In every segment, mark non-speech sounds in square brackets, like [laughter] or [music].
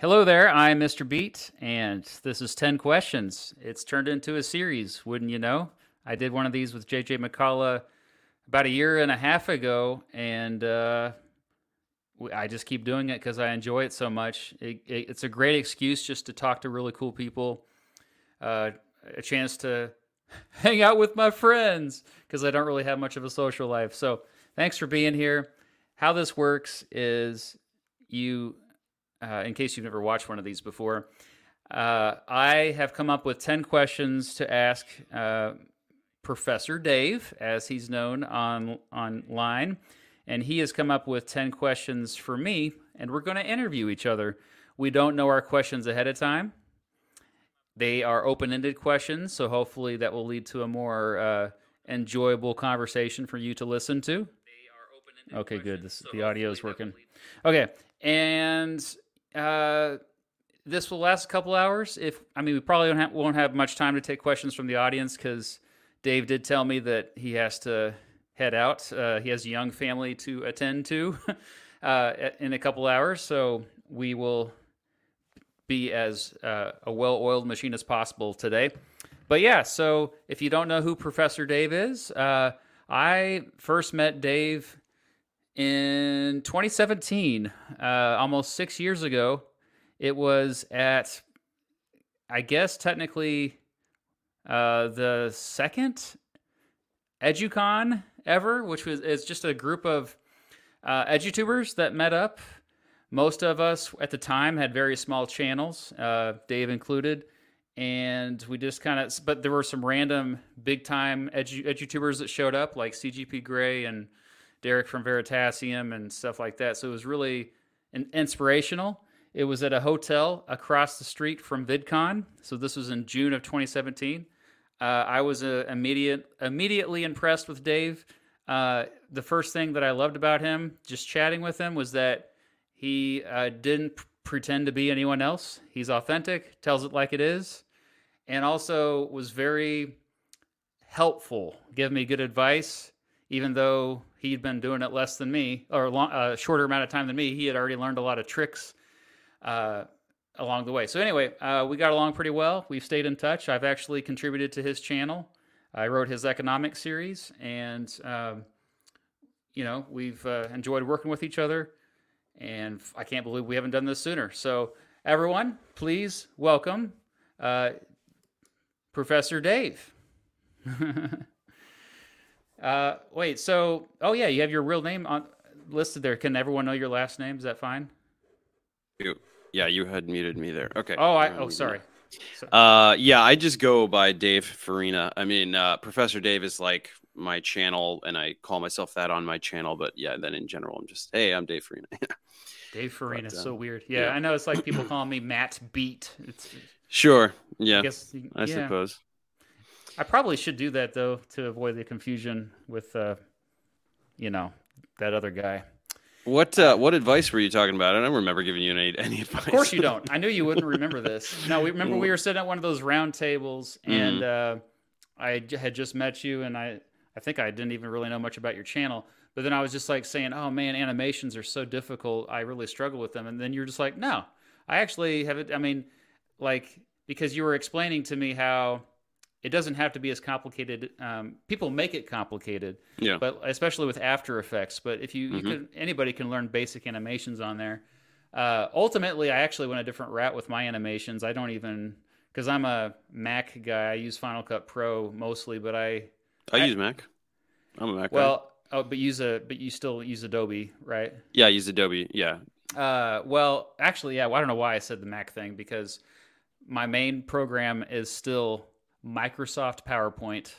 Hello there, I'm Mr. Beat, and this is 10 questions. It's turned into a series, wouldn't you know? I did one of these with JJ McCullough about a year and a half ago, and uh, I just keep doing it because I enjoy it so much. It, it, it's a great excuse just to talk to really cool people, uh, a chance to [laughs] hang out with my friends because I don't really have much of a social life. So thanks for being here. How this works is you uh, in case you've never watched one of these before. Uh, I have come up with 10 questions to ask uh, Professor Dave, as he's known on online, and he has come up with 10 questions for me, and we're going to interview each other. We don't know our questions ahead of time. They are open ended questions, so hopefully that will lead to a more uh, enjoyable conversation for you to listen to. Okay, good. This, the audio is working. Okay, and uh, this will last a couple hours. If I mean, we probably have, won't have much time to take questions from the audience because Dave did tell me that he has to head out. Uh, he has a young family to attend to [laughs] uh, in a couple hours, so we will be as uh, a well-oiled machine as possible today. But yeah, so if you don't know who Professor Dave is, uh, I first met Dave in 2017, uh, almost six years ago, it was at, I guess, technically uh, the second EduCon ever, which was is just a group of uh, edutubers that met up. Most of us at the time had very small channels, uh, Dave included, and we just kind of. But there were some random big time edu- edutubers that showed up, like CGP Grey and Derek from Veritasium and stuff like that. So it was really an inspirational. It was at a hotel across the street from VidCon. So this was in June of 2017. Uh, I was uh, immediate, immediately impressed with Dave. Uh, the first thing that I loved about him, just chatting with him, was that he uh, didn't p- pretend to be anyone else. He's authentic, tells it like it is, and also was very helpful, giving me good advice even though he'd been doing it less than me or a shorter amount of time than me, he had already learned a lot of tricks uh, along the way. So anyway, uh, we got along pretty well. We've stayed in touch. I've actually contributed to his channel. I wrote his economic series, and um, you know we've uh, enjoyed working with each other. And I can't believe we haven't done this sooner. So everyone, please welcome uh, Professor Dave. [laughs] Uh, wait. So, oh yeah, you have your real name on listed there. Can everyone know your last name? Is that fine? You, yeah, you had muted me there. Okay. Oh, I. Oh, sorry. Uh, yeah, I just go by Dave Farina. I mean, uh, Professor Dave is like my channel, and I call myself that on my channel. But yeah, then in general, I'm just, hey, I'm Dave Farina. [laughs] Dave Farina, but, uh, so weird. Yeah, yeah, I know. It's like people [clears throat] call me Matt Beat. It's, sure. Yeah. I, guess, I yeah. suppose. I probably should do that though to avoid the confusion with, uh, you know, that other guy. What uh, what advice were you talking about? I don't remember giving you any [laughs] any advice. Of course you don't. I knew you wouldn't remember this. No, we remember we were sitting at one of those round tables, and mm-hmm. uh, I had just met you, and I I think I didn't even really know much about your channel. But then I was just like saying, "Oh man, animations are so difficult. I really struggle with them." And then you're just like, "No, I actually have it. I mean, like because you were explaining to me how it doesn't have to be as complicated. Um, people make it complicated, yeah. But especially with After Effects. But if you, mm-hmm. you could, anybody can learn basic animations on there. Uh, ultimately, I actually went a different route with my animations. I don't even because I'm a Mac guy. I use Final Cut Pro mostly, but I I, I use Mac. I'm a Mac. Well, guy. oh, but use a but you still use Adobe, right? Yeah, I use Adobe. Yeah. Uh, well, actually, yeah. Well, I don't know why I said the Mac thing because my main program is still Microsoft PowerPoint.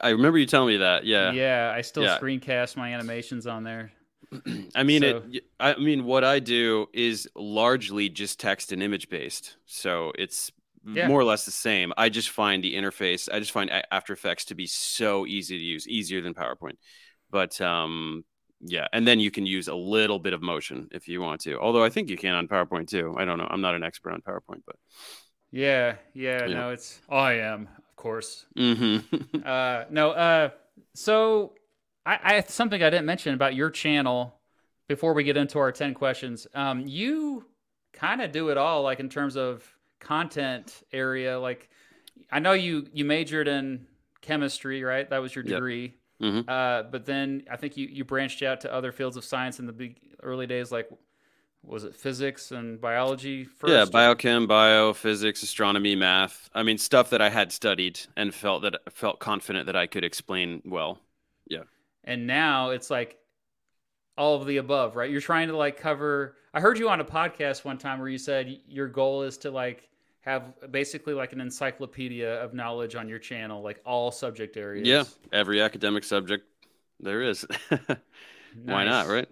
I remember you telling me that. Yeah. Yeah, I still yeah. screencast my animations on there. [clears throat] I mean, so, it. I mean, what I do is largely just text and image based, so it's yeah. more or less the same. I just find the interface. I just find After Effects to be so easy to use, easier than PowerPoint. But um, yeah, and then you can use a little bit of motion if you want to. Although I think you can on PowerPoint too. I don't know. I'm not an expert on PowerPoint, but yeah, yeah, yeah. no, it's oh, I am, of course. Mm-hmm. [laughs] uh, no, uh, so I, I something I didn't mention about your channel before we get into our ten questions. Um, you kind of do it all, like in terms of content area. Like, I know you you majored in chemistry, right? That was your degree. Yep. Mm-hmm. Uh, but then I think you, you branched out to other fields of science in the big early days, like was it physics and biology first? Yeah, biochem, bio, physics, astronomy, math. I mean, stuff that I had studied and felt that felt confident that I could explain well. Yeah. And now it's like all of the above, right? You're trying to like cover. I heard you on a podcast one time where you said your goal is to like have basically like an encyclopedia of knowledge on your channel, like all subject areas. Yeah, every academic subject there is. [laughs] Why not, right?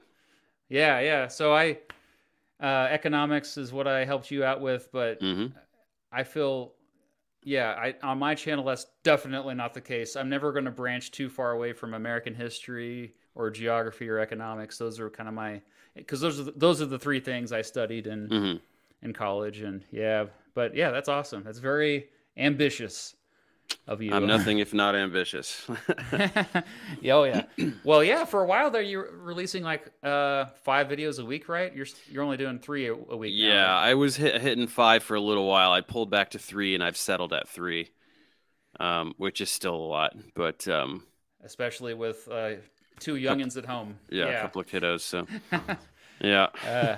Yeah, yeah. So I uh, economics is what I helped you out with, but mm-hmm. I feel, yeah, I on my channel that's definitely not the case. I'm never going to branch too far away from American history or geography or economics. Those are kind of my because those are the, those are the three things I studied in mm-hmm. in college, and yeah, but yeah, that's awesome. That's very ambitious of you. I'm nothing if not ambitious. yeah, [laughs] [laughs] oh yeah. Well, yeah. For a while there, you're releasing like uh, five videos a week, right? You're you're only doing three a, a week. Yeah, now, right? I was hit, hitting five for a little while. I pulled back to three, and I've settled at three, um, which is still a lot. But um, especially with uh, two youngins at home. Yeah, yeah, a couple of kiddos. So. [laughs] Yeah. uh,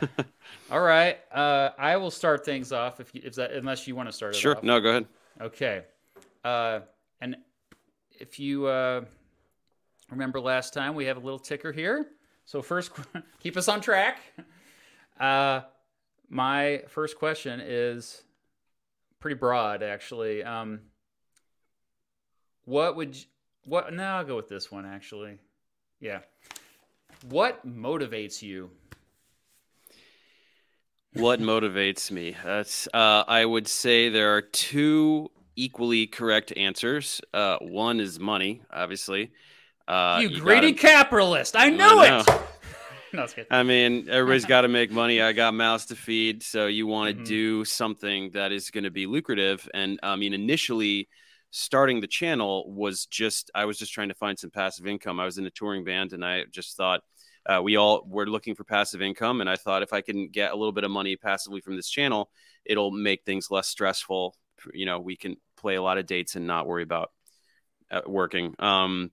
all right. Uh, I will start things off if you, if that unless you want to start it sure. No, go ahead. Okay. Uh, and if you uh, remember last time, we have a little ticker here. So first, [laughs] keep us on track. Uh, my first question is pretty broad, actually. Um, what would you, what? No, I'll go with this one actually. Yeah. What motivates you? What motivates me? That's uh, I would say there are two equally correct answers. Uh, one is money, obviously. Uh, you, you greedy gotta... capitalist! I knew I it. [laughs] no, I mean, everybody's [laughs] got to make money. I got mouths to feed, so you want to mm-hmm. do something that is going to be lucrative. And I mean, initially, starting the channel was just I was just trying to find some passive income. I was in a touring band, and I just thought uh, we all were looking for passive income, and I thought if I can get a little bit of money passively from this channel, it'll make things less stressful. You know, we can play a lot of dates and not worry about uh, working. Um,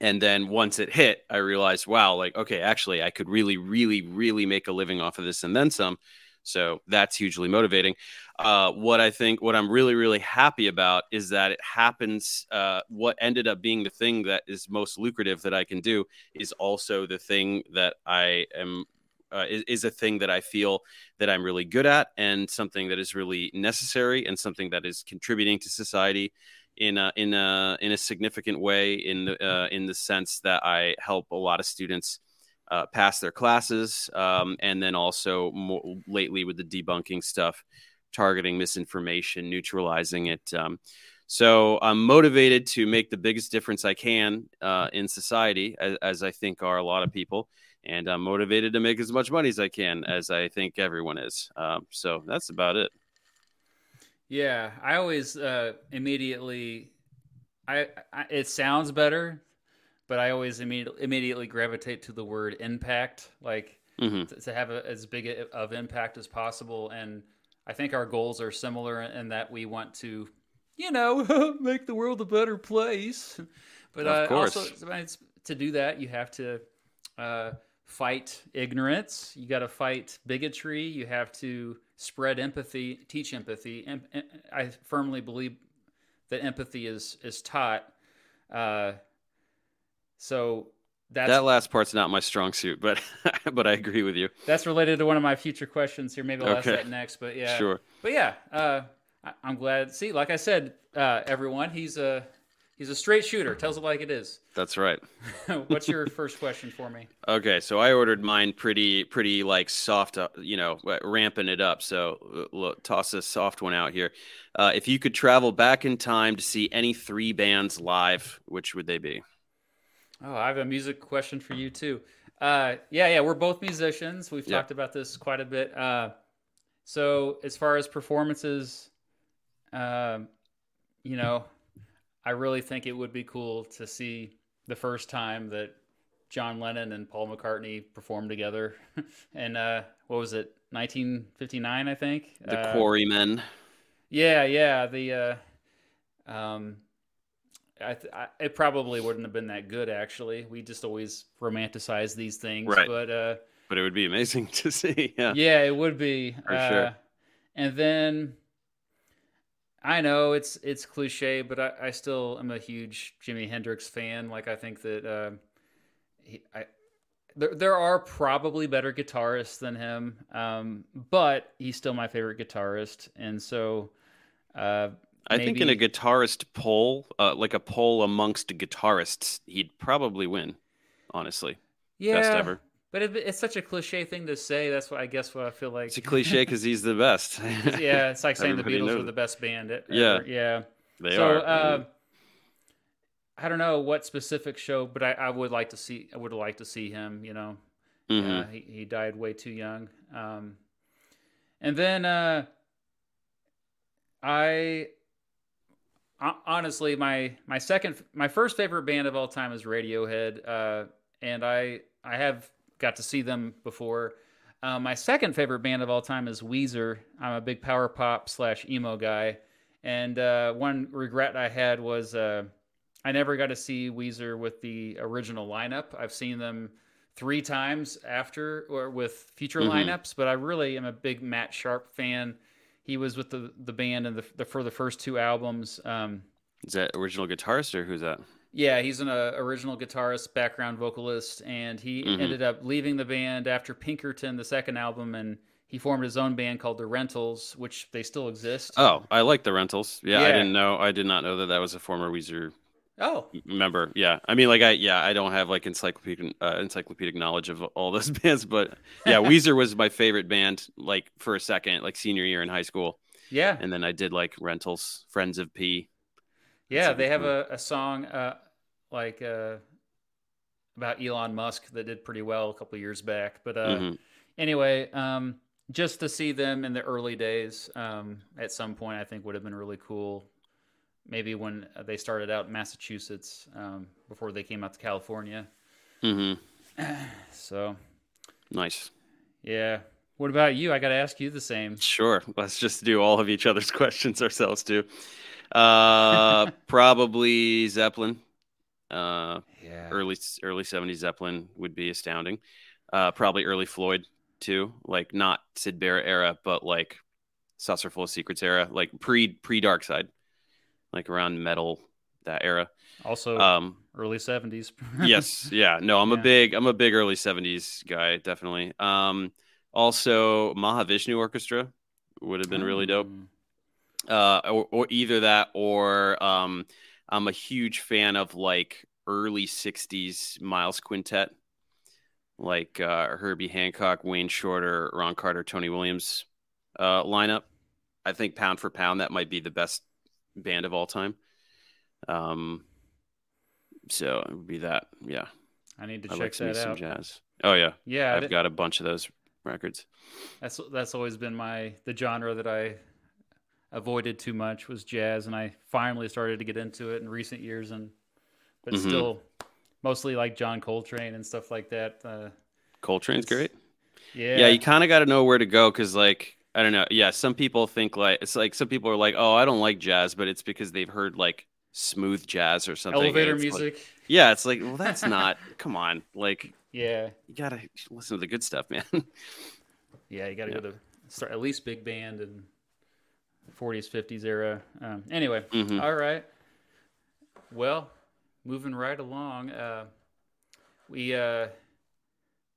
and then once it hit, I realized, wow, like, okay, actually, I could really, really, really make a living off of this and then some. So that's hugely motivating. Uh, what I think, what I'm really, really happy about is that it happens. Uh, what ended up being the thing that is most lucrative that I can do is also the thing that I am uh, is, is, a thing that I feel that I'm really good at and something that is really necessary and something that is contributing to society in a, in a, in a significant way in the, uh, in the sense that I help a lot of students uh, pass their classes um, and then also more lately with the debunking stuff, targeting misinformation, neutralizing it. Um, so I'm motivated to make the biggest difference I can uh, in society, as, as, I think are a lot of people and I'm motivated to make as much money as I can, as I think everyone is. Um, so that's about it. Yeah, I always uh, immediately, I, I, it sounds better, but I always immediately immediately gravitate to the word impact, like mm-hmm. to, to, have a, as big a, of impact as possible. And I think our goals are similar in that we want to, you know, [laughs] make the world a better place. But uh, also, to do that, you have to. Uh, fight ignorance. You got to fight bigotry. You have to spread empathy, teach empathy. And I firmly believe that empathy is is taught. Uh, so that's, that last part's not my strong suit, but [laughs] but I agree with you. That's related to one of my future questions here. Maybe I'll okay. ask that next. But yeah, sure. But yeah, uh, I, am glad. See, like I said, uh, everyone, he's a He's a straight shooter. Tells it like it is. That's right. [laughs] What's your first question for me? Okay, so I ordered mine pretty, pretty like soft, uh, you know, ramping it up. So uh, look, toss a soft one out here. Uh, if you could travel back in time to see any three bands live, which would they be? Oh, I have a music question for you too. Uh, yeah, yeah, we're both musicians. We've talked about this quite a bit. Uh, so as far as performances, um, you know, I really think it would be cool to see the first time that John Lennon and Paul McCartney performed together, [laughs] and uh, what was it, 1959, I think. The uh, Quarrymen. Yeah, yeah. The uh, um, I, th- I, it probably wouldn't have been that good actually. We just always romanticize these things, right. but uh, but it would be amazing [laughs] to see. Yeah, yeah, it would be for uh, sure. And then I know it's it's cliche, but I, I still am a huge Jimi Hendrix fan. Like I think that uh, he, I there there are probably better guitarists than him, um, but he's still my favorite guitarist, and so. Uh, I think in a guitarist poll, uh, like a poll amongst guitarists, he'd probably win. Honestly, yeah, best ever. But it, it's such a cliche thing to say. That's what I guess what I feel like. It's a cliche because he's the best. [laughs] yeah, it's like saying the Beatles were the best band. Ever. Yeah, yeah, they so, are. Uh, I don't know what specific show, but I, I, would like to see. I would like to see him. You know, mm-hmm. uh, he, he died way too young. Um, and then uh, I honestly, my my second, my first favorite band of all time is Radiohead, uh, and I I have got to see them before. Uh, my second favorite band of all time is Weezer. I'm a big power pop slash emo guy, and uh, one regret I had was uh, I never got to see Weezer with the original lineup. I've seen them three times after or with future mm-hmm. lineups, but I really am a big Matt Sharp fan. He was with the the band and the, the for the first two albums. Um, Is that original guitarist or who's that? Yeah, he's an uh, original guitarist, background vocalist, and he mm-hmm. ended up leaving the band after Pinkerton, the second album, and he formed his own band called the Rentals, which they still exist. Oh, I like the Rentals. Yeah, yeah. I didn't know. I did not know that that was a former Weezer Oh, member. Yeah, I mean, like I yeah, I don't have like encyclopedic uh, encyclopedic knowledge of all those [laughs] bands, but yeah, [laughs] Weezer was my favorite band. Like for a second, like senior year in high school. Yeah, and then I did like Rentals, Friends of P. Yeah, they have a, a song uh, like uh, about Elon Musk that did pretty well a couple years back. But uh, mm-hmm. anyway, um, just to see them in the early days um, at some point, I think would have been really cool maybe when they started out in Massachusetts um, before they came out to California. Mm-hmm. [clears throat] So nice. Yeah. What about you? I got to ask you the same. Sure. Let's just do all of each other's [laughs] questions ourselves too. Uh, [laughs] probably Zeppelin. Uh, yeah. Early early '70s Zeppelin would be astounding. Uh, probably early Floyd too. Like not Syd Barrett era, but like Saucer Full of Secrets era, like pre pre Dark Side like around Meddle that era. Also, um, early seventies. [laughs] yes, yeah. No, I'm yeah. a big I'm a big early seventies guy, definitely. Um, also Mahavishnu Orchestra would have been really dope. Mm. Uh, or, or either that or um, I'm a huge fan of like early '60s Miles Quintet, like uh, Herbie Hancock, Wayne Shorter, Ron Carter, Tony Williams uh, lineup. I think pound for pound that might be the best band of all time. Um, so it would be that. Yeah. I need to I check like that out. Some jazz. Oh yeah. Yeah. I've got a bunch of those records. That's that's always been my the genre that I avoided too much was jazz, and I finally started to get into it in recent years, and but mm-hmm. still mostly like John Coltrane and stuff like that. Uh, Coltrane's great. Yeah. Yeah, you kind of got to know where to go because like I don't know. Yeah, some people think like it's like some people are like, "Oh, I don't like jazz," but it's because they've heard like smooth jazz or something. Elevator music. Like, yeah, it's like, well, that's not. [laughs] come on, like, yeah, you gotta listen to the good stuff, man. yeah, you gotta yeah. go to start at least big band and 40s, 50s era. Um, anyway, mm-hmm. all right. Well, moving right along. Uh, we. Uh,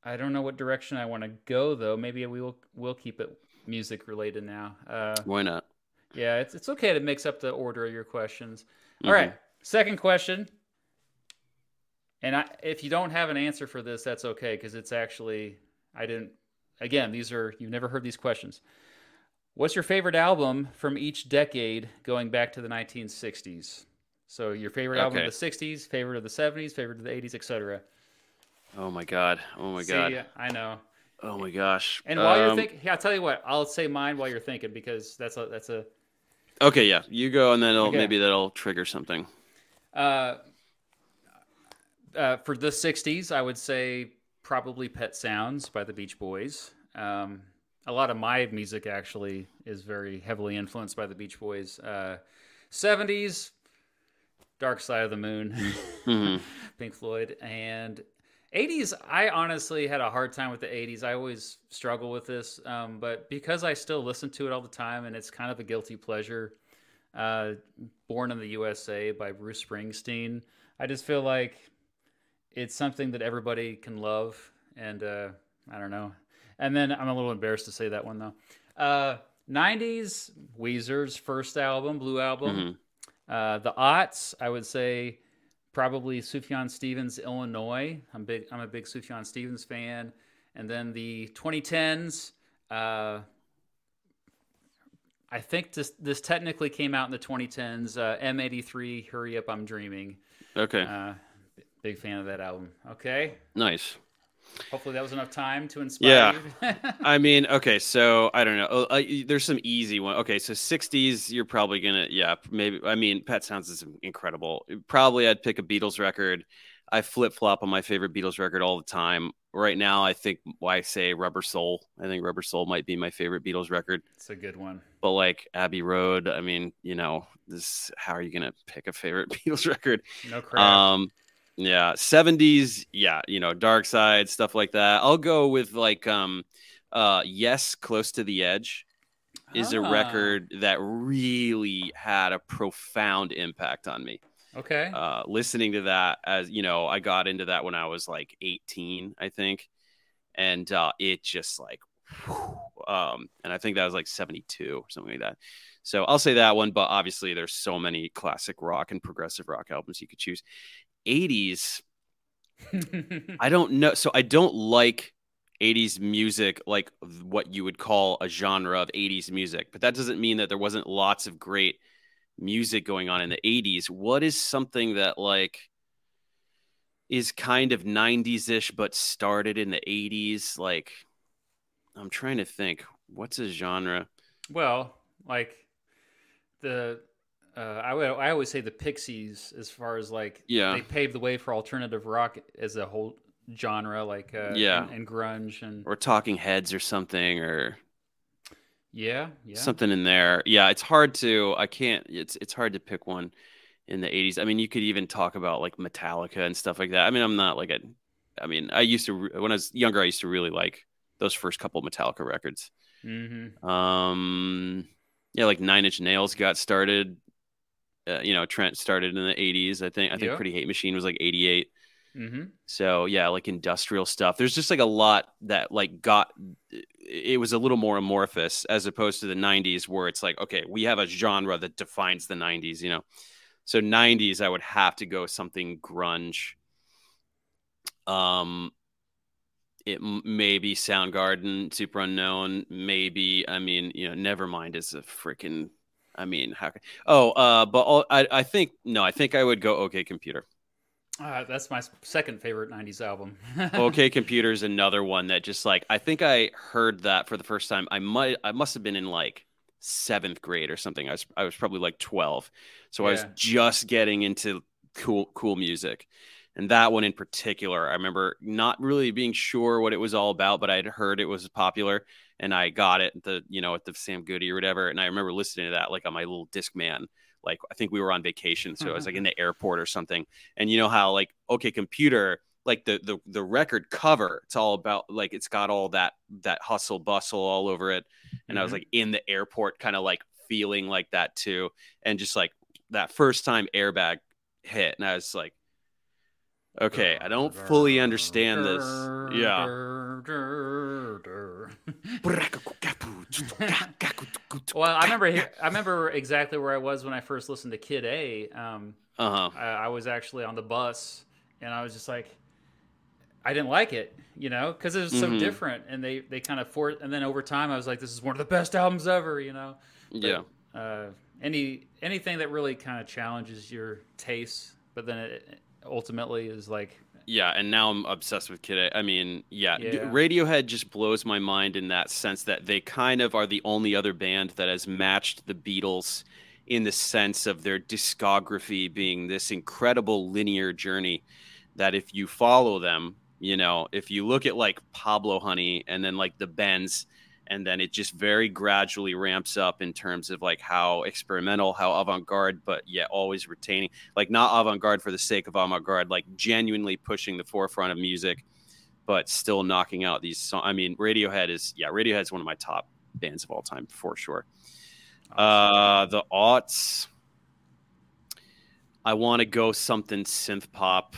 I don't know what direction I want to go though. Maybe we will we'll keep it music related now. Uh, Why not? Yeah, it's it's okay to mix up the order of your questions. Mm-hmm. All right, second question. And I, if you don't have an answer for this, that's okay because it's actually I didn't. Again, these are you've never heard these questions. What's your favorite album from each decade going back to the 1960s? So your favorite album of the 60s, favorite of the 70s, favorite of the 80s, etc. Oh my god! Oh my See, god! I know. Oh my gosh! And while um, you're thinking, yeah, I'll tell you what. I'll say mine while you're thinking because that's a that's a. Okay, yeah, you go, and then okay. maybe that'll trigger something. Uh, uh, for the '60s, I would say probably "Pet Sounds" by the Beach Boys. Um, a lot of my music actually is very heavily influenced by the Beach Boys. Uh, 70s, Dark Side of the Moon, mm-hmm. [laughs] Pink Floyd, and 80s. I honestly had a hard time with the 80s. I always struggle with this, um, but because I still listen to it all the time, and it's kind of a guilty pleasure. Uh, Born in the USA by Bruce Springsteen. I just feel like it's something that everybody can love, and uh, I don't know. And then I'm a little embarrassed to say that one though. Uh, 90s Weezer's first album, Blue Album. Mm-hmm. Uh, the aughts, I would say probably Sufjan Stevens, Illinois. I'm big. I'm a big Sufjan Stevens fan. And then the 2010s. Uh, I think this this technically came out in the 2010s. Uh, M83, Hurry Up, I'm Dreaming. Okay. Uh, big fan of that album. Okay. Nice. Hopefully that was enough time to inspire yeah. [laughs] I mean, okay, so I don't know. Uh, uh there's some easy one. Okay, so 60s, you're probably gonna, yeah, maybe. I mean, Pet Sounds is incredible. Probably I'd pick a Beatles record. I flip flop on my favorite Beatles record all the time. Right now, I think why I say Rubber Soul. I think Rubber Soul might be my favorite Beatles record. It's a good one. But like Abbey Road, I mean, you know, this how are you gonna pick a favorite [laughs] Beatles record? No crap. Um, yeah, 70s, yeah, you know, Dark Side, stuff like that. I'll go with like um uh Yes, Close to the Edge is ah. a record that really had a profound impact on me. Okay. Uh listening to that as, you know, I got into that when I was like 18, I think. And uh it just like um and I think that was like 72 or something like that. So I'll say that one, but obviously there's so many classic rock and progressive rock albums you could choose. 80s [laughs] I don't know. So I don't like 80s music like what you would call a genre of 80s music, but that doesn't mean that there wasn't lots of great music going on in the 80s. What is something that like is kind of 90s ish but started in the 80s? Like I'm trying to think. What's a genre? Well, like the uh, I would I always say the Pixies as far as like yeah. they paved the way for alternative rock as a whole genre like uh, yeah. and, and, grunge and or Talking Heads or something or yeah yeah. something in there. Yeah it's hard to I can't it's it's hard to pick one in the 80s I mean you could even talk about like Metallica and stuff like that. I mean I'm not like a I mean I used to when I was younger I used to really like those first couple Metallica records. Mm-hmm. um yeah like Nine Inch Nails got started uh, you know, Trent started in the 80s. I think I think Pretty Hate Machine was like 88. Mm-hmm. So yeah, like industrial stuff. There's just like a lot that like got. It was a little more amorphous as opposed to the 90s, where it's like, okay, we have a genre that defines the 90s. You know, so 90s, I would have to go something grunge. Um, it may maybe Soundgarden, Superunknown, maybe. I mean, you know, Nevermind is a freaking I mean, how? Can, oh, uh, but all, I I think no, I think I would go OK Computer. Uh, that's my second favorite '90s album. [laughs] OK Computer is another one that just like I think I heard that for the first time. I might I must have been in like seventh grade or something. I was I was probably like twelve, so yeah. I was just getting into cool cool music. And that one in particular, I remember not really being sure what it was all about, but I'd heard it was popular and I got it the you know at the Sam Goody or whatever. And I remember listening to that like on my little disc man. Like I think we were on vacation, so I was like in the airport or something. And you know how like OK Computer, like the the the record cover, it's all about like it's got all that that hustle bustle all over it. And mm-hmm. I was mm-hmm. like in the airport, kind of like feeling like that too. And just like that first time airbag hit, and I was like, okay, I don't fully understand this. Yeah. [laughs] well, I remember I remember exactly where I was when I first listened to Kid A. Um, uh-huh. I, I, was actually on the bus, and I was just like, I didn't like it, you know, because it was so mm-hmm. different, and they they kind of forced. And then over time, I was like, this is one of the best albums ever, you know. But, yeah. Uh, any anything that really kind of challenges your taste, but then it ultimately is like yeah, and now I'm obsessed with Kid A. I mean, yeah, yeah, Radiohead just blows my mind in that sense that they kind of are the only other band that has matched the Beatles in the sense of their discography being this incredible linear journey that if you follow them, you know, if you look at like Pablo Honey and then like the Bends, and then it just very gradually ramps up in terms of like how experimental, how avant-garde, but yet always retaining like not avant-garde for the sake of avant-garde, like genuinely pushing the forefront of music, but still knocking out these songs. I mean, Radiohead is yeah, Radiohead's one of my top bands of all time for sure. Uh, the aughts. I want to go something synth pop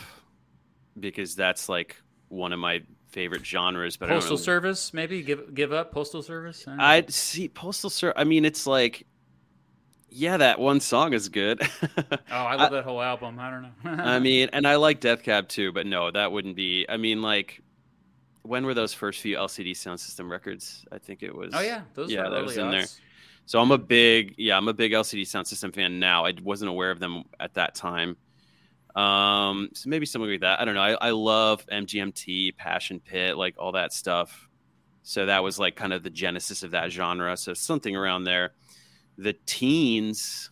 because that's like one of my favorite genres. But postal service, maybe give give up postal service. I'd see postal service. I mean, it's like, yeah, that one song is good. [laughs] oh, I love I, that whole album. I don't know. I [laughs] mean, and I like Death Cab too, but no, that wouldn't be. I mean, like, when were those first few LCD Sound System records? I think it was. Oh yeah, those yeah, that was in there. So I'm a big yeah, I'm a big LCD Sound System fan now. I wasn't aware of them at that time. Um, so maybe something like that. I don't know. I, I love MGMT, Passion Pit, like all that stuff. So that was like kind of the genesis of that genre. So something around there. The teens.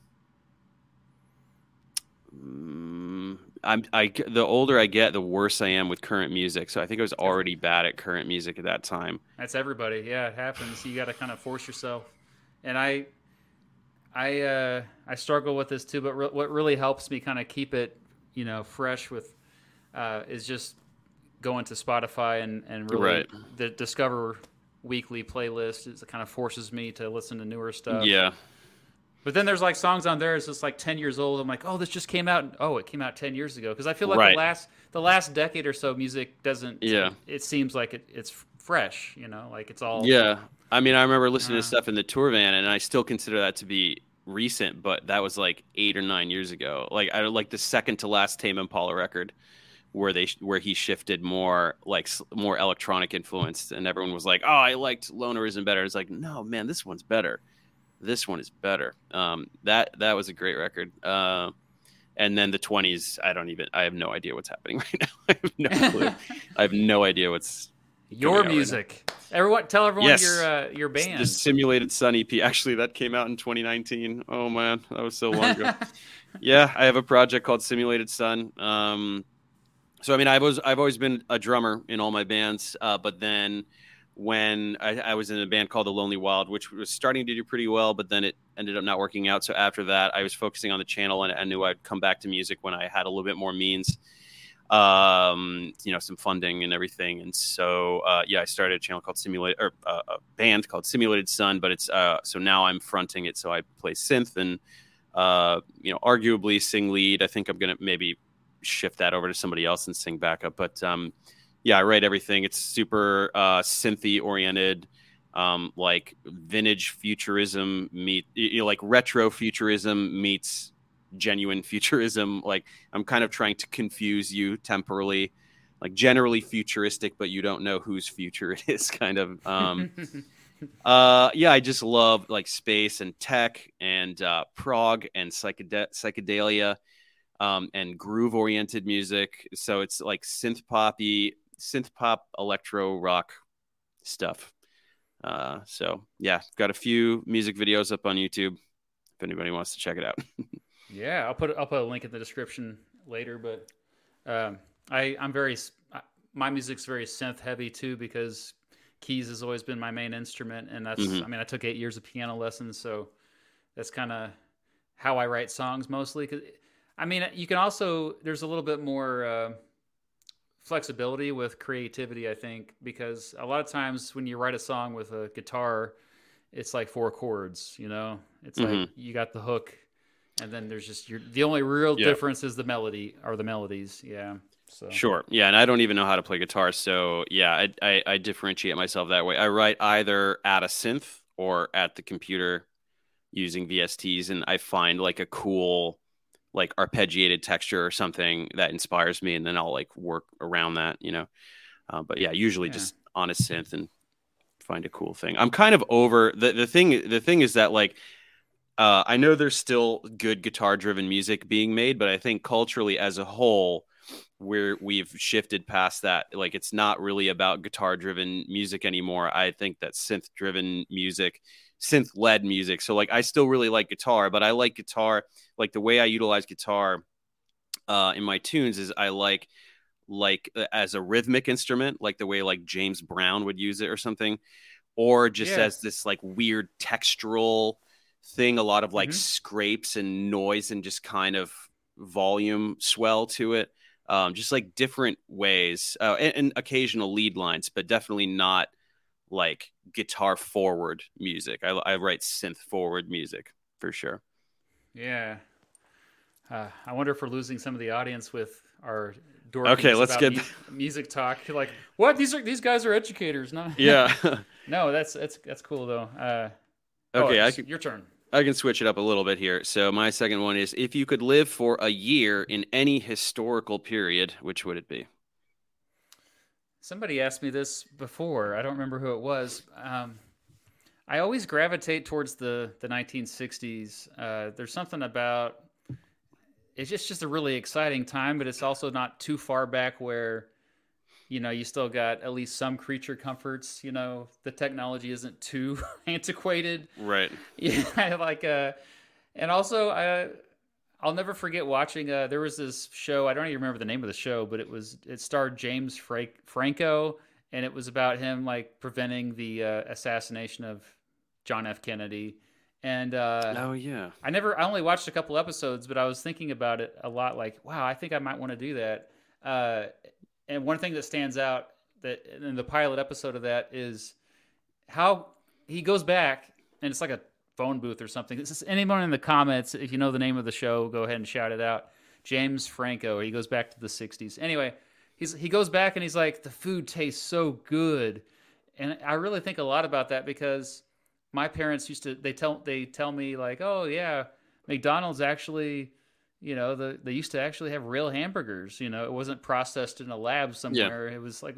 Um, I'm I the older I get, the worse I am with current music. So I think I was already bad at current music at that time. That's everybody. Yeah, it happens. You got to kind of force yourself. And I, I, uh, I struggle with this too. But re- what really helps me kind of keep it you know fresh with uh, is just going to Spotify and and really right. the discover weekly playlist. It kind of forces me to listen to newer stuff. Yeah. But then there's like songs on there. It's just like ten years old. I'm like, oh, this just came out. Oh, it came out ten years ago. Because I feel like right. the last the last decade or so, music doesn't. Yeah. It seems like it, it's fresh. You know, like it's all. Yeah. I mean, I remember listening uh, to stuff in the tour van, and I still consider that to be recent, but that was like eight or nine years ago. Like I like the second to last Tame Impala record, where they where he shifted more like more electronic influenced, and everyone was like, "Oh, I liked Lonerism better." It's like, no, man, this one's better. This one is better. Um, that that was a great record. Uh, and then the twenties, I don't even. I have no idea what's happening [laughs] right now. I have no clue. [laughs] I have no idea what's your music. Right everyone, tell everyone yes. your uh, your band. The Simulated Sun EP. Actually, that came out in 2019. Oh man, that was so long ago. [laughs] yeah, I have a project called Simulated Sun. Um, so I mean, I've always I've always been a drummer in all my bands, uh, but then when I, I, was in a band called The Lonely Wild, which was starting to do pretty well, but then it ended up not working out. So after that, I was focusing on the channel, and I knew I'd come back to music when I had a little bit more means um, you know, some funding and everything. And so, uh, yeah, I started a channel called Simulate or uh, a band called Simulated Sun. But it's uh, so now I'm fronting it. So I play synth and uh, you know, arguably sing lead. I think I'm gonna maybe shift that over to somebody else and sing backup. But um, yeah, I write everything. It's super uh, synthy oriented. Um, like vintage futurism meet you know, like retro futurism meets genuine futurism. Like I'm kind of trying to confuse you temporally, like generally futuristic, but you don't know whose future [laughs] it is. Kind of. Um, [laughs] uh, yeah, I just love like space and tech and uh, prog and psychede- psychedelia um, and groove oriented music. So it's like synth poppy, synth pop, electro rock stuff. Uh, so yeah, got a few music videos up on YouTube if anybody wants to check it out. [laughs] Yeah, I'll put I'll put a link in the description later. But um, I I'm very my music's very synth heavy too because keys has always been my main instrument, and that's mm-hmm. I mean I took eight years of piano lessons, so that's kind of how I write songs mostly. Cause I mean you can also there's a little bit more. Uh, flexibility with creativity i think because a lot of times when you write a song with a guitar it's like four chords you know it's mm-hmm. like you got the hook and then there's just your the only real yeah. difference is the melody or the melodies yeah so. Sure. Yeah, and I don't even know how to play guitar, so yeah, I, I, I differentiate myself that way. I write either at a synth or at the computer using VSTs, and I find like a cool, like arpeggiated texture or something that inspires me, and then I'll like work around that, you know. Uh, but yeah, usually yeah. just on a synth and find a cool thing. I'm kind of over the the thing. The thing is that like uh, I know there's still good guitar driven music being made, but I think culturally as a whole, we're we've shifted past that. Like it's not really about guitar driven music anymore. I think that synth driven music, synth led music. So like I still really like guitar, but I like guitar like the way I utilize guitar uh, in my tunes is I like like uh, as a rhythmic instrument, like the way like James Brown would use it or something, or just yeah. as this like weird textural thing, a lot of like mm-hmm. scrapes and noise and just kind of volume swell to it. Um, just like different ways uh, and, and occasional lead lines, but definitely not like guitar forward music. I, I write synth forward music for sure. Yeah. Uh, I wonder if we're losing some of the audience with our door. okay let's get mu- music talk like what these are these guys are educators no yeah [laughs] no that's that's that's cool though uh, okay oh, I can, your turn. I can switch it up a little bit here. So my second one is if you could live for a year in any historical period which would it be? Somebody asked me this before. I don't remember who it was. Um, i always gravitate towards the the 1960s uh, there's something about it's just just a really exciting time, but it's also not too far back where you know you still got at least some creature comforts. You know, the technology isn't too [laughs] antiquated. Right. [laughs] Yeah, like uh, and also I. I'll never forget watching. Uh, there was this show. I don't even remember the name of the show, but it was it starred James Fra- Franco, and it was about him like preventing the uh, assassination of John F. Kennedy and uh, oh yeah, I never. I only watched a couple episodes, but I was thinking about it a lot. Like, wow, I think I might want to do that. Uh, and one thing that stands out that in the pilot episode of that is how he goes back, and it's like a phone booth or something. This is anyone in the comments. If you know the name of the show, go ahead and shout it out. James Franco. He goes back to the '60s. Anyway, he's he goes back and he's like, the food tastes so good, and I really think a lot about that because my parents used to they tell they tell me like, oh yeah, McDonald's actually, you know, the they used to actually have real hamburgers. You know, it wasn't processed in a lab somewhere. Yeah. It was like.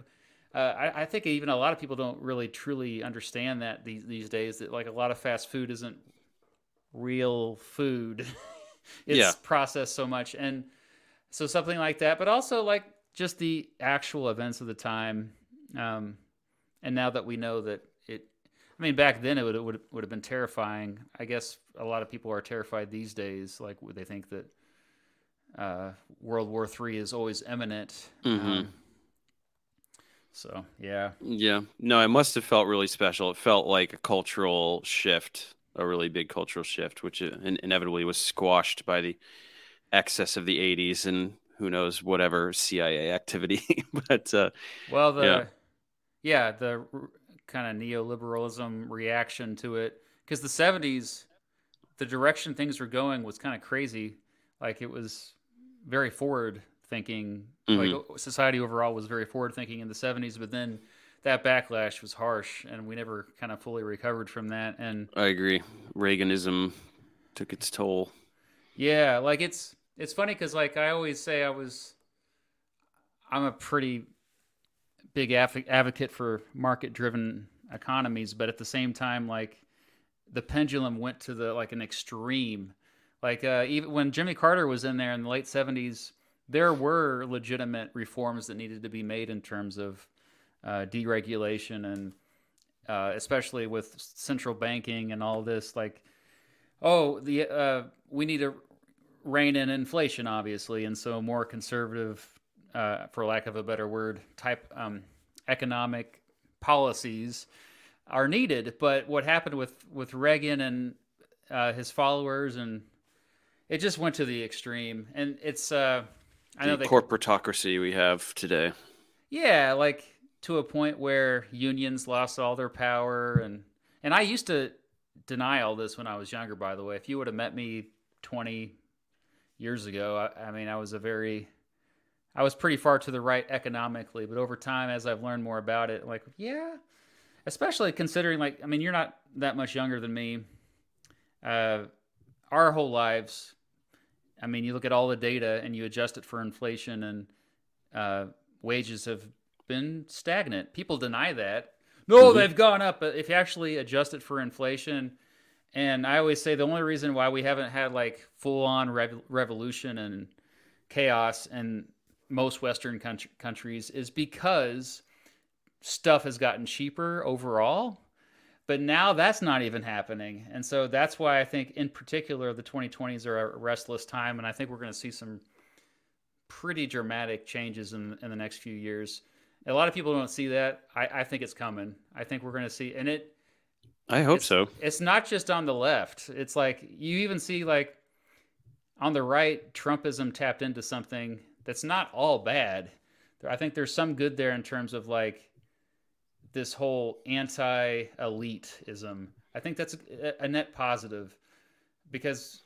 Uh, I, I, think even a lot of people don't really truly understand that these these days that like a lot of fast food isn't real food. [laughs] it's yeah. processed so much, and so something like that. But also like just the actual events of the time. Um, and now that we know that it I mean, back then it would would would have been terrifying. I guess a lot of people are terrified these days. Like they think that uh, World War Three is always imminent. Mm-hmm. Um, so yeah, yeah. No, it must have felt really special. It felt like a cultural shift, a really big cultural shift, which inevitably was squashed by the excess of the '80s and who knows whatever CIA activity. [laughs] but uh, well, the yeah. yeah the kind of neoliberalism reaction to it because the 70s the direction things were going was kind of crazy like it was very forward thinking mm-hmm. like society overall was very forward thinking in the 70s but then that backlash was harsh and we never kind of fully recovered from that and i agree reaganism took its toll yeah like it's it's funny because like i always say i was i'm a pretty big advocate for market driven economies, but at the same time, like the pendulum went to the like an extreme. Like uh, even when Jimmy Carter was in there in the late '70s, there were legitimate reforms that needed to be made in terms of uh, deregulation and uh, especially with central banking and all this. Like, oh, the uh, we need to rein in inflation, obviously, and so more conservative, uh, for lack of a better word, type um, economic policies are needed. But what happened with with Reagan and uh, his followers, and it just went to the extreme. And it's uh, I know the corporatocracy we have today. Yeah, like to a point where unions lost all their power, and and I used to deny all this when I was younger. By the way, if you would have met me twenty years ago, I, I mean, I was a very I was pretty far to the right economically, but over time, as I've learned more about it, like, yeah, especially considering, like, I mean, you're not that much younger than me. Uh, our whole lives, I mean, you look at all the data and you adjust it for inflation, and uh, wages have been stagnant. People deny that. No, mm-hmm. they've gone up. But if you actually adjust it for inflation, and I always say the only reason why we haven't had like full on rev- revolution and chaos in most Western country, countries is because stuff has gotten cheaper overall. But now that's not even happening. And so that's why I think, in particular, the 2020s are a restless time. And I think we're going to see some pretty dramatic changes in in the next few years. A lot of people don't see that. I, I think it's coming. I think we're going to see, and it. I hope so. It's not just on the left. It's like you even see like on the right, Trumpism tapped into something that's not all bad. I think there's some good there in terms of like this whole anti-elitism. I think that's a, a net positive because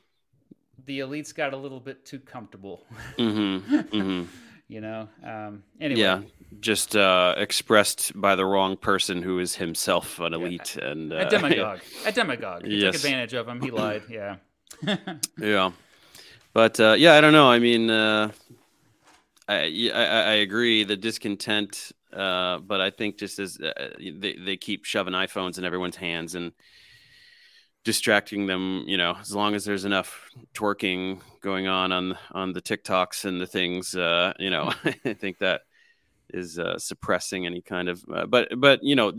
the elites got a little bit too comfortable. Mm-hmm. Mm-hmm. [laughs] you know. Um, anyway. Yeah, just uh, expressed by the wrong person who is himself an elite yeah. and uh, a demagogue. [laughs] a demagogue. He yes. took advantage of him. He lied. Yeah. [laughs] yeah, but uh, yeah, I don't know. I mean, uh, I, I, I agree the discontent, uh, but I think just as uh, they they keep shoving iPhones in everyone's hands and distracting them, you know, as long as there's enough twerking going on on on the TikToks and the things, uh, you know, [laughs] I think that is uh, suppressing any kind of. Uh, but but you know,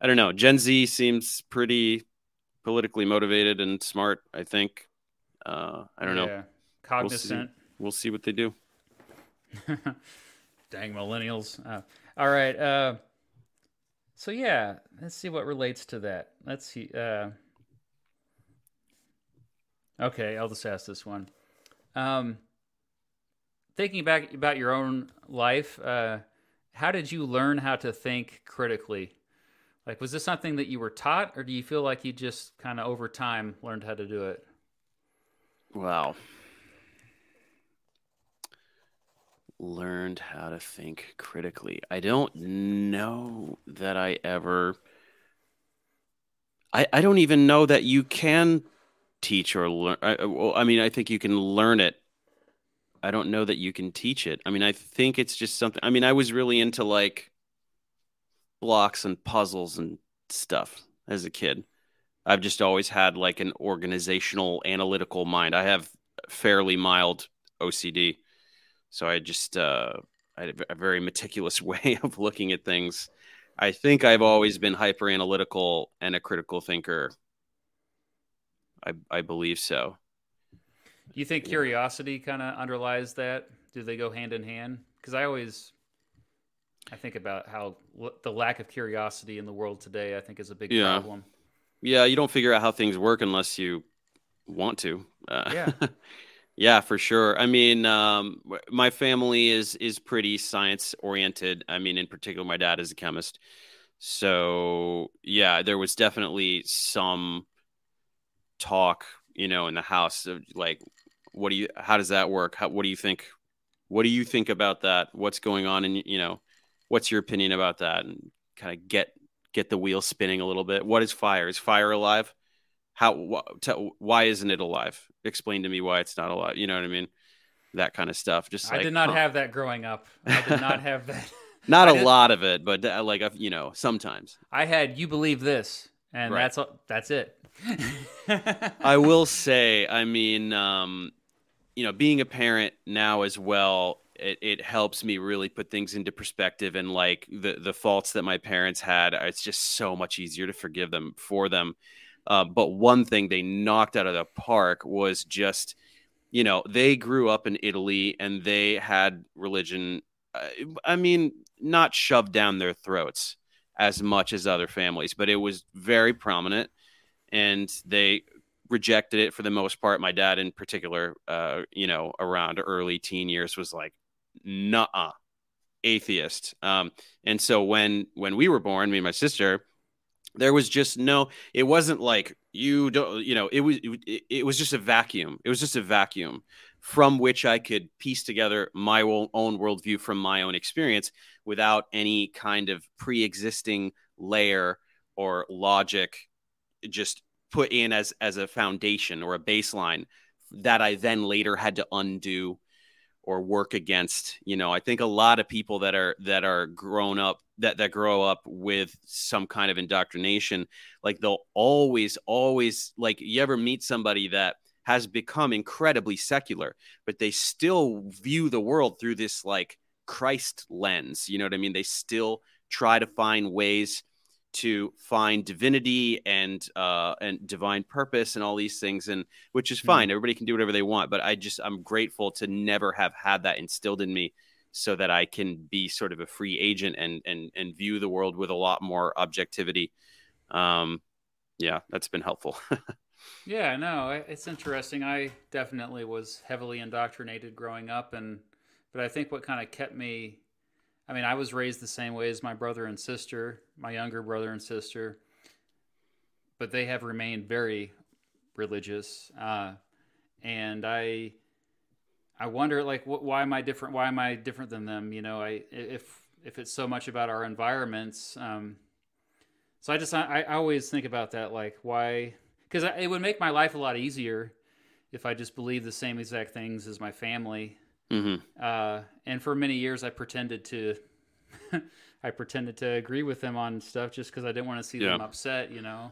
I don't know. Gen Z seems pretty politically motivated and smart. I think. Uh, I don't yeah. know. Cognizant. We'll see, we'll see what they do. [laughs] Dang millennials. Uh, all right. Uh, so yeah, let's see what relates to that. Let's see. Uh, okay, I'll just ask this one. Um, thinking back about your own life, uh, how did you learn how to think critically? Like, was this something that you were taught, or do you feel like you just kind of over time learned how to do it? Wow. Learned how to think critically. I don't know that I ever. I, I don't even know that you can teach or learn. I, well, I mean, I think you can learn it. I don't know that you can teach it. I mean, I think it's just something. I mean, I was really into like blocks and puzzles and stuff as a kid. I've just always had like an organizational, analytical mind. I have fairly mild OCD. So I just uh, I had a very meticulous [laughs] way of looking at things. I think I've always been hyper analytical and a critical thinker. I I believe so. Do you think curiosity kind of underlies that? Do they go hand in hand? Because I always I think about how the lack of curiosity in the world today I think is a big yeah. problem. Yeah, you don't figure out how things work unless you want to. Uh, yeah. [laughs] Yeah, for sure. I mean, um, my family is is pretty science oriented. I mean, in particular, my dad is a chemist, so yeah, there was definitely some talk, you know, in the house of like, what do you? How does that work? How, what do you think? What do you think about that? What's going on? And you know, what's your opinion about that? And kind of get get the wheel spinning a little bit. What is fire? Is fire alive? How wh- t- why isn't it alive? Explain to me why it's not alive you know what i mean? That kind of stuff just i did not huh. have that growing up. I did not [laughs] have that. Not a lot of it but uh, like you know sometimes. I had you believe this and right. that's that's it. I [laughs] will say i mean um you know being a parent now as well it, it helps me really put things into perspective and like the the faults that my parents had it's just so much easier to forgive them for them uh, but one thing they knocked out of the park was just, you know, they grew up in Italy and they had religion. Uh, I mean, not shoved down their throats as much as other families, but it was very prominent and they rejected it for the most part. My dad, in particular, uh, you know, around early teen years, was like, "Nah, atheist." Um, and so when when we were born, me and my sister, there was just no it wasn't like you don't you know it was it, it, was just a vacuum. It was just a vacuum from which i could piece together my own worldview from my own experience without any kind of pre-existing layer or logic just put in as as a foundation or a baseline that i then later had to undo or work against. You know i think a lot of people that are that are grown up that that grow up with some kind of indoctrination like they'll always always like you ever meet somebody that has become incredibly secular but they still view the world through this like christ lens you know what i mean they still try to find ways to find divinity and uh, and divine purpose and all these things, and which is fine. Mm-hmm. Everybody can do whatever they want, but I just I'm grateful to never have had that instilled in me, so that I can be sort of a free agent and and and view the world with a lot more objectivity. Um, yeah, that's been helpful. [laughs] yeah, no, it's interesting. I definitely was heavily indoctrinated growing up, and but I think what kind of kept me I mean, I was raised the same way as my brother and sister, my younger brother and sister, but they have remained very religious. Uh, and I, I wonder, like, wh- why am I different? Why am I different than them? You know, I if if it's so much about our environments. Um, so I just I, I always think about that, like, why? Because it would make my life a lot easier if I just believed the same exact things as my family Mm-hmm. Uh, and for many years, I pretended to, [laughs] I pretended to agree with them on stuff just because I didn't want to see yeah. them upset, you know.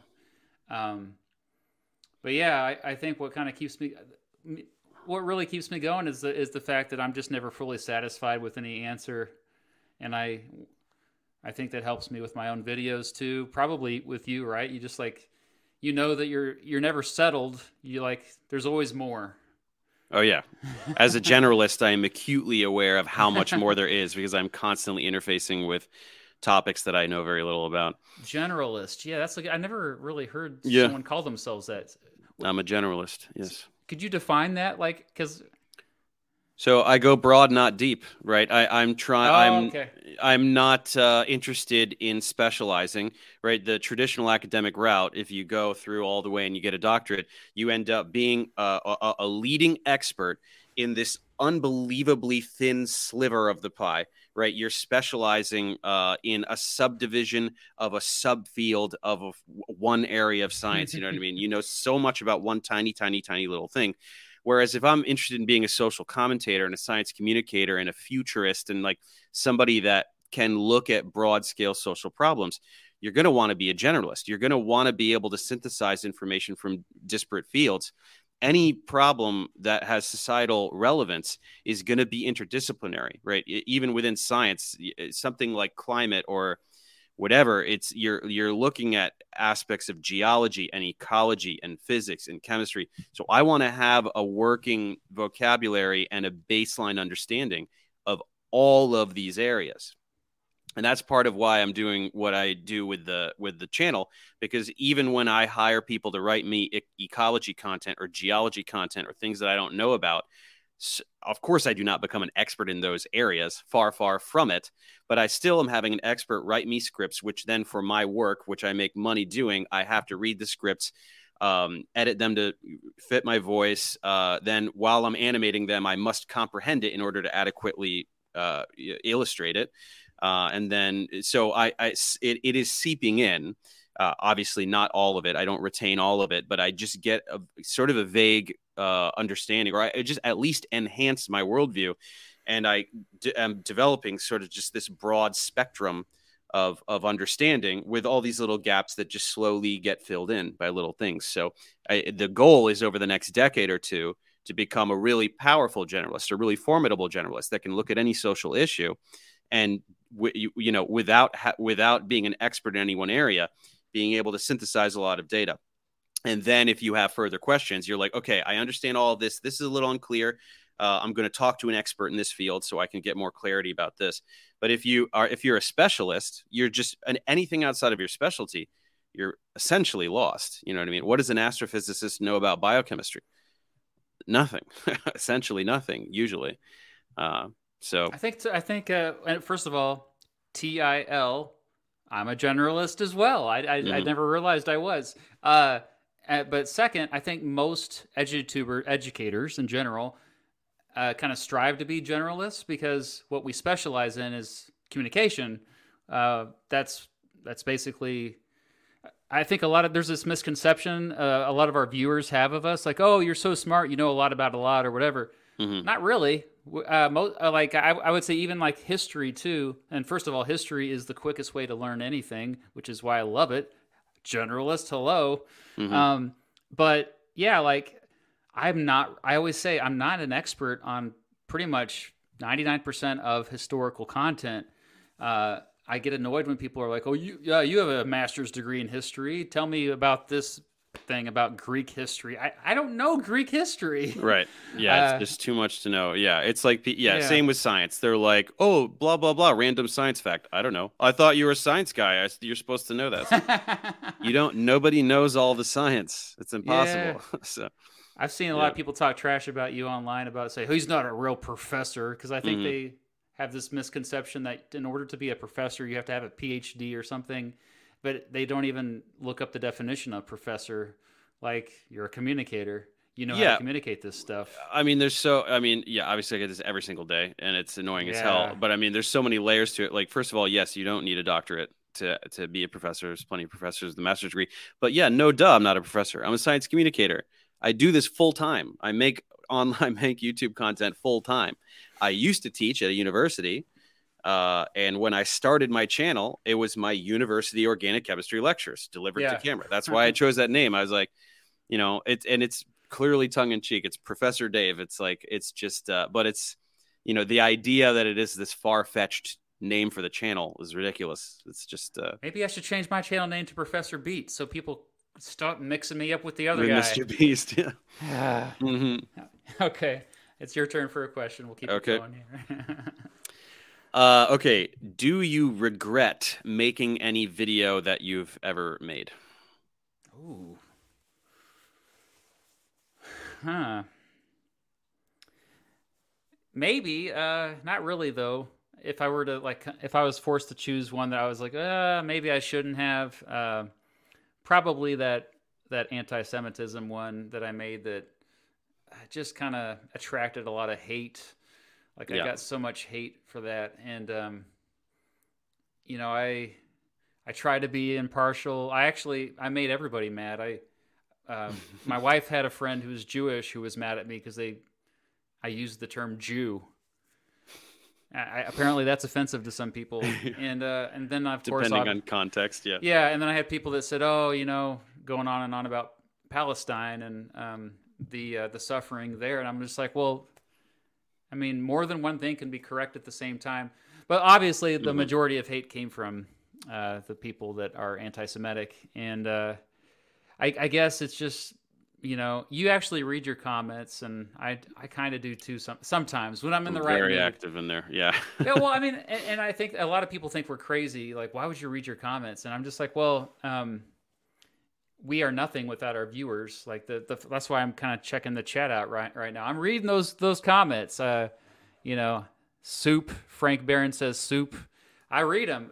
Um, but yeah, I, I think what kind of keeps me, what really keeps me going is the is the fact that I'm just never fully satisfied with any answer, and I, I think that helps me with my own videos too. Probably with you, right? You just like, you know that you're you're never settled. You like, there's always more Oh yeah. As a generalist, I am acutely aware of how much more there is because I'm constantly interfacing with topics that I know very little about. Generalist. Yeah, that's like I never really heard yeah. someone call themselves that. I'm a generalist. Yes. Could you define that like cuz so I go broad, not deep, right? I, am trying. Oh, I'm okay. I'm not uh, interested in specializing, right? The traditional academic route, if you go through all the way and you get a doctorate, you end up being a, a, a leading expert in this unbelievably thin sliver of the pie, right? You're specializing uh, in a subdivision of a subfield of a, one area of science. You know what I [laughs] mean? You know so much about one tiny, tiny, tiny little thing Whereas if I'm interested in being a social commentator and a science communicator and a futurist and like somebody that can look at broad scale social problems, you're going to want to be a generalist. You're going to want to be able to synthesize information from disparate fields. Any problem that has societal relevance is going to be interdisciplinary, right? Even within science, eh, something like climate or whatever it's you're you're looking at aspects of geology and ecology and physics and chemistry so i want to have a working vocabulary and a baseline understanding of all of these areas and that's part of why i'm doing what i do with the with the channel because even when i hire people to write me e- ecology content or geology content or things that i don't know about of course, I do not become an expert in those areas, far, far from it. But I still am having an expert write me scripts, which then for my work, which I make money doing, I have to read the scripts, um, edit them to fit my voice. Uh, then while I'm animating them, I must comprehend it in order to adequately uh, illustrate it. Uh, and then, so I, I it, it is seeping in. Uh, obviously, not all of it. I don't retain all of it, but I just get a sort of a vague uh, understanding, or I just at least enhance my worldview. And I d- am developing sort of just this broad spectrum of of understanding with all these little gaps that just slowly get filled in by little things. So I, the goal is over the next decade or two to become a really powerful generalist, a really formidable generalist that can look at any social issue and you, you know without ha- without being an expert in any one area, being able to synthesize a lot of data. And then if you have further questions, you're like, okay, I understand all of this. This is a little unclear. Uh, I'm going to talk to an expert in this field so I can get more clarity about this. But if you are, if you're a specialist, you're just an, anything outside of your specialty, you're essentially lost. You know what I mean? What does an astrophysicist know about biochemistry? Nothing, [laughs] essentially nothing. Usually, uh, so I think I think uh, first of all, TIL. I'm a generalist as well. I I, mm-hmm. I never realized I was. Uh, uh, but second, I think most edutuber educators in general uh, kind of strive to be generalists because what we specialize in is communication. Uh, that's that's basically. I think a lot of there's this misconception uh, a lot of our viewers have of us, like, "Oh, you're so smart, you know a lot about a lot," or whatever. Mm-hmm. Not really. Uh, mo- uh, like I, I, would say, even like history too. And first of all, history is the quickest way to learn anything, which is why I love it generalist. Hello. Mm-hmm. Um, but yeah, like I'm not, I always say I'm not an expert on pretty much 99% of historical content. Uh, I get annoyed when people are like, "Oh, you yeah, you have a master's degree in history. Tell me about this thing about Greek history. I, I don't know Greek history. [laughs] Right. Yeah, uh, it's just too much to know. Yeah, it's like yeah, yeah, same with science. They're like, "Oh, blah blah blah, random science fact." I don't know. I thought you were a science guy. I, you're supposed to know that. [laughs] you don't nobody knows all the science. It's impossible. Yeah. [laughs] so I've seen a yeah. lot of people talk trash about you online about say, "He's not a real professor," because I think mm-hmm. they have this misconception that in order to be a professor, you have to have a PhD or something but they don't even look up the definition of professor. Like you're a communicator. You know yeah. how to communicate this stuff. I mean, there's so. I mean, yeah. Obviously, I get this every single day, and it's annoying yeah. as hell. But I mean, there's so many layers to it. Like, first of all, yes, you don't need a doctorate to to be a professor. There's plenty of professors with a master's degree. But yeah, no duh, I'm not a professor. I'm a science communicator. I do this full time. I make [laughs] online, make YouTube content full time. I used to teach at a university. Uh, and when I started my channel, it was my university organic chemistry lectures delivered yeah. to camera. That's why I [laughs] chose that name. I was like, you know, it's and it's clearly tongue in cheek. It's Professor Dave. It's like it's just, uh, but it's, you know, the idea that it is this far fetched name for the channel is ridiculous. It's just uh, maybe I should change my channel name to Professor Beat so people stop mixing me up with the other guy. Mr. Beast. Yeah. [laughs] mm-hmm. Okay, it's your turn for a question. We'll keep okay. it going here. [laughs] Uh, okay. Do you regret making any video that you've ever made? Ooh. Huh. Maybe. Uh, not really though. If I were to like, if I was forced to choose one that I was like, uh, maybe I shouldn't have. Uh, probably that that anti-Semitism one that I made that just kind of attracted a lot of hate like yeah. I got so much hate for that, and um, you know, I I try to be impartial. I actually I made everybody mad. I um, [laughs] my wife had a friend who was Jewish who was mad at me because they I used the term Jew. I, apparently that's offensive to some people, [laughs] and uh, and then of course depending on context, yeah, yeah, and then I had people that said, oh, you know, going on and on about Palestine and um, the uh, the suffering there, and I'm just like, well, I mean, more than one thing can be correct at the same time. But obviously, the mm-hmm. majority of hate came from uh, the people that are anti-Semitic, and uh, I, I, guess it's just you know you actually read your comments, and I I kind of do too. Some sometimes when I'm in the Very right very active in there, yeah. [laughs] yeah, well, I mean, and, and, I think a lot of people think we're crazy. Like, why would you read your comments? And I'm just like, well. Um, we are nothing without our viewers. Like the, the that's why I'm kind of checking the chat out right right now. I'm reading those those comments. Uh, you know, soup. Frank Barron says soup. I read them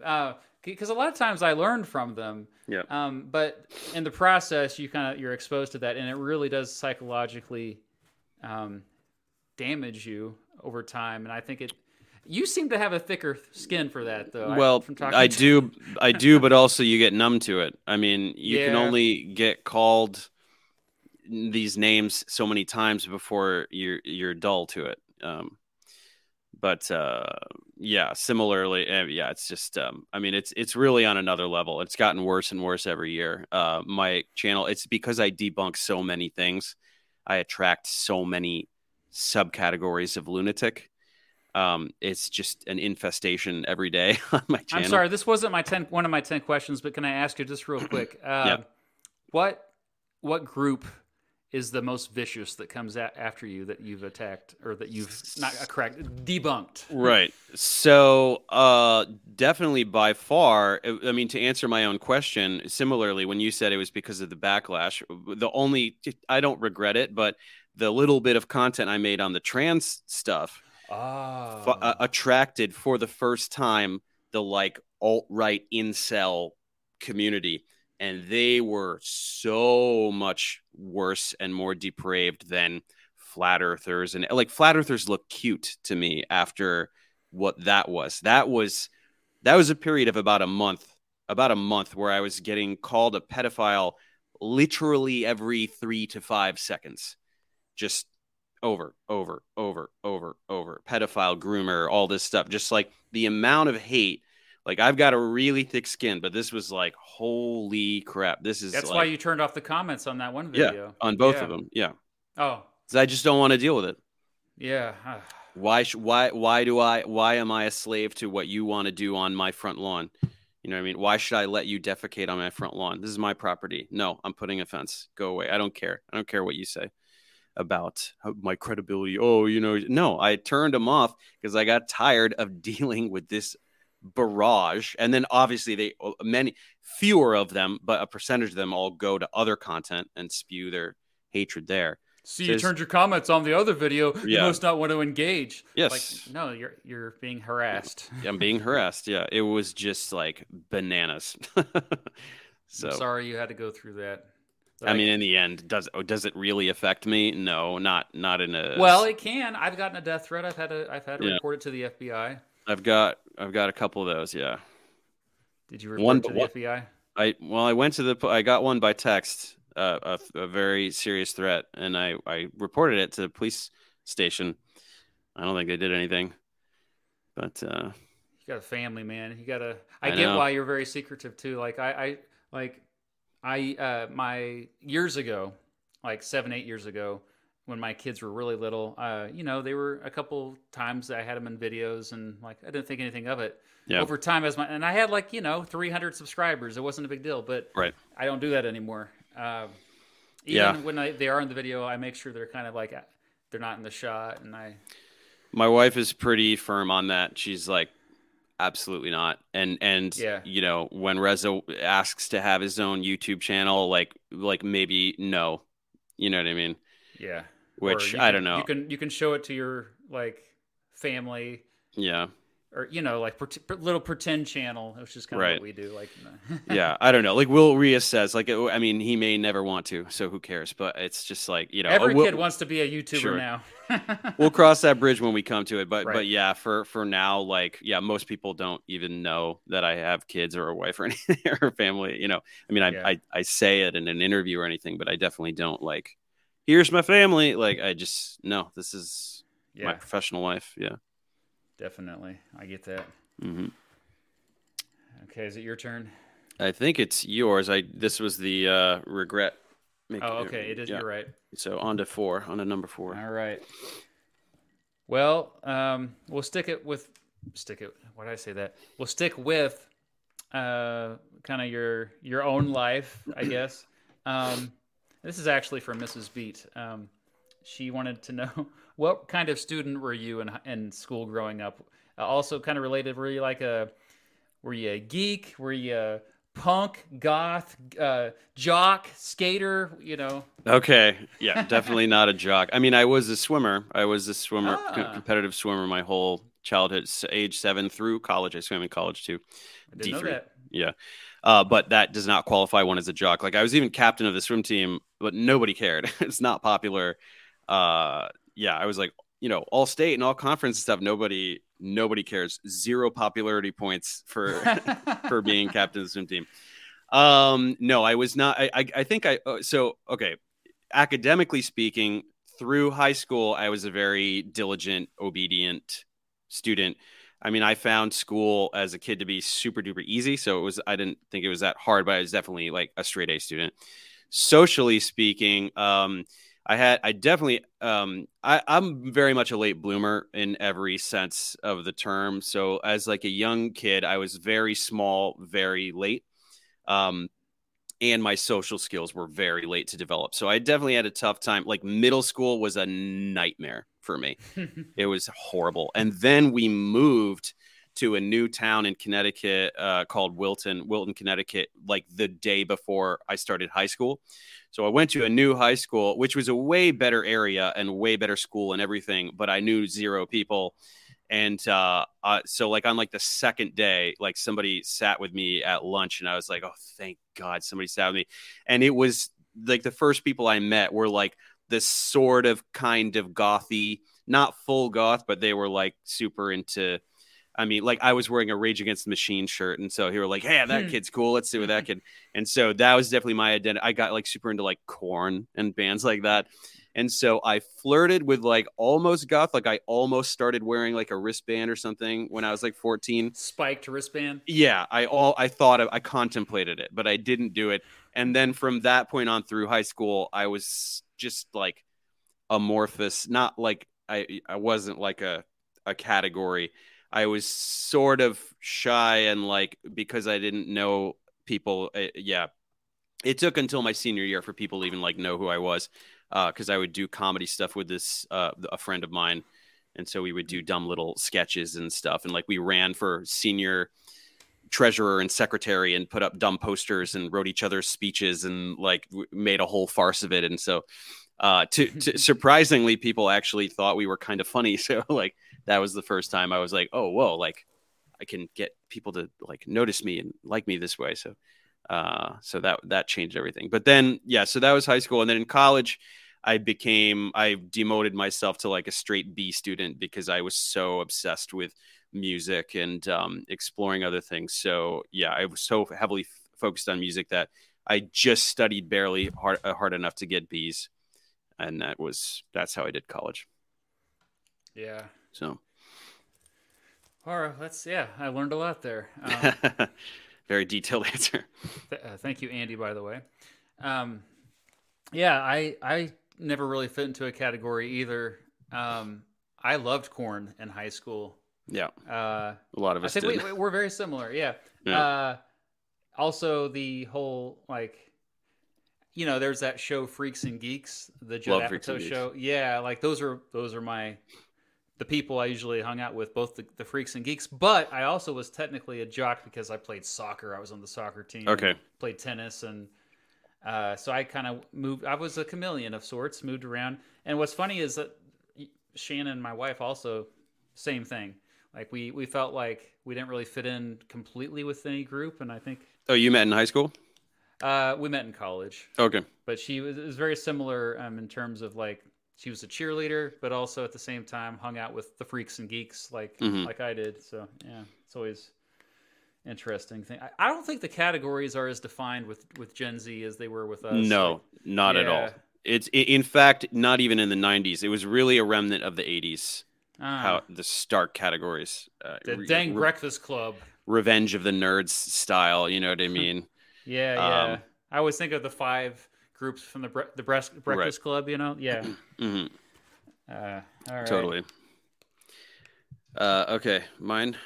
because uh, a lot of times I learn from them. Yeah. Um, but in the process, you kind of you're exposed to that, and it really does psychologically um, damage you over time. And I think it you seem to have a thicker skin for that, though. Well, I, I do, I do, but also you get numb to it. I mean, you yeah. can only get called these names so many times before you're you're dull to it. Um, but uh, yeah, similarly, uh, yeah, it's just, um, I mean, it's it's really on another level. It's gotten worse and worse every year. Uh, my channel, it's because I debunk so many things. I attract so many subcategories of lunatic um, it's just an infestation every day [laughs] on my channel. I'm sorry, this wasn't my ten one of my ten questions, but can I ask you just real [clears throat] quick? Uh, yeah. What what group is the most vicious that comes at, after you that you've attacked or that you've not uh, correct debunked? Right. So uh, definitely by far. I mean, to answer my own question, similarly, when you said it was because of the backlash, the only I don't regret it, but the little bit of content I made on the trans stuff oh. f- uh, attracted for the first time the like alt right incel community. And they were so much worse and more depraved than flat earthers. And like flat earthers look cute to me after what that was. That was that was a period of about a month, about a month where I was getting called a pedophile literally every three to five seconds. Just over, over, over, over, over, pedophile, groomer, all this stuff. Just like the amount of hate. Like I've got a really thick skin, but this was like, holy crap! This is. That's like, why you turned off the comments on that one video. Yeah, on both yeah. of them. Yeah. Oh. I just don't want to deal with it. Yeah. Why sh- why why do I why am I a slave to what you want to do on my front lawn? You know what I mean? Why should I let you defecate on my front lawn? This is my property. No, I'm putting a fence. Go away. I don't care. I don't care what you say about my credibility. Oh, you know, no, I turned them off because I got tired of [laughs] dealing with this barrage. And then obviously they many fewer of them, but a percentage of them all go to other content and spew their hatred there. See, you turned your comments on the other video. Yeah. You must not want to engage. Yes. Like, no, you're you're being harassed. Yeah, I'm being harassed. Yeah, it was just like bananas. [laughs] so I'm sorry you had to go through that. I mean, in the end, does oh, does it really affect me? No, not not in a. Well, it can. I've gotten a death threat. I've had to I've had to yeah. report it to the FBI. I've got I've got a couple of those. Yeah. Did you report one, to the one, FBI? I well, I went to the I got one by text a, a, very serious threat, and I I reported it to the police station. I don't think they did anything, but uh, you got a family, man. You got. I, I get know. why you're very secretive too. Like I, I like I uh, my years ago, like seven eight years ago, when my kids were really little, uh, you know, they were a couple times I had them in videos, and like I didn't think anything of it. Yeah. Over time, as my and I had like you know 300 subscribers, it wasn't a big deal. But right. I don't do that anymore. Um, even yeah. when I, they are in the video, I make sure they're kind of like they're not in the shot, and I. My wife is pretty firm on that. She's like, absolutely not. And and yeah. you know when Reza asks to have his own YouTube channel, like like maybe no, you know what I mean? Yeah. Which I don't know. You can you can show it to your like family. Yeah or you know like little pretend channel which is kind of right. what we do like [laughs] yeah i don't know like will reassess like i mean he may never want to so who cares but it's just like you know every we'll, kid wants to be a youtuber sure. now [laughs] we'll cross that bridge when we come to it but right. but yeah for for now like yeah most people don't even know that i have kids or a wife or [laughs] anything or family you know i mean I, yeah. I i say it in an interview or anything but i definitely don't like here's my family like i just no this is yeah. my professional life yeah Definitely. I get that. Mm-hmm. Okay, is it your turn? I think it's yours. I this was the uh, regret. Making, oh, okay. It is. Yeah. You're right. So on to four. On to number four. All right. Well, um, we'll stick it with stick it. Why did I say that? We'll stick with uh, kind of your your own life, I [clears throat] guess. Um, this is actually from Mrs. Beat. Um, she wanted to know [laughs] what kind of student were you in in school growing up? Uh, also, kind of related, were you like a were you a geek? Were you a punk, goth, uh, jock, skater? You know. Okay, yeah, [laughs] definitely not a jock. I mean, I was a swimmer. I was a swimmer, ah. competitive swimmer my whole childhood, age seven through college. I swam in college too. D three. Yeah. Uh, but that does not qualify one as a jock. Like I was even captain of the swim team, but nobody cared. [laughs] it's not popular uh, yeah, I was like, you know, all state and all conference stuff. Nobody, nobody cares. Zero popularity points for [laughs] for being captain of the swim team. Um, no, I was not. I, I, I think I. Uh, so okay, academically speaking, through high school, I was a very diligent, obedient student. I mean, I found school as a kid to be super duper easy. So it was, I didn't think it was that hard, but I was definitely like a straight A student. Socially speaking, um, I had I definitely um I, I'm very much a late bloomer in every sense of the term. So as like a young kid, I was very small, very late. Um and my social skills were very late to develop. So I definitely had a tough time. Like middle school was a nightmare for me. [laughs] it was horrible. And then we moved to a new town in Connecticut uh, called Wilton, Wilton, Connecticut, like the day before I started high school. So I went to a new high school, which was a way better area and way better school and everything, but I knew zero people. And uh, uh, so, like on like the second day, like somebody sat with me at lunch, and I was like, "Oh, thank God, somebody sat with me." And it was like the first people I met were like this sort of kind of gothy, not full goth, but they were like super into I mean, like I was wearing a Rage Against the Machine shirt, and so he were like, "Hey, that hmm. kid's cool. Let's see what that kid." And so that was definitely my identity. I got like super into like Korn and bands like that, and so I flirted with like almost goth. Like I almost started wearing like a wristband or something when I was like fourteen. Spiked wristband. Yeah, I all I thought of, I contemplated it, but I didn't do it. And then from that point on through high school, I was just like amorphous, not like I I wasn't like a a category. I was sort of shy and like because I didn't know people. Uh, yeah, it took until my senior year for people to even like know who I was because uh, I would do comedy stuff with this uh, a friend of mine, and so we would do dumb little sketches and stuff, and like we ran for senior treasurer and secretary and put up dumb posters and wrote each other's speeches and like made a whole farce of it, and so. Uh, to, [laughs] to surprisingly, people actually thought we were kind of funny. [laughs] So like that was the first time I was like, oh, whoa, like I can get people to like notice me and like me this way. So uh, so that that changed everything. But then, yeah, so that was high school, and then in college, I became I demoted myself to like a straight B student because I was so obsessed with music and um, exploring other things. So yeah, I was so heavily f- focused on music that I just studied barely hard uh, hard enough to get B's, and that was that's how I did college. Yeah. So. All right, let's yeah, I learned a lot there. [laughs] Um, very detailed [laughs] answer. Th- uh, thank you, Andy. By the way, um, yeah, I I never really fit into a category either. Um, I loved Korn in high school. Yeah, uh, a lot of us. I think we, we're very similar. Yeah. yeah. Uh, also, the whole like, you know, there's that show Freaks and Geeks, the Judd Apatow show. Yeah, like those are those are my the people I usually hung out with, both the, the, freaks and geeks. But I also was technically a jock because I played soccer. I was on the soccer team. Okay. Played tennis, and uh, so I kind of moved. I was a chameleon of sorts, moved around. And what's funny is that Shannon, and my wife, also same thing. Like we we felt like we didn't really fit in completely with any group, and I think. Oh, you met in high school. Uh, we met in college. Okay. But she was, was very similar um, in terms of like she was a cheerleader, but also at the same time hung out with the freaks and geeks like mm-hmm. like I did. So yeah, it's always interesting thing. I, I, don't think the categories are as defined with with Gen Z as they were with us. No, like, not yeah. at all. It's in fact not even in the '90s. It was really a remnant of the '80s. Ah. How the stark categories. Uh, the dang re- Breakfast Club. Revenge of the Nerds style. You know what I [laughs] mean? Yeah, yeah. Um, I always think of the five groups from the bre- the Breakfast right. Club. You know, [clears throat] yeah. mm-hmm. uh, all right. Totally. Uh, okay, mine.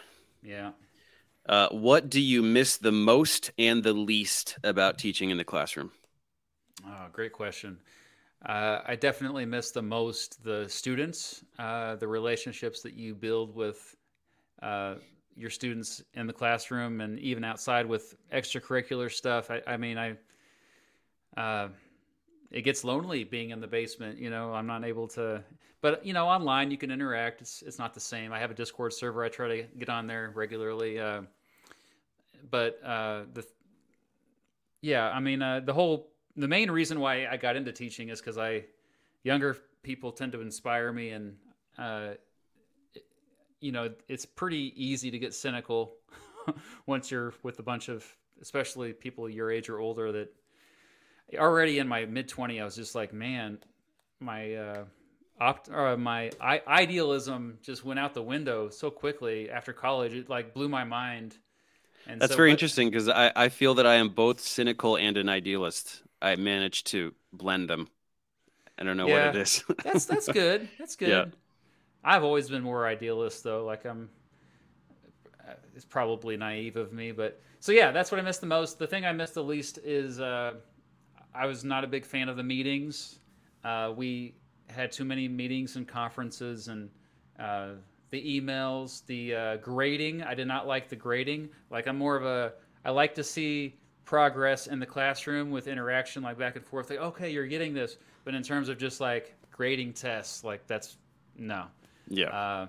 Yeah. Uh, what do you miss the most and the least about teaching in the classroom? Oh, great question. Uh, I definitely miss the most the students, uh, the relationships that you build with uh, your students in the classroom and even outside with extracurricular stuff. I, I mean, I uh, it gets lonely being in the basement. You know, I'm not able to, but you know, online you can interact. It's it's not the same. I have a Discord server. I try to get on there regularly. Uh, but uh, the yeah, I mean, uh, the whole the main reason why I got into teaching is because I younger people tend to inspire me, and uh, you know, it's pretty easy to get cynical [laughs] once you're with a bunch of especially people your age or older that already in my mid 20 I was just like, man, my uh, opt uh, my I- idealism just went out the window so quickly after college. It like blew my mind. And That's so, very interesting because I, I feel that I am both cynical and an idealist. I managed to blend them. I don't know yeah, what it is. [laughs] that's that's good. That's good. Yeah. I've always been more idealist though. Like I'm uh, it's probably naive of me, but so yeah, that's what I miss the most. The thing I miss the least is uh, I was not a big fan of the meetings. Uh, we had too many meetings and conferences and uh, the emails, the uh, grading. I did not like the grading. Like I'm more of a I like to see progress in the classroom with interaction, like back and forth. Like okay, you're getting this, but in terms of just like grading tests, like that's no. Yeah. Uh,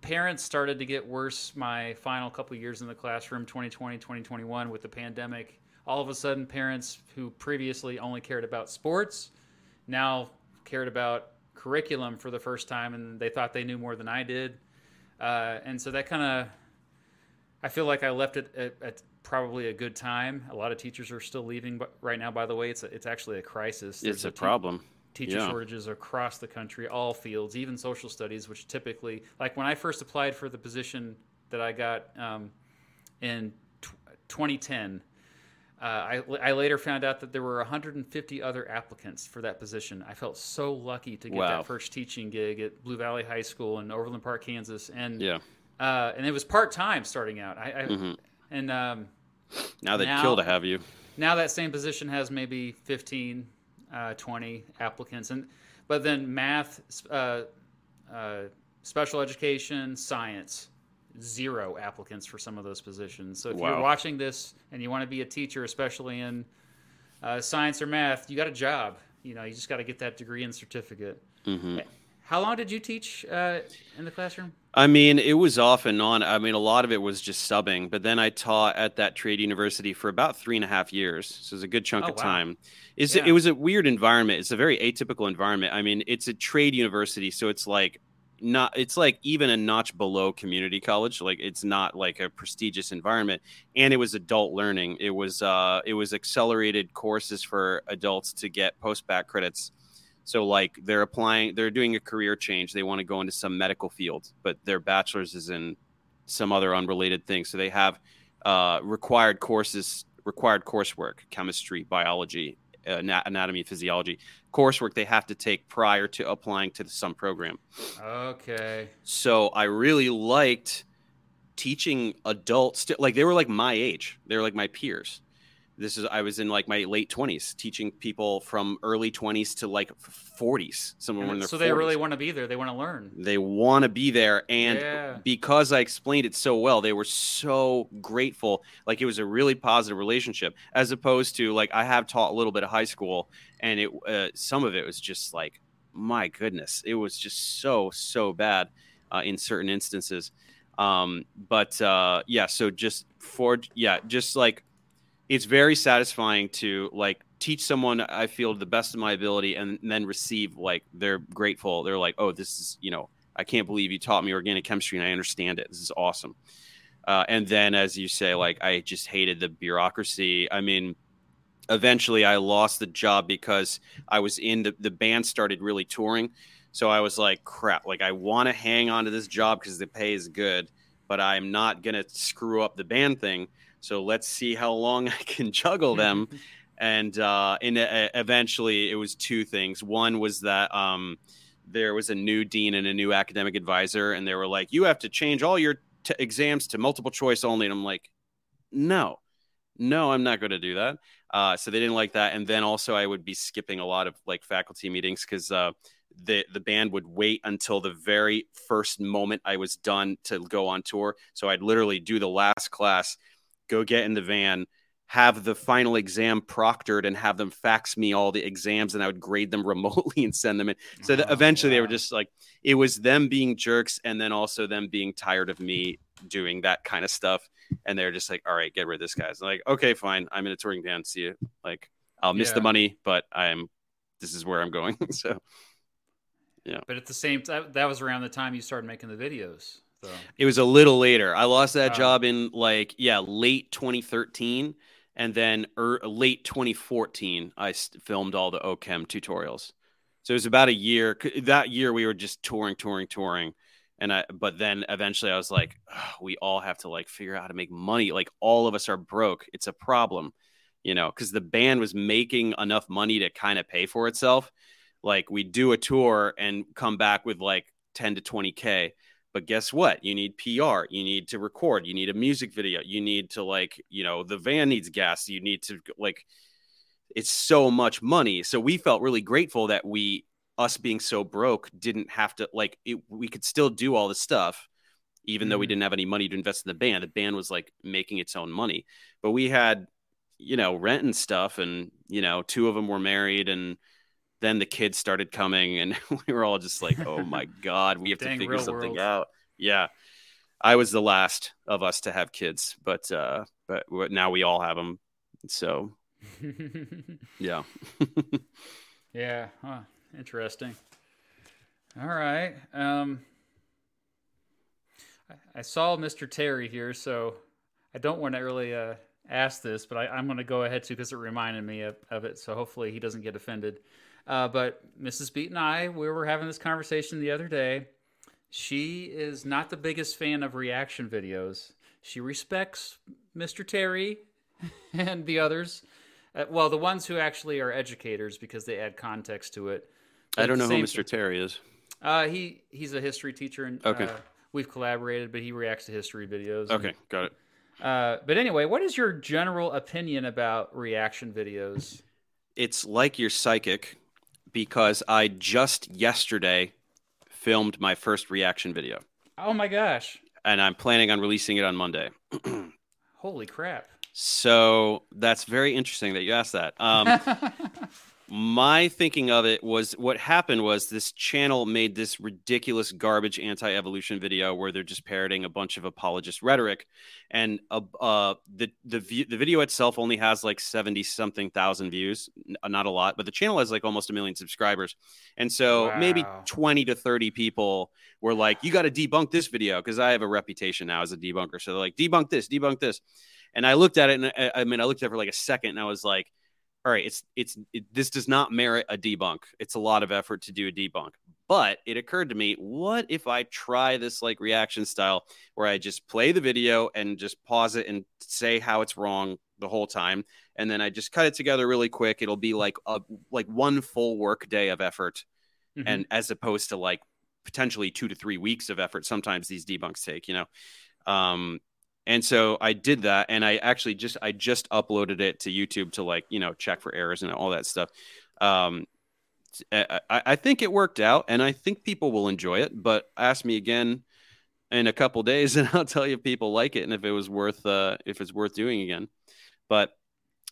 parents started to get worse my final couple years in the classroom 2020 2021 with the pandemic all of a sudden parents who previously only cared about sports now cared about curriculum for the first time and they thought they knew more than I did. Uh, and so that kind of, I feel like I left it at, at, probably a good time. A lot of teachers are still leaving but right now, by the way. It's, a, it's actually a crisis. There's it's a, a te- problem. Teacher yeah. shortages across the country, all fields, even social studies, which typically, like when I first applied for the position that I got um, in t- 2010, uh, I, I later found out that there were 150 other applicants for that position. I felt so lucky to get wow. that first teaching gig at Blue Valley High School in Overland Park, Kansas, and yeah, uh, and it was part time starting out. I, I mm-hmm. and um, now they'd kill to have you. Now that same position has maybe 15, uh, 20 applicants, and but then math, uh, uh, special education, science zero applicants for some of those positions. So if wow. you're watching this and you want to be a teacher, especially in uh, science or math, you got a job. You know, you just got to get that degree and certificate. Mm-hmm. How long did you teach uh, in the classroom? I mean, it was off and on. I mean, a lot of it was just subbing, but then I taught at that trade university for about three and a half years. So it was a good chunk oh, of wow. time. It's, yeah. It was a weird environment. It's a very atypical environment. I mean, it's a trade university, so it's like not it's like even a notch below community college like it's not like a prestigious environment and it was adult learning it was uh it was accelerated courses for adults to get post back credits so like they're applying they're doing a career change they want to go into some medical field but their bachelor's is in some other unrelated thing so they have uh required courses required coursework chemistry biology anatomy physiology coursework they have to take prior to applying to some program. Okay. So I really liked teaching adults like they were like my age. They were like my peers this is I was in like my late twenties, teaching people from early twenties to like forties. Someone in their so 40s. they really want to be there. They want to learn. They want to be there, and yeah. because I explained it so well, they were so grateful. Like it was a really positive relationship, as opposed to like I have taught a little bit of high school, and it uh, some of it was just like my goodness, it was just so so bad uh, in certain instances. Um, but uh, yeah, so just for yeah, just like it's very satisfying to like teach someone I feel the best of my ability and then receive like they're grateful. They're like, oh, this is you know I can't believe you taught me organic chemistry and I understand it. This is awesome. Uh, and then as you say, like I just hated the bureaucracy. I mean, eventually I lost the job because I was in the the band started really touring. So I was like, crap, like I want to hang on to this job because the pay is good, but I'm not gonna screw up the band thing. So let's see how long [laughs] I can juggle them. [laughs] and uh, and uh, eventually, it was two things. One was that um, there was a new dean and a new academic advisor, and they were like, "You have to change all your t- exams to multiple choice only." And I'm like, "No, no, I'm not going to do that." Uh, so they didn't like that. And then also, I would be skipping a lot of like faculty meetings because uh, the the band would wait until the very first moment I was done to go on tour. So I'd literally do the last class go get in the van, have the final exam proctored, and have them fax me all the exams, and I would grade them [laughs] remotely and send them in. So oh, eventually, yeah. they were just like, it was them being jerks, and then also them being tired of me doing that kind of stuff. And they're just like, all right, get rid of this guy. So like, okay, fine. I'm in a touring band. See you. Like, I'll miss yeah. the money, but I'm, this is where I'm going. [laughs] so, yeah. But at the same time, that was around the time you started making the videos. So. It was a little later. I lost that uh, job in like yeah, late 2013 and then er, late 2014 I filmed all the OChem tutorials. So it was about a year. That year we were just touring, touring, touring. And I, but then eventually I was like, oh, we all have to like figure out how to make money. Like all of us are broke. It's a problem, you know, because the band was making enough money to kind of pay for itself. Like we do a tour and come back with like 10 to 20K but guess what? You need PR. You need to record. You need a music video. You need to like, you know, the van needs gas. You need to like, it's so much money. So we felt really grateful that we, us being so broke, didn't have to like, it, we could still do all this stuff, even mm-hmm. though we mm-hmm. didn't have any money to invest in the band. The band was like making its own money, but we had, you know, rent and stuff. And, you know, two of them were married and, then the kids started coming and [laughs] we were all just like oh my [laughs] god we have to figure something world. out yeah i was the last of us to have kids but uh but now we all have them so [laughs] yeah yeah huh. interesting all right um I, I saw mr terry here so i don't want to really uh ask this but I, am going to go ahead to because it reminded me of, of it so hopefully he doesn't get offended uh, but Mrs. Beat and I, we were having this conversation the other day. She is not the biggest fan of reaction videos. She respects Mr. Terry, [laughs] and the others. Uh, well, the ones who actually are educators because they add context to it. But I don't know who Mr. Terry is. Uh, he he's a history teacher, and okay. Uh, we've collaborated, but he reacts to history videos. Okay, and, got it. Uh, but anyway, what is your general opinion about reaction videos? It's like you're psychic because I just yesterday filmed my first reaction video. Oh my gosh. And I'm planning on releasing it on Monday. [clears throat] Holy crap. So that's very interesting that you asked that. Um, [laughs] my thinking of it was what happened was this channel made this ridiculous garbage anti-evolution video where they're just parroting a bunch of apologist rhetoric. And uh, uh, the the the video itself only has like 70 something thousand views not a lot but the channel has like almost a million subscribers. And so wow. maybe 20 to 30 people were like you got to debunk this video because i have a reputation now as a debunker. So they're like debunk this debunk this. And i looked at it and I, I mean i looked at it for like a second and i was like all right, it's it's it, this does not merit a debunk. It's a lot of effort to do a debunk. But it occurred to me, what if I try this like reaction style where I just play the video and just pause it and say how it's wrong the whole time, and then I just cut it together really quick. It'll be like a like one full work day of effort, mm-hmm. and as opposed to like potentially two to three weeks of effort. Sometimes these debunks take, you know. Um, and so I did that, and I actually just I just uploaded it to YouTube to like you know check for errors and all that stuff. Um, I, I think it worked out, and I think people will enjoy it. But ask me again in a couple days, [laughs] and I'll tell you if people like it and if it was worth uh, if it's worth doing again. But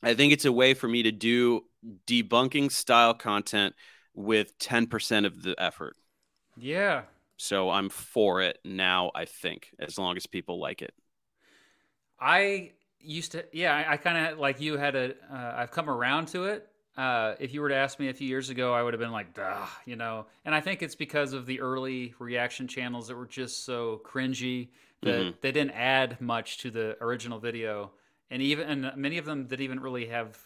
I think it's a way for me to do debunking style content with ten percent of the effort. Yeah. So I'm for it now. I think as long as people like it. I used to, yeah, I, I kind of like you had a, uh, I've come around to it. Uh, if you were to ask me a few years ago, I would have been like, duh, you know. And I think it's because of the early reaction channels that were just so cringy that mm-hmm. they didn't add much to the original video, and even and many of them didn't even really have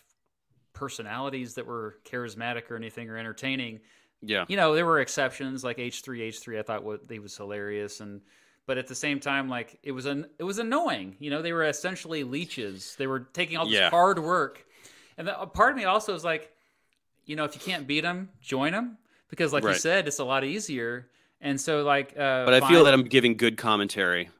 personalities that were charismatic or anything or entertaining. Yeah, you know, there were exceptions like H three H three. I thought what he was hilarious and but at the same time like it was an it was annoying you know? They were essentially leeches. They were taking all this yeah. hard work. And the, part of me also is like you know if you can't beat them join them because like right. you said it's a lot easier. And so like uh but i feel that i'm giving good commentary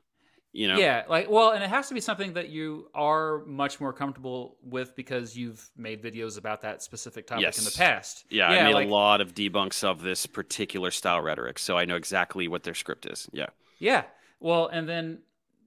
you know? Yeah like well and it has to be something that you are much more comfortable with because you've made videos about that specific topic yes. in the past. Yeah, yeah i made like, a lot of debunks of this particular style rhetoric so i know exactly what their script is. Yeah yeah. Well, and then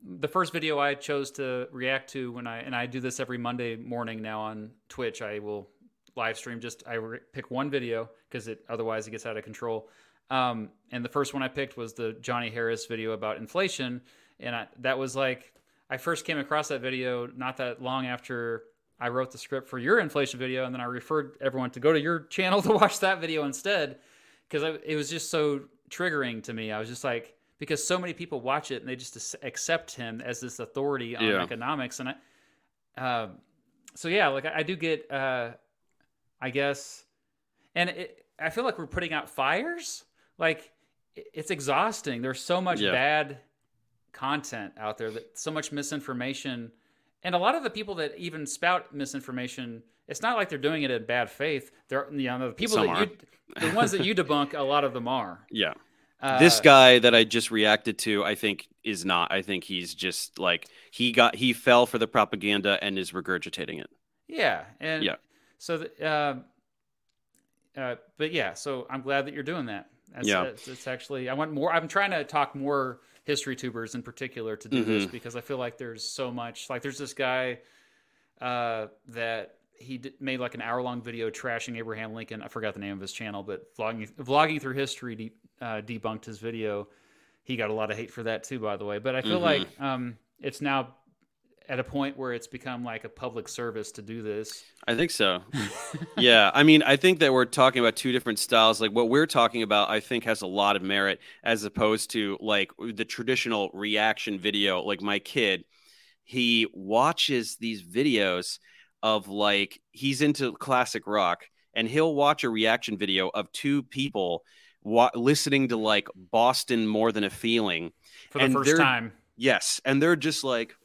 the first video I chose to react to when I and I do this every Monday morning now on Twitch. I will live stream just I re- pick one video because it otherwise it gets out of control. Um, and the first one I picked was the Johnny Harris video about inflation, and I, that was like I first came across that video not that long after I wrote the script for your inflation video, and then I referred everyone to go to your [laughs] channel to watch that video instead because it was just so triggering to me. I was just like, because so many people watch it and they just accept him as this authority on yeah. economics. And I, uh, so yeah like I, I do get uh, I guess and it, I feel like we're putting out fires. Like it's exhausting. There's so much yeah. bad content out there that so much misinformation. And a lot of the people that even spout misinformation it's not like they're doing it in bad faith. They're you know the people Some that are. you the ones that you [laughs] debunk a lot of them are. Yeah uh, this guy that I just reacted to, I think, is not. I think he's just like he got he fell for the propaganda and is regurgitating it. Yeah, and yeah. So, the, uh, uh, but yeah, so I'm glad that you're doing that. That's, yeah, it's, it's, actually I want more. I'm trying to talk more history tubers in particular to do mm-hmm. this because I feel like there's so much. Like there's this guy uh, that he did, made like an hour long video trashing Abraham Lincoln. I forgot the name of his channel, but vlogging vlogging through history uh, debunked his video. He got a lot of hate for that too, by the way. But I feel mm-hmm. like um, it's now at a point where it's become like a public service to do this. I think so. yeah, I mean, I think that we're talking about two different styles. Like what we're talking about, I think has a lot of merit as opposed to like the traditional reaction video. Like my kid, he watches these videos of like he's into classic rock and he'll watch a reaction video of two people wa- listening to like Boston more than a feeling for the first time. Yes, and they're just like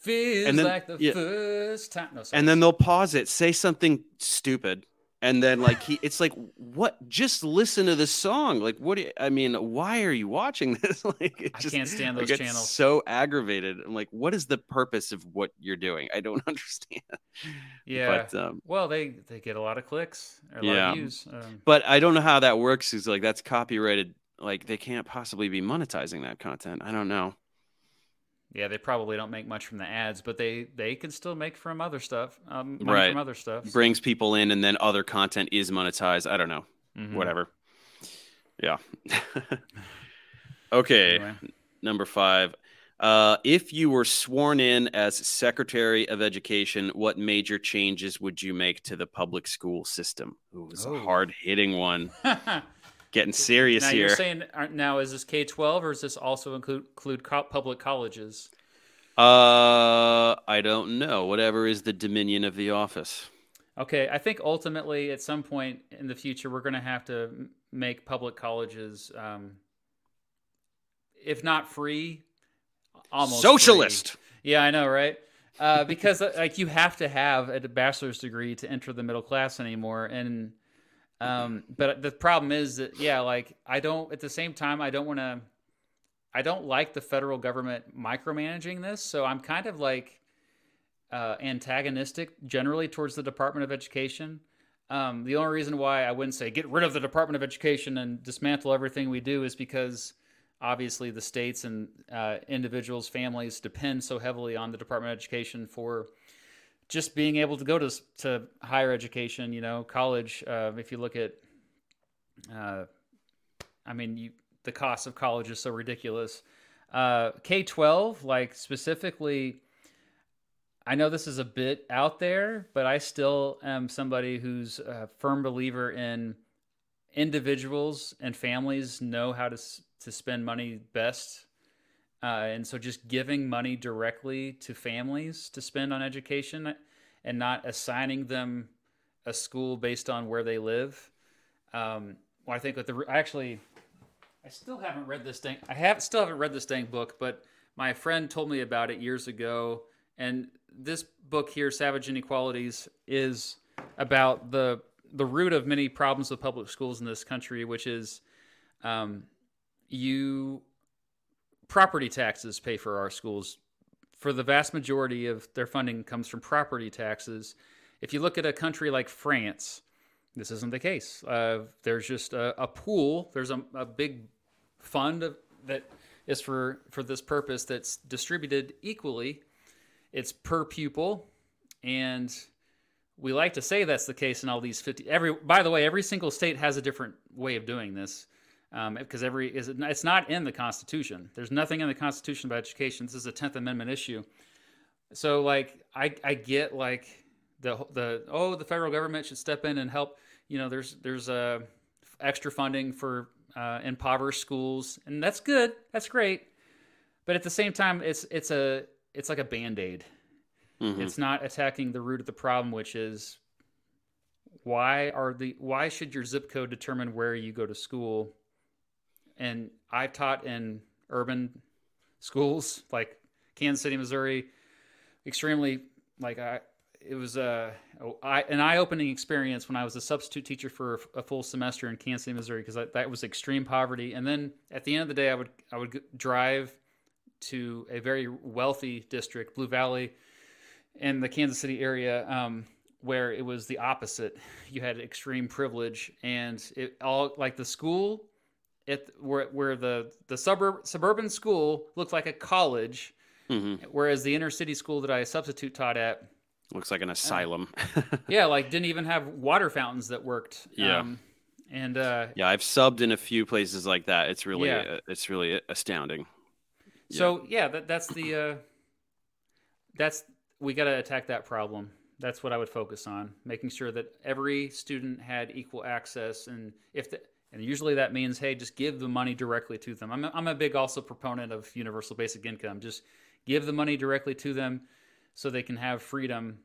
Feels then, like the yeah. first time. No, and then they'll pause it, say something stupid, and then like he, it's like, what? Just listen to the song. Like, what? Do you, I mean, why are you watching [laughs] this? like, it I can't stand those channels. so aggravated. I'm like, what is the purpose of what you're doing? I don't [laughs] understand. yeah. But um, well, they they get a lot of clicks, or a lot of views. Um, but I don't know how that works. Is like that's copyrighted. Like they can't possibly be monetizing that content. I don't know. Yeah, they probably don't make much from the ads, but they they can still make from other stuff. Um, money Right. from other stuff. so- Brings people in, and then other content is monetized. I don't know. Mhm. Whatever. Yeah. [laughs] okay. Anyway. Number five. Uh, if you were sworn in as Secretary of Education, what major changes would you make to the public school system? Ooh, was Oh. a hard hitting one. [laughs] Getting serious now here. you're saying now is this K twelve or does this also include include public colleges? uh, I don't know. Whatever is the dominion of the office. Okay, I think ultimately at some point in the future we're going to have to make public colleges, um, if not free, almost free. Socialist. Yeah, I know, right? Uh, because [laughs] like you have to have a bachelor's degree to enter the middle class anymore, and um, but the problem is that yeah, like I don't at the same time I don't want to, I don't like the federal government micromanaging this, so I'm kind of like uh, antagonistic generally towards the Department of Education. Um, the only reason why I wouldn't say get rid of the Department of Education and dismantle everything we do is because obviously the states and uh, individuals, families depend so heavily on the Department of Education for just being able to go to to higher education. You know, college. Uh, if you look at, uh, I mean, you, the cost of college is so ridiculous. Uh, K twelve, like specifically. I know this is a bit out there, but I still am somebody who's a firm believer in individuals and families know how to to spend money best. Uh, and so just giving money directly to families to spend on education and not assigning them a school based on where they live. Um, well, I think that the actually, I still haven't read this thing. I have still haven't read this dang book, but my friend told me about it years ago. And this book here, Savage Inequalities, is about the the root of many problems with public schools in this country, which is um, you property taxes pay for our schools. For the vast majority of their funding comes from property taxes. If you look at a country like France, this isn't the case. Uh, there's just a, a pool. There's a, a big fund of, that is for for this purpose that's distributed equally. It's per pupil, and we like to say that's the case in all these 50 every by the way every single state has a different way of doing this because every is it's not in the constitution. There's nothing in the constitution about education. This is a 10th amendment issue. So like i i get like the the oh the federal government should step in and help you know there's there's uh, extra funding for uh, impoverished schools and that's good. That's great. But at the same time it's it's a it's like a band-aid. Mhm. it's not attacking the root of the problem, which is why are the why should your zip code determine where you go to school? And I've taught in urban schools like Kansas City, Missouri, extremely like I it was a, a an eye-opening experience when I was a substitute teacher for a full semester in Kansas City, Missouri, because that was extreme poverty. And then at the end of the day, I would I would drive to a very wealthy district, Blue Valley, in the Kansas City area, um, where it was the opposite. You had extreme privilege, and it all like the school, it where where the the suburb suburban school looked like a college, Mhm. whereas the inner city school that I substitute taught at, Looks like an asylum. [laughs] yeah, like didn't even have water fountains that worked. Yeah. Um, and uh, yeah, I've subbed in a few places like that. It's really, Yeah. uh, it's really astounding. So yeah, that, that's the uh, that's we got to attack that problem. That's what I would focus on, making sure that every student had equal access, and if the, and usually that means hey, just give the money directly to them. I'm a, I'm a big also proponent of universal basic income. Just give the money directly to them, so they can have freedom.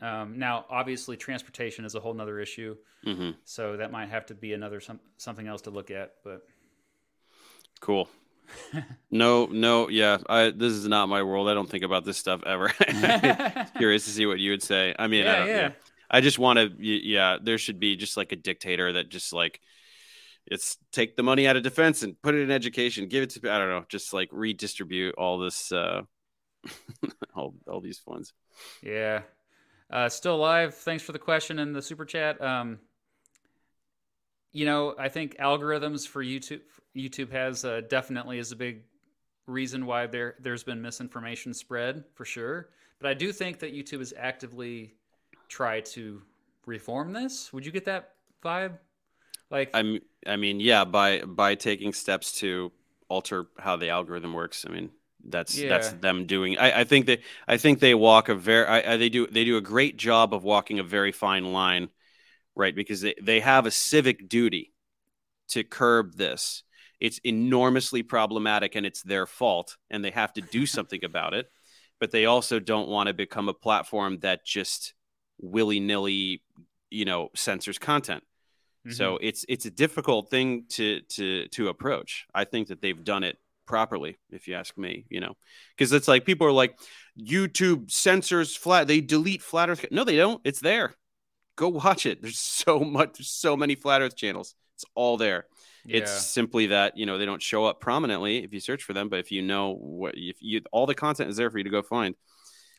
Um, now, obviously, transportation is a whole nother issue, hmm so that might have to be another some, something else to look at. But Cool. [laughs] no, no, yeah. I this is not my world. I don't think about this stuff ever. [laughs] Curious to see what you would say. I mean, yeah, I, yeah. yeah. I just want to. Yeah, there should be just like a dictator that just like it's take the money out of defense and put it in education. Give it to I don't know, just like redistribute all this, uh [laughs] all all these funds. Yeah. Uh, still alive. Thanks for the question and the super chat. Um, you know, I think algorithms for YouTube YouTube has uh, definitely is a big reason why there there's been misinformation spread for sure. But I do think that YouTube is actively try to reform this. Would you get that vibe? Like I'm I mean, yeah, by by taking steps to alter how the algorithm works. I mean, that's yeah. that's them doing. I, I think they I think they walk a very I, I, they do they do a great job of walking a very fine line right? Because they, they have a civic duty to curb this. It's enormously problematic and it's their fault, and they have to do [laughs] something about it. But they also don't want to become a platform that just willy nilly, you know, censors content. Mm-hmm. So it's it's a difficult thing to to to approach. I think that they've done it properly, if you ask me. You know, because it's like people are like, YouTube censors flat. They delete flat Earth. No, they don't. It's there go watch it. There's so much, there's so many flat Earth channels. It's all there. Yeah. It's simply that you know they don't show up prominently if you search for them, but if you know what, if you all the content is there for you to go find.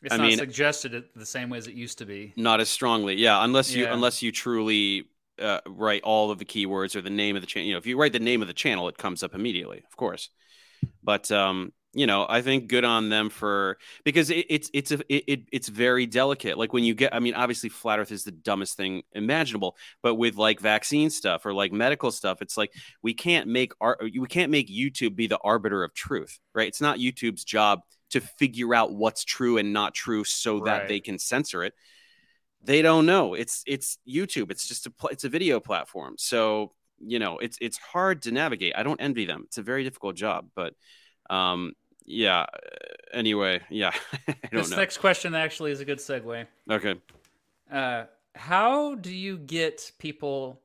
It's I not mean, suggested the same way as it used to be. Not as strongly, yeah. Unless you yeah. unless you truly uh, write all of the keywords or the name of the channel. You know, if you write the name of the channel, it comes up immediately, of course. But um, you know, I think good on them for because it, it's it's a it, it's very delicate. Like when you get, I mean, obviously, flat Earth is the dumbest thing imaginable, but with like vaccine stuff or like medical stuff, it's like we can't make our we can't make YouTube be the arbiter of truth, right? It's not YouTube's job to figure out what's true and not true so that they can censor it. They don't know. It's it's YouTube. It's just a it's a video platform. So you know, it's it's hard to navigate. I don't envy them. It's a very difficult job, but um, yeah. Anyway, yeah. [laughs] this know. next question actually is a good segue. Okay. Uh, how do you get people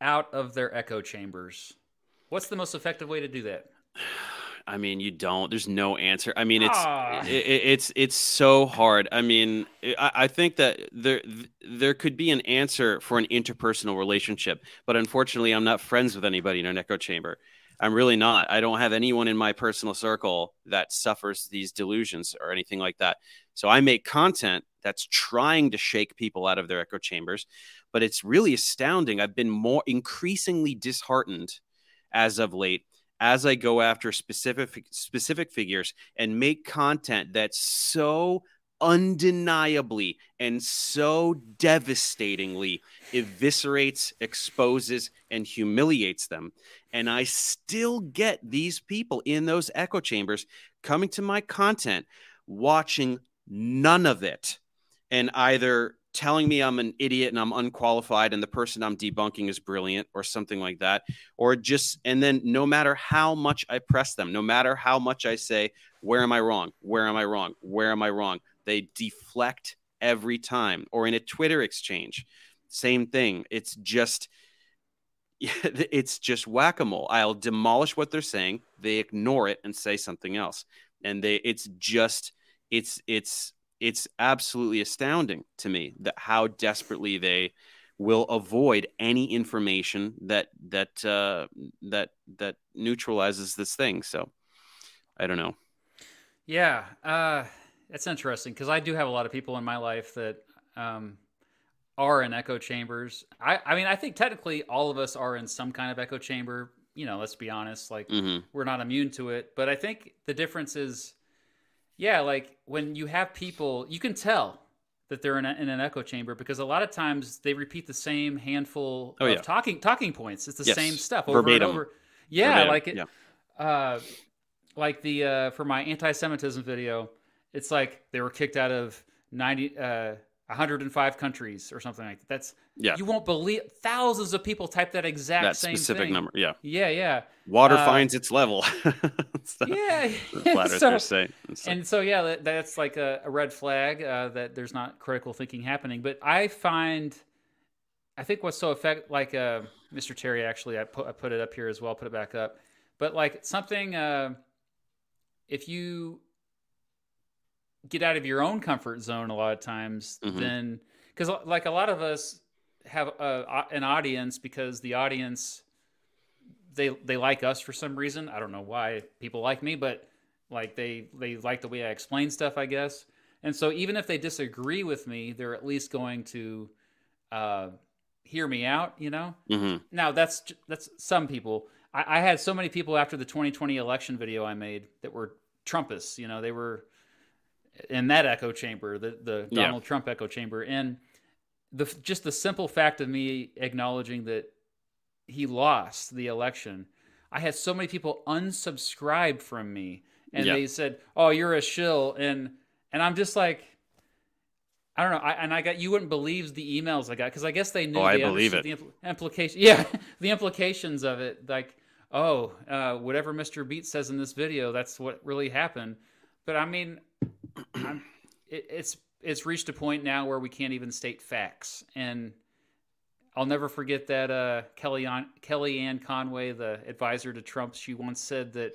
out of their echo chambers? What's the most effective way to do that? [sighs] [sighs] [sighs] I mean, you don't. There's no answer. I mean, it's ah. it, it's it's so hard. I mean, I, I think that there there could be an answer for an interpersonal relationship, but unfortunately, I'm not friends with anybody in an echo chamber. I'm really not. I don't have anyone in my personal circle that suffers these delusions or anything like that. So I make content that's trying to shake people out of their echo chambers, but it's really astounding. I've been more increasingly disheartened as of late as I go after specific specific figures and make content that's so undeniably and so devastatingly eviscerates, exposes, and humiliates them. And I still get these people in those echo chambers coming to my content, watching none of it, and either telling me I'm an idiot and I'm unqualified and the person I'm debunking is brilliant or something like that. Or just, and then no matter how much I press them, no matter how much I say, where am I wrong? Where am I wrong? Where am I wrong? They deflect every time. Or in a Twitter exchange, same thing. It's just [laughs] it's just whack-a-mole. I'll demolish what they're saying, they ignore it and say something else. And they it's just it's it's it's absolutely astounding to me that how desperately they will avoid any information that that uh, that that neutralizes this thing. So I don't know. Yeah, uh, that's interesting because I do have a lot of people in my life that um, are in echo chambers. I, I mean, I think technically all of us are in some kind of echo chamber. You know, let's be honest. Like mm-hmm. we're not immune to it, but I think the difference is, yeah, like when you have people, you can tell that they're in, a, in an echo chamber because a lot of times they repeat the same handful oh, of yeah. talking talking points. It's the yes. same stuff over Verbatim. and over. Yeah, Verbatim. like it. Yeah. Uh, like the uh, for my anti-Semitism video it's like they were kicked out of 90 uh 105 countries or something like that. That's yeah. You won't believe thousands of people type that exact that same specific thing. number. Yeah. Yeah, yeah. Water uh, finds its level. [laughs] yeah. [laughs] [laughs] so, say. And so yeah, that, that's like a, a red flag uh, that there's not critical thinking happening. But I find, I think what's so effect like uh, Mr. Terry actually, I put I put it up here as well. Put it back up. But like something, uh, if you get out of your own comfort zone a lot of times, mm-hmm. then because like a lot of us have a, an audience because the audience they they like us for some reason. I don't know why people like me, but like they they like the way I explain stuff, I guess. And so even if they disagree with me, they're at least going to uh, hear me out. You know. Mm-hmm. Now that's that's some people. I, I had so many people after the 2020 election video I made that were Trumpists. You know, they were in that echo chamber, the the Donald yeah. Trump echo chamber, and the just the simple fact of me acknowledging that he lost the election, I had so many people unsubscribe from me, and yeah. they said, "Oh, you're a shill," and and I'm just like. I don't know. I, and I got you wouldn't believe the emails I got because I guess they knew. Oh, I believe it. The impl- implication, [laughs] yeah, the implications of it. Like, oh, uh, whatever Mr. Beat says in this video, that's what really happened. But I mean, it, it's it's reached a point now where we can't even state facts, and I'll never forget that uh, Kellyanne, Kellyanne Conway, the advisor to Trump, she once said that,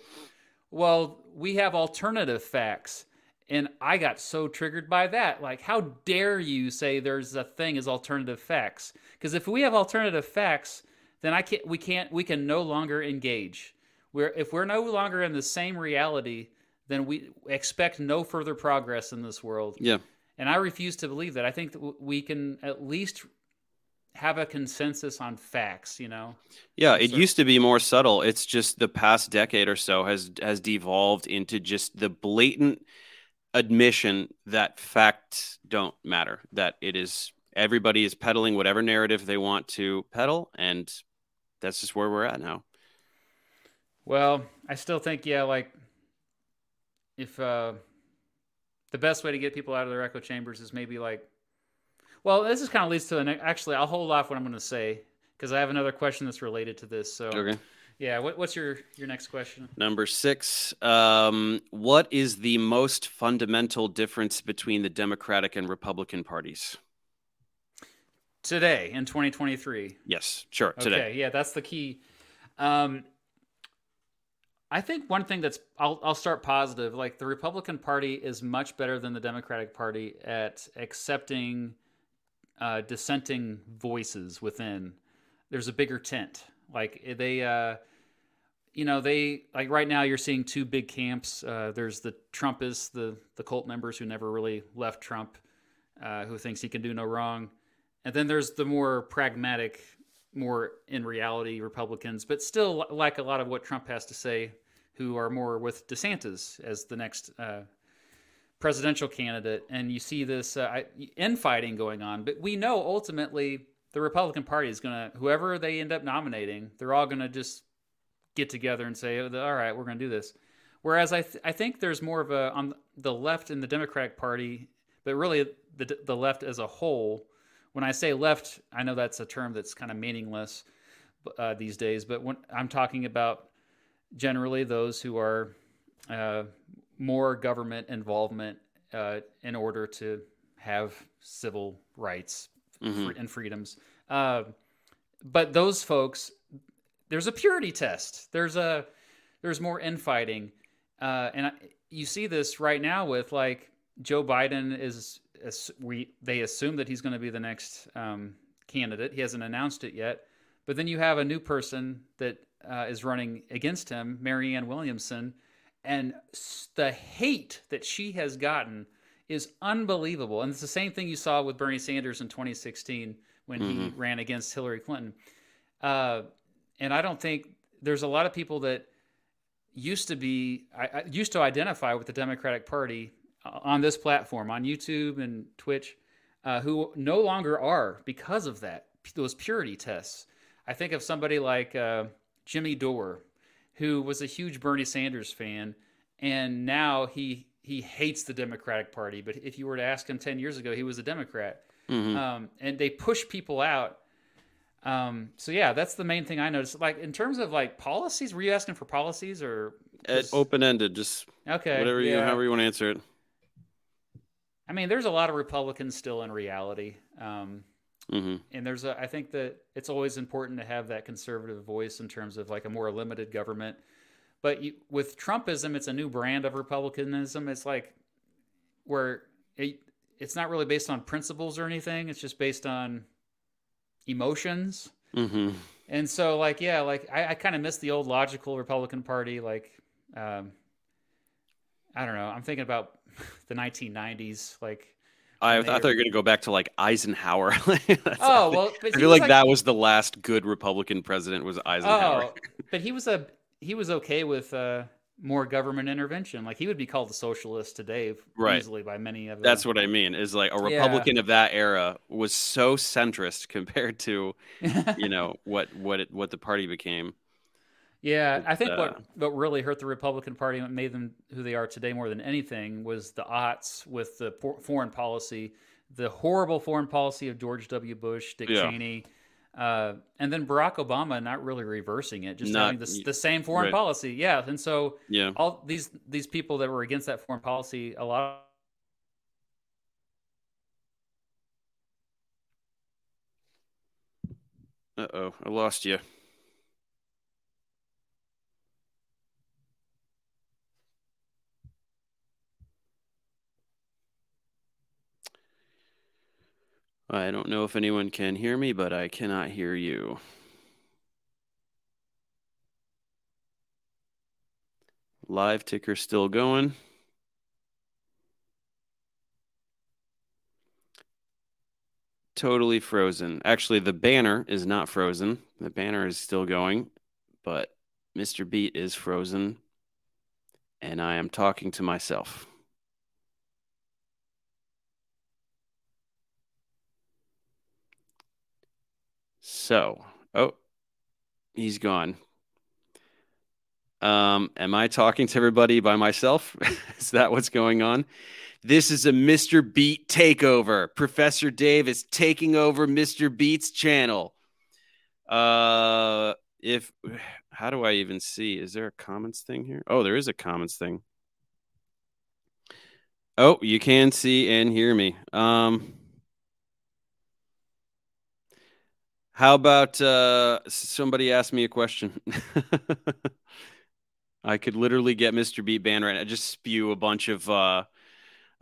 well, we have alternative facts. And I got so triggered by that. Like, how dare you say there's a thing as alternative facts? Because if we have alternative facts, then I can't. We can't. We can no longer engage. We're if we're no longer in the same reality, then we expect no further progress in this world. Yeah. And I refuse to believe that. I think that we can at least have a consensus on facts, you know. Yeah, it so, used to be more subtle. It's just the past decade or so has has devolved into just the blatant admission that facts don't matter. That it is everybody is peddling whatever narrative they want to peddle, and that's just where we're at now. Well, I still think yeah, like if uh the best way to get people out of their echo chambers is maybe like well, this is kind of leads to an actually. I'll hold off what I'm going to say because I have another question that's related to this. So, okay. Yeah, what, what's your your next question? Number six. Um, what is the most fundamental difference between the Democratic and Republican parties? Today in 2023. Yes, sure. Today. Okay, yeah, that's the key. Um, I think one thing that's I'll I'll start positive. Like the Republican Party is much better than the Democratic Party at accepting uh, dissenting voices within, there's a bigger tent. Like eh, they, uh, you know, they like right now you're seeing two big camps. Uh, there's the Trumpists, the the cult members who never really left Trump, uh, who thinks he can do no wrong, and then there's the more pragmatic, more in reality Republicans, but still like a lot of what Trump has to say, who are more with DeSantis as the next uh, presidential candidate, and you see this uh, infighting going on. But we know ultimately the Republican Party is going to, whoever they end up nominating, they're all going to just get together and say, oh, all right, we're going to do this. Whereas I, th- I think there's more of a, on the left in the Democratic Party, but really the, the left as a whole. When I say left, I know that's a term that's kind of meaningless uh, these days, but when I'm talking about generally those who are uh, more government involvement uh, in order to have civil rights mm-hmm. and freedoms. Uh, but those folks, there's a purity test. There's a there's more infighting, uh, and I, you see this right now with like Joe Biden is. We they assume that he's going to be the next um, candidate. He hasn't announced it yet, but then you have a new person that uh, is running against him, Marianne Williamson, and the hate that she has gotten is unbelievable. And it's the same thing you saw with Bernie Sanders in 2016 when mm-hmm. he ran against Hillary Clinton. Uh, and I don't think there's a lot of people that used to be I, I used to identify with the Democratic Party uh, on this platform on YouTube and Twitch uh, who no longer are because of that those purity tests. I think of somebody like uh, Jimmy Dore who was a huge Bernie Sanders fan, and now he he hates the Democratic Party. But if you were to ask him ten years ago, he was a Democrat. Mm-hmm. Um, and they push people out. Um, so yeah, that's the main thing I noticed. Like in terms of like policies, were you asking for policies or open ended? Just okay, whatever you, yeah. however you want to answer it. I mean, there's a lot of Republicans still in reality. Um, Mm-hmm. And there's a, I think that it's always important to have that conservative voice in terms of like a more limited government. But you, with Trumpism, it's a new brand of republicanism. It's like where it, it's not really based on principles or anything. It's just based on emotions. Mm-hmm. And so, like, yeah, like I, I kind of miss the old logical Republican Party. Like, um, I don't know. I'm thinking about [laughs] the 1990s. Like, I, I thought you were going to go back to like Eisenhower. [laughs] oh well, [laughs] I feel like, like, that was the last good Republican president was Eisenhower. Oh, but he was a he was okay with uh, more government intervention. Like he would be called a socialist today, right. easily by many of. them. That's what I mean. Is like a Republican yeah. of that era was so centrist [laughs] compared to, you know, what what it, what the party became. Yeah, I think uh, what what really hurt the Republican Party and made them who they are today more than anything was the aughts with the foreign policy, the horrible foreign policy of George W. Bush, Dick yeah. Cheney, uh, and then Barack Obama not really reversing it, just not, having the, the same foreign right. policy. Yeah, and so yeah, all these these people that were against that foreign policy, a lot. Uh oh, I lost you. I don't know if anyone can hear me, but I cannot hear you. Live ticker still going. Totally frozen. Actually, the banner is not frozen. The banner is still going, but Mr. Beat is frozen. And I am talking to myself. So, oh, he's gone. Um, am I talking to everybody by myself? [laughs] is that what's going on? This is a Mr. Beat takeover. Professor Dave is taking over Mr. Beat's channel. Uh, if how do I even see? Is there a comments thing here? Oh, there is a comments thing. Oh, you can see and hear me. Um, How about uh, somebody ask me a question? [laughs] I could literally get Mr. Beat banned right now. Just spew a bunch of uh,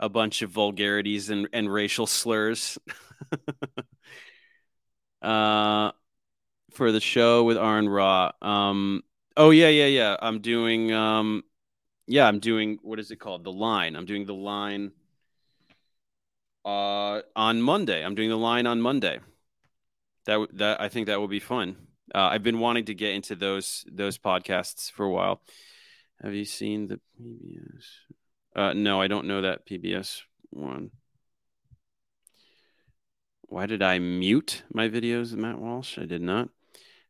a bunch of vulgarities and, and racial slurs. [laughs] uh, for the show with Aron Ra. Um, oh yeah, yeah, yeah. I'm doing um, yeah, I'm doing what is it called? The line. I'm doing the line uh on Monday. I'm doing the line on Monday that that I think that will be fun. Uh, I've been wanting to get into those those podcasts for a while. Have you seen the PBS? Uh, no, I don't know that PBS one. Why did I mute my videos, Matt Walsh? I did not.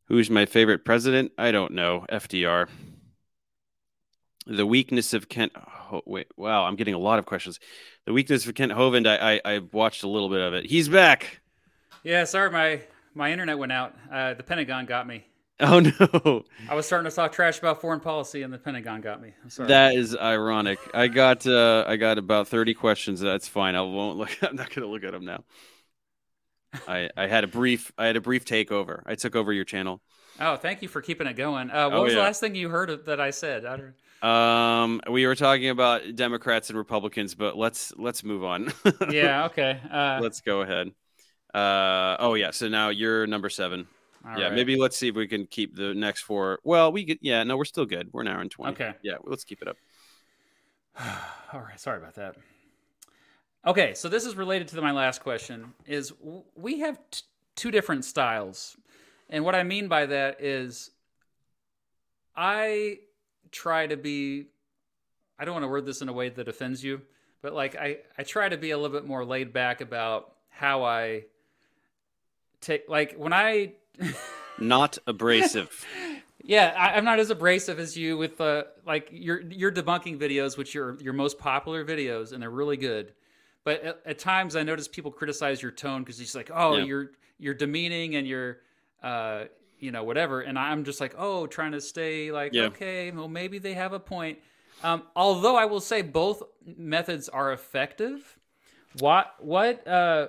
Who's my favorite president? I don't know. FDR. The weakness of Kent. Oh, wait, wow, I'm getting a lot of questions. The weakness of Kent Hovind. I, I I watched a little bit of it. He's back. Yeah, sorry, my my internet went out. Uh, the Pentagon got me. Oh [laughs] no! I was starting to talk trash about foreign policy, and the Pentagon got me. I'm sorry. That is ironic. I got uh, I got about thirty questions. That's fine. I won't look. [laughs] I'm not going to look at them now. I I had a brief I had a brief takeover. I took over your channel. Oh, thank you for keeping it going. Uh, what oh, was yeah. the last thing you heard of, that I said? I um, we were talking about Democrats and Republicans, but let's let's move on. [laughs] yeah. Okay. Uh, let's go ahead. Uh, oh yeah. So now you're number seven. All yeah, right. maybe let's see if we can keep the next four. Well, we get yeah, no, we're still good. We're an hour and twenty. Okay. Yeah, let's keep it up. [sighs] All right. Sorry about that. Okay, so this is related to my last question. Is we have t- two different styles, and what I mean by that is, I try to be. I don't want to word this in a way that offends you, but like I, I try to be a little bit more laid back about how I take like when I [laughs] not abrasive. yeah, I, am not as abrasive as you with uh, like your your debunking videos, which are your most popular videos, and they're really good. But at, at times, I notice people criticize your tone because it's like, oh, yeah. you're you're demeaning and you're, uh, you know, whatever. And I'm just like, oh, trying to stay like, yeah. okay, well, maybe they have a point. Um, although I will say both methods are effective. What what uh,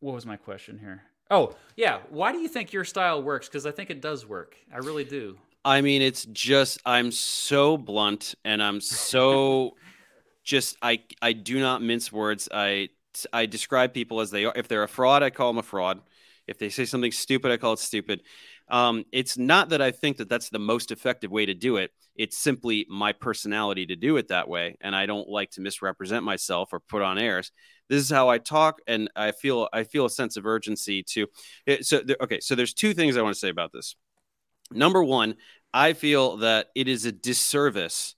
what was my question here? Oh, yeah. Why do you think your style works? Because I think it does work. I really do. I mean, it's just I'm so blunt and I'm so [laughs] just I I do not mince words. I I describe people as they are. If they're a fraud, I call them a fraud. If they say something stupid, I call it stupid. Um, it's not that I think that that's the most effective way to do it. It's simply my personality to do it that way, and I don't like to misrepresent myself or put on airs. This is how I talk, and I feel I feel a sense of urgency to. Eh, so okay, so there's two things I want to say about this. Number one, I feel that it is a disservice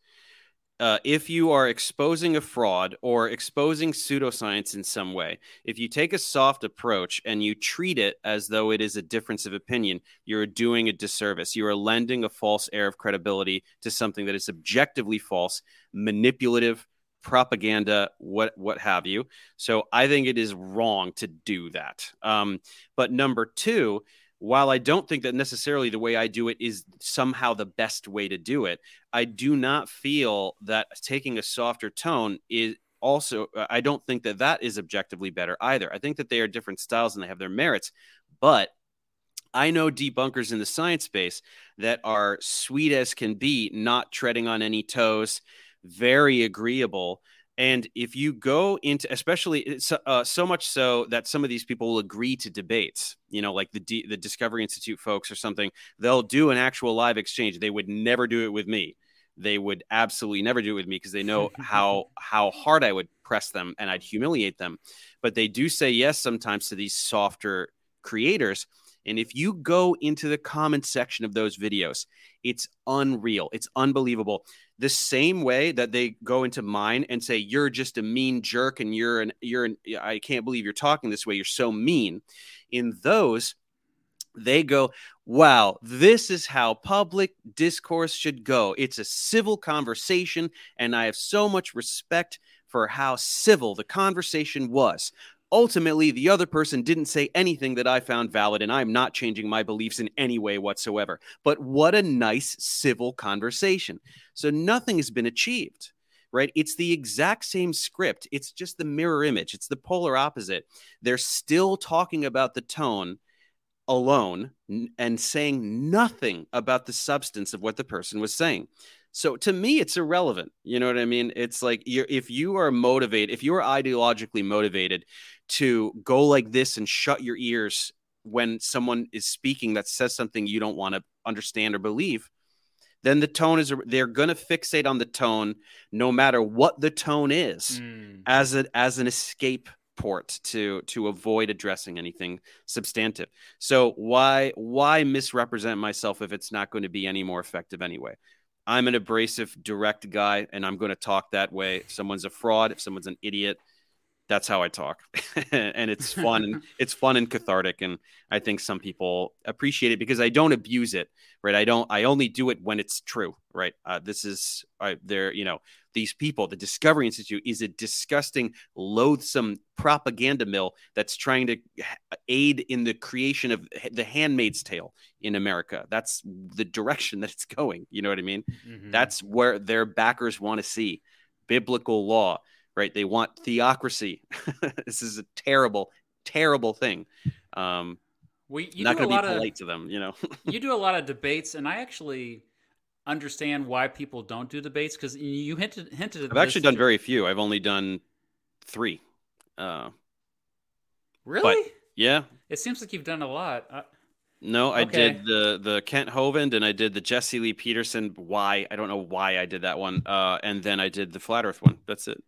uh, if you are exposing a fraud or exposing pseudoscience in some way, if you take a soft approach and you treat it as though it is a difference of opinion, you're doing a disservice. You are lending a false air of credibility to something that is objectively false, manipulative, propaganda, what what have you. So I think it is wrong to do that. Um, but number two, while I don't think that necessarily the way I do it is somehow the best way to do it, I do not feel that taking a softer tone is also, uh, I don't think that that is objectively better either. I think that they are different styles and they have their merits. But I know debunkers in the science space that are sweet as can be, not treading on any toes, very agreeable and if you go into, especially uh, so much so that some of these people will agree to debates, you know, like the D, the Discovery Institute folks or something, they'll do an actual live exchange. They would never do it with me. They would absolutely never do it with me because they know [laughs] how how hard I would press them and I'd humiliate them. But they do say yes sometimes to these softer creators. And if you go into the comment section of those videos, it's unreal. It's unbelievable. The same way that they go into mine and say you're just a mean jerk and you're an you're an I can't believe you're talking this way. You're so mean. In those they go wow this is how public discourse should go. It's a civil conversation and I have so much respect for how civil the conversation was ultimately the other person didn't say anything that I found valid, and I'm not changing my beliefs in any way whatsoever. But what a nice civil conversation. So nothing has been achieved. Right? It's the exact same script. It's just the mirror image. It's the polar opposite. They're still talking about the tone alone and saying nothing about the substance of what the person was saying. So to me, it's irrelevant. You know what I mean? It's like if you are motivated, if you are ideologically motivated to go like this and shut your ears when someone is speaking that says something you don't want to understand or believe, then the tone is they're going to fixate on the tone no matter what the tone is mm. as a, as an escape port to to avoid addressing anything substantive. So why why misrepresent myself if it's not going to be any more effective anyway? I'm an abrasive, direct guy, and I'm going to talk that way. If someone's a fraud, if someone's an idiot, that's how I talk, [laughs] and it's fun. and [laughs] it's fun and cathartic, and I think some people appreciate it because I don't abuse it, right? I don't. I only do it when it's true, right? Uh, this is uh, there. You know, these people. The Discovery Institute is a disgusting, loathsome propaganda mill that's trying to aid in the creation of the Handmaid's Tale in America. That's the direction that it's [laughs] going. You know what I mean? Mm-hmm. That's where their backers want to see biblical law right? They want theocracy. [laughs] this is a terrible, terrible thing. Um, we you not going to be polite of, to them, you know. [laughs] you do a lot of debates, and I actually understand why people don't do debates because you hinted hinted. At I've actually done very few. I've only done three. Uh, really? yeah. It seems like you've done a lot. Uh, no, I okay. did the the Kent Hovind and I did the Jesse Lee Peterson. Why I don't know why I did that one. Uh, and then I did the Flat Earth one. That's it.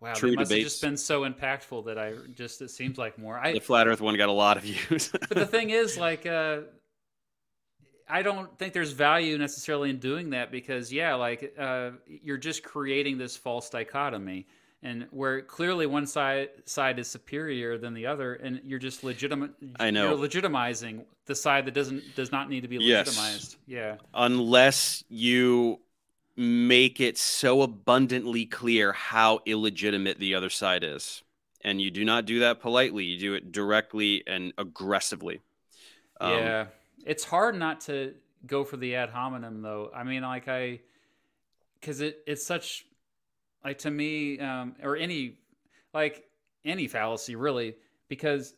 Wow, True must debates. have just been so impactful that I just it seems like more. I, the flat Earth one got a lot of [laughs] views. but the thing is, like, uh, I don't think there's value necessarily in doing that because, yeah, like uh, you're just creating this false dichotomy, and where clearly one side side is superior than the other, and you're just legitimate. I know you're legitimizing the side that doesn't does not need to be legitimized. Yes. Yeah, unless you make it so abundantly clear how illegitimate the other side is. And you do not do that politely, you do it directly and aggressively. Um, yeah. It's hard not to go for the ad hominem, though. I mean, like, I, because it, it's such, like, to me, um, or any, like, any fallacy, really, because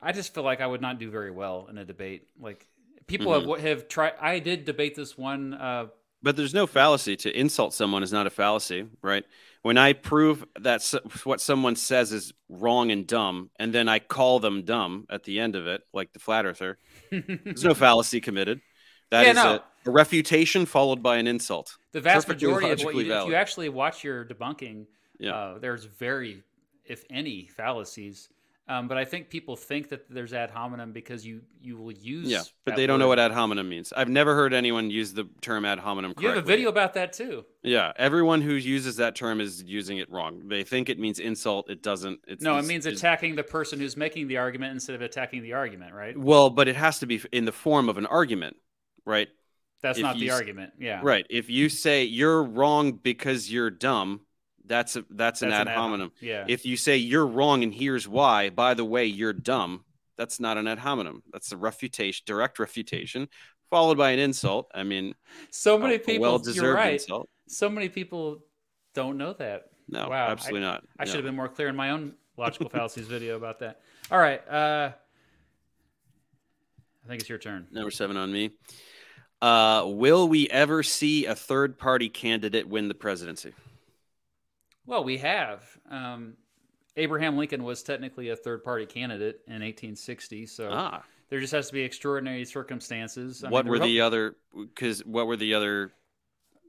I just feel like I would not do very well in a debate. Like, people mm-hmm. have have tried. I did debate this one. Uh, but there's no fallacy to insult someone is not a fallacy, right? When I prove that what someone says is wrong and dumb, and then I call them dumb at the end of it, like the flat earther, [laughs] there's no fallacy committed. That yeah, is no. a, a, refutation followed by an insult. The vast Perfectly majority of what you, if you actually watch your debunking, yeah. Uh, there's very, if any, fallacies um, but I think people think that there's ad hominem because you you will use. Yeah, but they don't know what ad hominem means. I've never heard anyone use the term ad hominem. Correctly. You have a video about that too. Yeah, everyone who uses that term is using it wrong. They think it means insult. It doesn't. It's, no, it means attacking the person who's making the argument instead of attacking the argument, right? Well, but it has to be in the form of an argument, right? That's if not the argument. Yeah. Right. If you say you're wrong because you're dumb, that's a that's, an ad, ad hominem. Yeah. If you say you're wrong and here's why, by the way, you're dumb. That's not an ad hominem. That's a refutation, direct refutation, followed by an insult. I mean, so many people. Well deserved right. insult. So many people don't know that. No, wow, absolutely I, not. I no. should have been more clear in my own logical [laughs] fallacies video about that. All right. Uh, I think it's your turn. Number seven on me. Uh, will we ever see a third party candidate win the presidency? Well, we have. Um, Abraham Lincoln was technically a third party candidate in 1860, so ah. there just has to be extraordinary circumstances. I what mean, were the other? Because what were the other?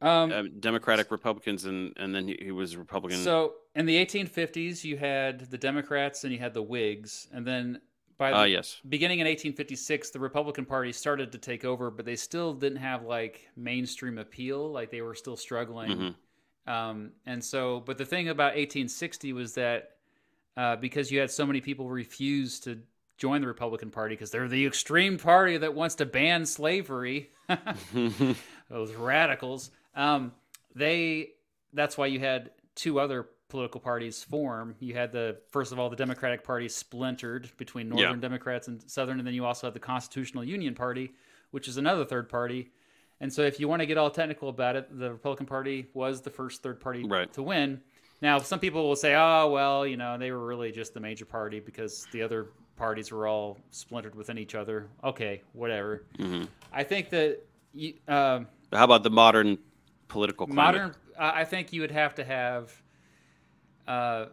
Um, uh, Democratic Republicans, and and then he, he, was Republican. So in the 1850s, you had the Democrats and you had the Whigs, and then by the uh, yes. beginning in 1856, the Republican Party started to take over, but they still didn't have like mainstream appeal. Like they were still struggling. Mm-hmm um, and so, but the thing about 1860 was that uh, because you had so many people refuse to join the Republican Party because they're the extreme party that wants to ban slavery, [laughs] those radicals. Um, they that's why you had two other political parties form. You had the first of all the Democratic Party splintered between Northern yeah. Democrats and Southern, and then you also had the Constitutional Union Party, which is another third party. And so, if you want to get all technical about it, the Republican Party was the first third party right. to win. Now, some people will say, "Oh, well, you know, they were really just the major party because the other parties were all splintered within each other." Okay, whatever. Mm-hmm. I think that. Uh, How about the modern political climate? Modern, I think you would have to have. Uh,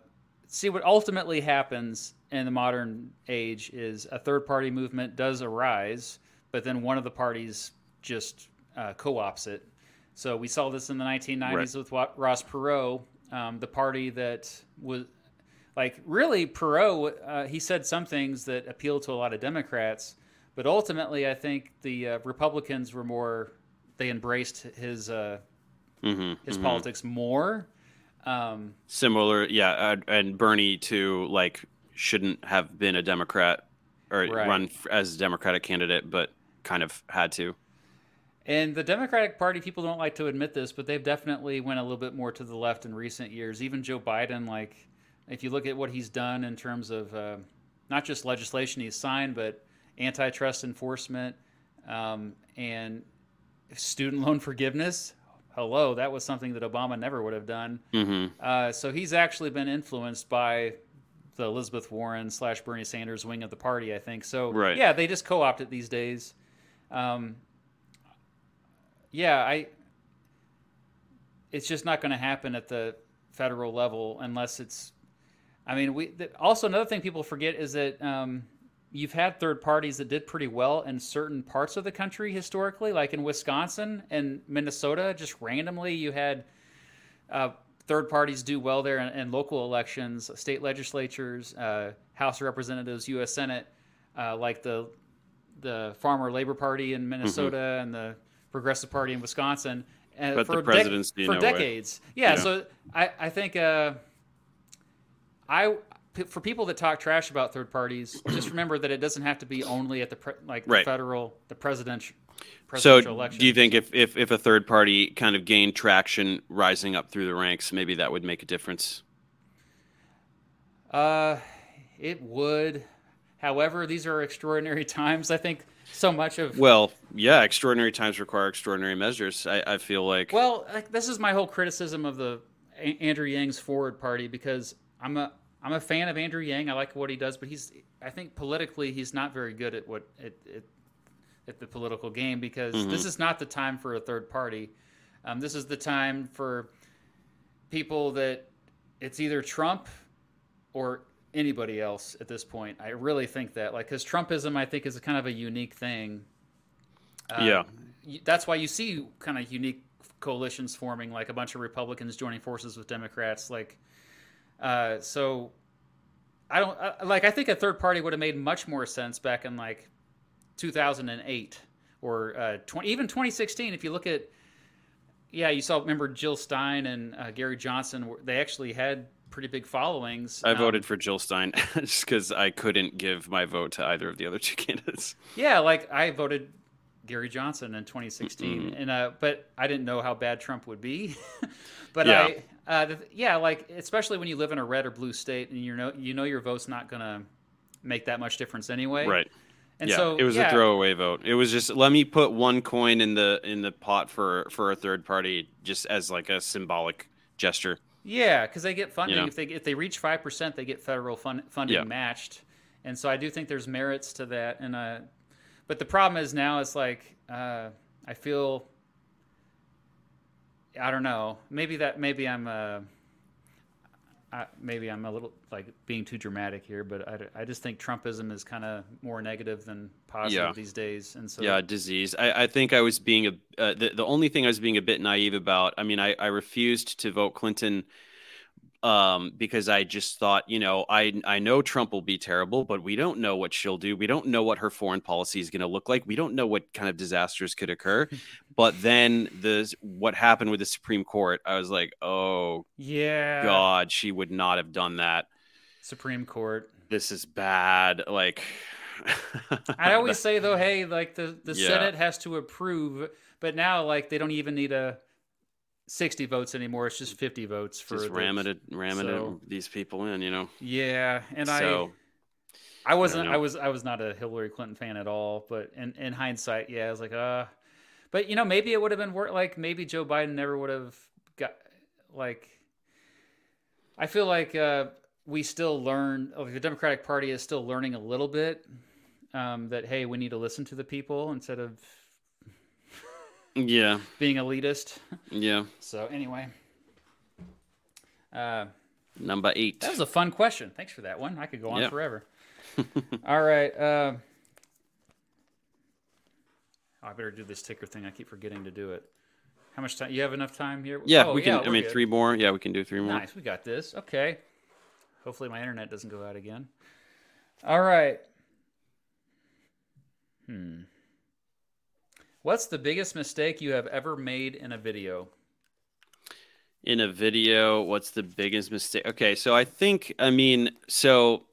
see what ultimately happens in the modern age is a third party movement does arise, but then one of the parties just uh, co-ops it. So we saw this in the 1990s right. with Ross Perot, um, the party that was like really Perot. Uh, he said some things that appealed to a lot of Democrats, but ultimately, I think the uh, Republicans were more they embraced his uh, mm-hmm, his mm-hmm. politics more. Um, Similar, yeah, and Bernie too. Like, shouldn't have been a Democrat or right. run as a Democratic candidate, but kind of had to. And the Democratic Party, people don't like to admit this, but they've definitely went a little bit more to the left in recent years. Even Joe Biden, like, if you look at what he's done in terms of uh, not just legislation he's signed, but antitrust enforcement um, and student loan forgiveness. Hello, that was something that Obama never would have done. Mm-hmm. Uh, so he's actually been influenced by the Elizabeth Warren slash Bernie Sanders wing of the party, I think. So right. yeah, they just co-opt it these days. Um, yeah, I. It's just not going to happen at the federal level unless it's. I mean, we also another thing people forget is that um, you've had third parties that did pretty well in certain parts of the country historically, like in Wisconsin and Minnesota. Just randomly, you had uh, third parties do well there in, in local elections, state legislatures, uh, House of Representatives, U.S. Senate, uh, like the the Farmer Labor Party in Minnesota mm-hmm. and the Progressive Party in Wisconsin. Uh, but for the presidency for decades. Yeah, yeah, so I I think uh, I for people that talk trash about third parties, [clears throat] just remember that it doesn't have to be only at the pre, like the federal the presidential Presidential so do you think if, if if a third party kind of gained traction rising up through the ranks, maybe that would make a difference? Uh, it would. However, these are extraordinary [laughs] times. I think so much of well yeah extraordinary times require extraordinary measures i, I feel like well this is my whole criticism of the andrew yang's forward party because i'm a i'm a fan of andrew yang i like what he does but he's i think politically he's not very good at what it, it at the political game because mm-hmm. this is not the time for a third party. Um, this is the time for people that it's either Trump or anybody else at this point. I really think that, like, because Trumpism, I think, is a kind of a unique thing. Uh, yeah, that's why you see kind of unique coalitions forming, like a bunch of Republicans joining forces with Democrats. Like, uh, so I don't I, like. I think a third party would have made much more sense back in like 2008 or uh, 20, even 2016. If you look at, yeah, you saw. Remember Jill Stein and uh, Gary Johnson? They actually had pretty big followings. I um, voted for Jill Stein [laughs] just because I couldn't give my vote to either of the other two [laughs] candidates. Yeah, like I voted Gary Johnson in 2016, mm-hmm. and uh, but I didn't know how bad Trump would be. [laughs] but yeah. I, uh, yeah, like especially when you live in a red or blue state, and you know you know your vote's not gonna make that much difference anyway. Right. And yeah, so it was yeah. a throwaway vote. It was just let me put one coin in the in the pot for for a third party, just as like a symbolic gesture. Yeah, because they get funding. You know? If they if they reach five percent, they get federal fund, funding yeah. matched, and so I do think there's merits to that. And uh, but the problem is now it's like uh, I feel I don't know. Maybe that maybe I'm uh, I, maybe I'm a little like being too dramatic here, but I, I just think Trumpism is kind of more negative than positive yeah. these days, and so yeah, disease. I, I think I was being a uh, the the only thing I was being a bit naive about. I mean, I I refused to vote Clinton um, because I just thought, you know, I I know Trump will be terrible, but we don't know what she'll do. We don't know what her foreign policy is going to look like. We don't know what kind of disasters could occur. [laughs] but then the what happened with the Supreme Court, I was like, oh yeah, God, she would not have done that. Supreme Court, this is bad. Like, [laughs] I always say though, hey, like the the yeah. Senate has to approve, but now like they don't even need a 60 votes anymore. It's just 50 votes for just ram it, ram it these people in, you know. Yeah, and so, I, I wasn't, I, I, was, I was not a Hillary Clinton fan at all. But in in hindsight, yeah, I was like, uh, but you know, maybe it would have been worth. Like maybe Joe Biden never would have got like. I feel like uh, we still learn. Like the Democratic Party is still learning a little bit um, that hey, we need to listen to the people instead of yeah. Being elitist. Yeah. So anyway. Uh, Number eight. That was a fun question. Thanks for that one. I could go on yep. forever. [laughs] All right. Uh, oh, I better do this ticker thing. I keep forgetting to do it. How much time? You have enough time here? Yeah, oh, we can. Yeah, I mean, good. three more. Yeah, we can do three more. Nice. We got this. Okay. Hopefully, my internet doesn't go out again. All right. Hmm. What's the biggest mistake you have ever made in a video? In a video, what's the biggest mistake? Okay, so I think, I mean, so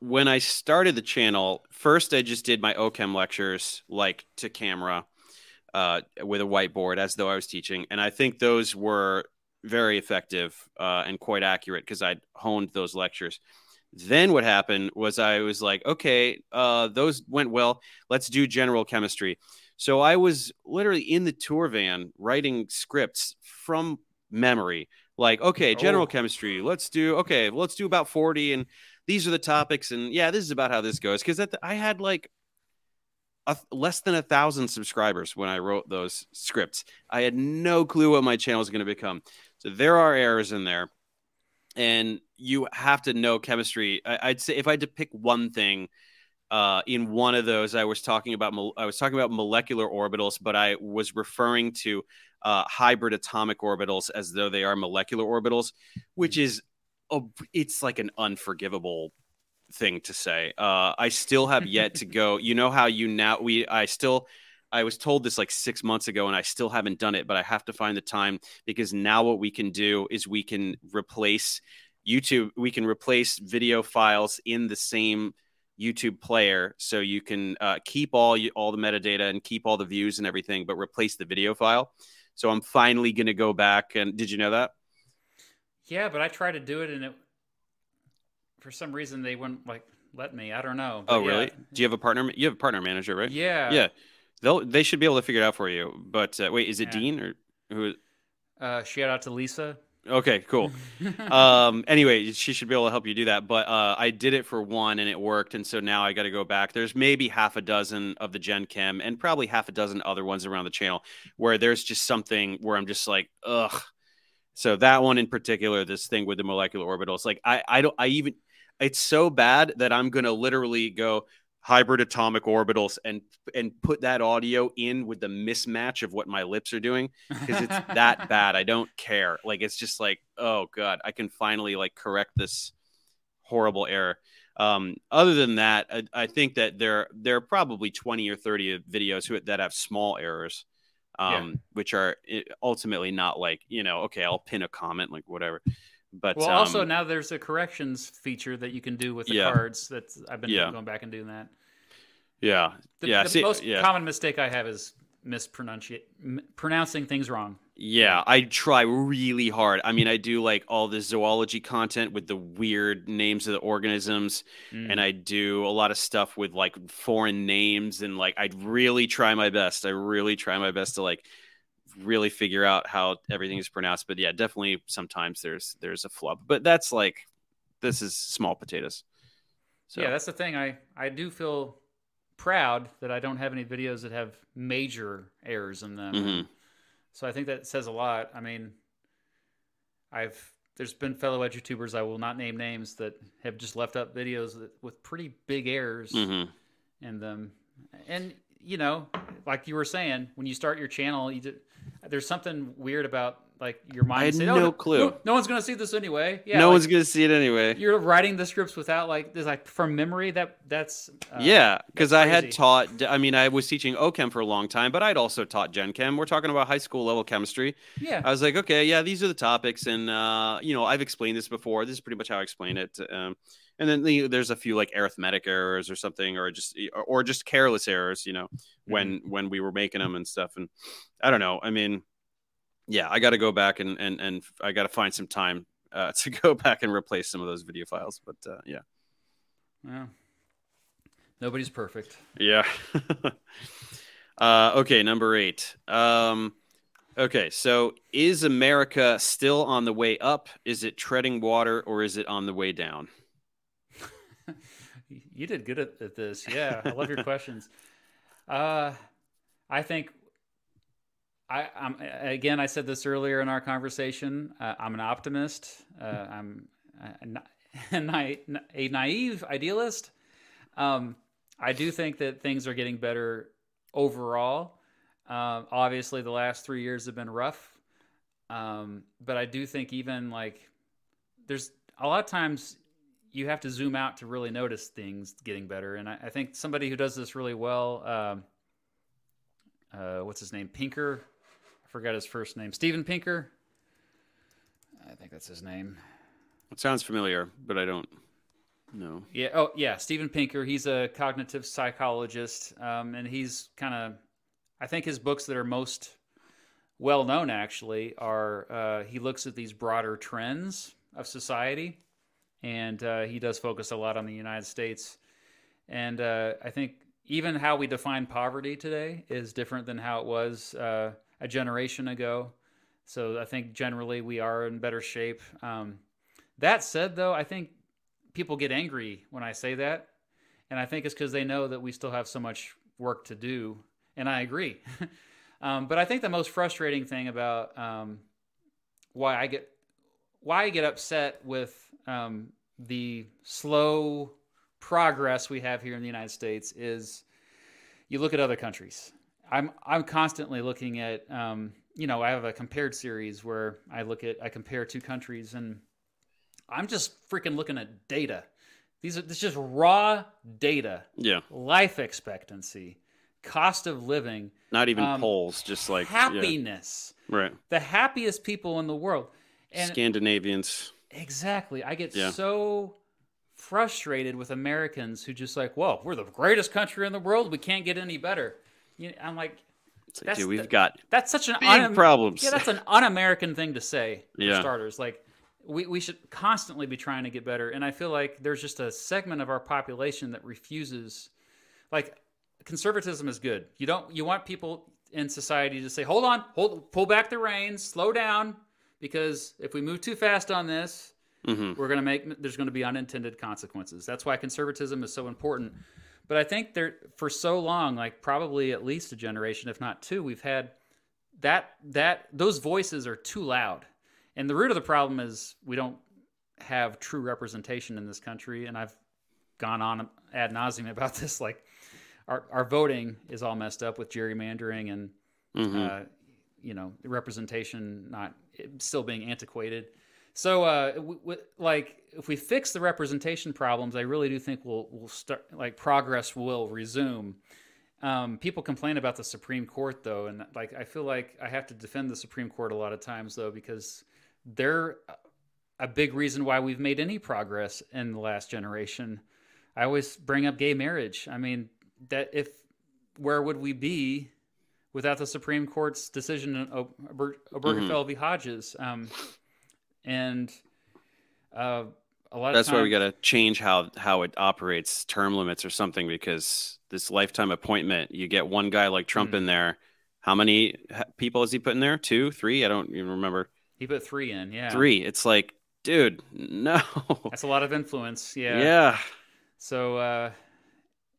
when I started the channel, first I just did my OChem lectures like to camera uh, with a whiteboard as though I was teaching. And I think those were very effective uh, and quite accurate because I'd honed those lectures. Then what happened was I was like, okay, uh, those went well. Let's do general chemistry. So I was literally in the tour van writing scripts from memory. Like, okay, general oh. chemistry. Let's do okay. Let's do about forty, and these are the topics. And yeah, this is about how this goes. Because I had like a, less than a thousand subscribers when I wrote those scripts. I had no clue what my channel was going to become. So there are errors in there, and you have to know chemistry. I, would say if I had to pick one thing uh, in one of those, I was talking about I was talking about molecular orbitals, but I was referring to uh, hybrid atomic orbitals as though they are molecular orbitals, which is a, it's like an unforgivable thing to say. Uh, I still have yet to go. You know how you now we I still I was told this like six months ago, and I still haven't done it, but I have to find the time because now what we can do is we can replace YouTube. We can replace video files in the same YouTube player, so you can uh, keep all you, all the metadata and keep all the views and everything, but replace the video file. So I'm finally going to go back and did you know that? Yeah, but I tried to do it and it for some reason they wouldn't like let me. I don't know. But oh, really? Yeah. Do you have a partner? You have a partner manager, right? Yeah. Yeah. They'll they should be able to figure it out for you. But uh, wait, is it yeah. Dean or who? Uh, shout out to Lisa. Okay, cool. um, anyway, she should be able to help you do that. But uh, I did it for one and it worked. And so now I got to go back. There's maybe half a dozen of the Gen Chem and probably half a dozen other ones around the channel where there's just something where I'm just like, ugh. So that one in particular, this thing with the molecular orbitals, like I, I don't, I even, it's so bad that I'm going to literally go, hybrid atomic orbitals and and put that audio in with the mismatch of what my lips are doing because it's [laughs] that bad. I don't care. Like it's just like, oh god, I can finally like correct this horrible error. Um, other than that, I, I, think that there there are probably twenty or thirty videos who, that have small errors, um, yeah. which are eh, ultimately not like you know, okay, I'll pin a comment like whatever. But well, um, also now there's a corrections feature that you can do with the yeah. cards. That's I've been yeah. going back and doing that. Yeah, the, yeah. The See, most yeah. common mistake I have is mispronouncing things wrong. Yeah, I try really hard. I mean, I do like all the zoology content with the weird names of the organisms, mm. and I do a lot of stuff with like foreign names, and like I really try my best. I really try my best to like really figure out how everything is pronounced. But yeah, definitely sometimes there's there's a flub. But that's like this is small potatoes. So. Yeah, that's the thing. I I do feel proud that I don't have any videos that have major errors in them. Mm-hmm. So I think that says a lot. I mean, I've there's been fellow edutubers I will not name names that have just left up videos that, with pretty big errors mm-hmm. in them, and you know, like you were saying, when you start your channel, you there's something weird about like your mind. I had no oh, clue. No, no, one's gonna see this anyway. Yeah, no like, one's gonna see it anyway. You're writing the scripts without like there's like from memory. That that's uh, yeah. Because I had taught. I mean, I was teaching OChem for a long time, but I'd also taught Gen Chem. We're talking about high school level chemistry. Yeah. I was like, okay, yeah, these are the topics, and uh, you know, I've explained this before. This is pretty much how I explain it. Um, and then the, there's a few like arithmetic errors or something, or just or just careless errors, you know, mm-hmm. when when we were making them and stuff. And I don't know. I mean yeah, I got to go back and and and I got to find some time uh, [laughs] to go back and replace some of those video files. But uh, yeah, yeah, nobody's perfect. Yeah. [laughs] uh, okay, number eight. Um, okay, so is America still on the way up? Is it treading water, or is it on the way down? You did good at, at this. Yeah, I love your questions. [laughs] Uh, I think I, am again. I said this earlier in our conversation. Uh, I'm an optimist. Uh, I'm a, a, a, naive idealist. Um, I do think that things are getting better overall. Uh, obviously, the last three years have been rough, um, but I do think even like there's a lot of times you have to zoom out to really notice things getting better. And I, I think somebody who does this really well. Um, uh, what's his name? Pinker I forgot his first name. Steven Pinker. I think that's his name. It sounds familiar, but I don't know. Yeah. Oh, yeah. Steven Pinker. He's a cognitive psychologist, um, and he's kind of. I think his books that are most well known actually are uh, he looks at these broader trends of society, and uh, he does focus a lot on the United States. And uh, I think even how we define poverty today is different than how it was uh, a generation ago. So I think generally we are in better shape. Um, that said, though, I think people get angry when I say that. And I think it's because they know that we still have so much work to do. And I agree. [laughs] um, but I think the most frustrating thing about um, why I get why I get upset with um, the slow progress we have here in the United States is you look at other countries I'm I'm constantly looking at um, you know I have a compared series where I look at I compare two countries and I'm just freaking looking at data. These are this just raw data. Yeah. Life expectancy, cost of living. Not even um, polls, just like happiness. Yeah. Right. The happiest people in the world. And Scandinavians. Exactly. I get yeah. so frustrated with Americans who just like, whoa, we're the greatest country in the world. We can't get any better. You know, I'm like, like dude, we've the, got that's such an big un- problems. Yeah, that's an un-American thing to say. Yeah. For starters, like we we should constantly be trying to get better, and I feel like there's just a segment of our population that refuses. Like conservatism is good. You don't you want people in society to say, "Hold on, hold pull back the reins, slow down, because if we move too fast on this, mm-hmm. we're going to make there's going to be unintended consequences. That's why conservatism is so important. But I think there for so long, like probably at least a generation, if not two, we've had that that those voices are too loud. And the root of the problem is we don't have true representation in this country. And I've gone on ad nauseum [laughs] about this. Like our our voting is all messed up with gerrymandering and mm-hmm. uh, you know representation not still being antiquated. So, uh, w- w- like, if we fix the representation problems, I really do think we'll we'll start like progress will resume. Um, people complain about the Supreme Court though, and like I feel like I have to defend the Supreme Court a lot of times though because they're a big reason why we've made any progress in the last generation. I always bring up gay marriage. I mean, that if where would we be without the Supreme Court's decision in Obergefell mm-hmm. v. Hodges? Um, and uh, a lot of that's time, why we got to change how how it operates term limits or something because this lifetime appointment you get one guy like trump mm. in there. How many people has he put in there? Two? Three? I don't even remember. He put three in yeah. Three. It's like dude [laughs] no. That's a lot of influence yeah. Yeah. So uh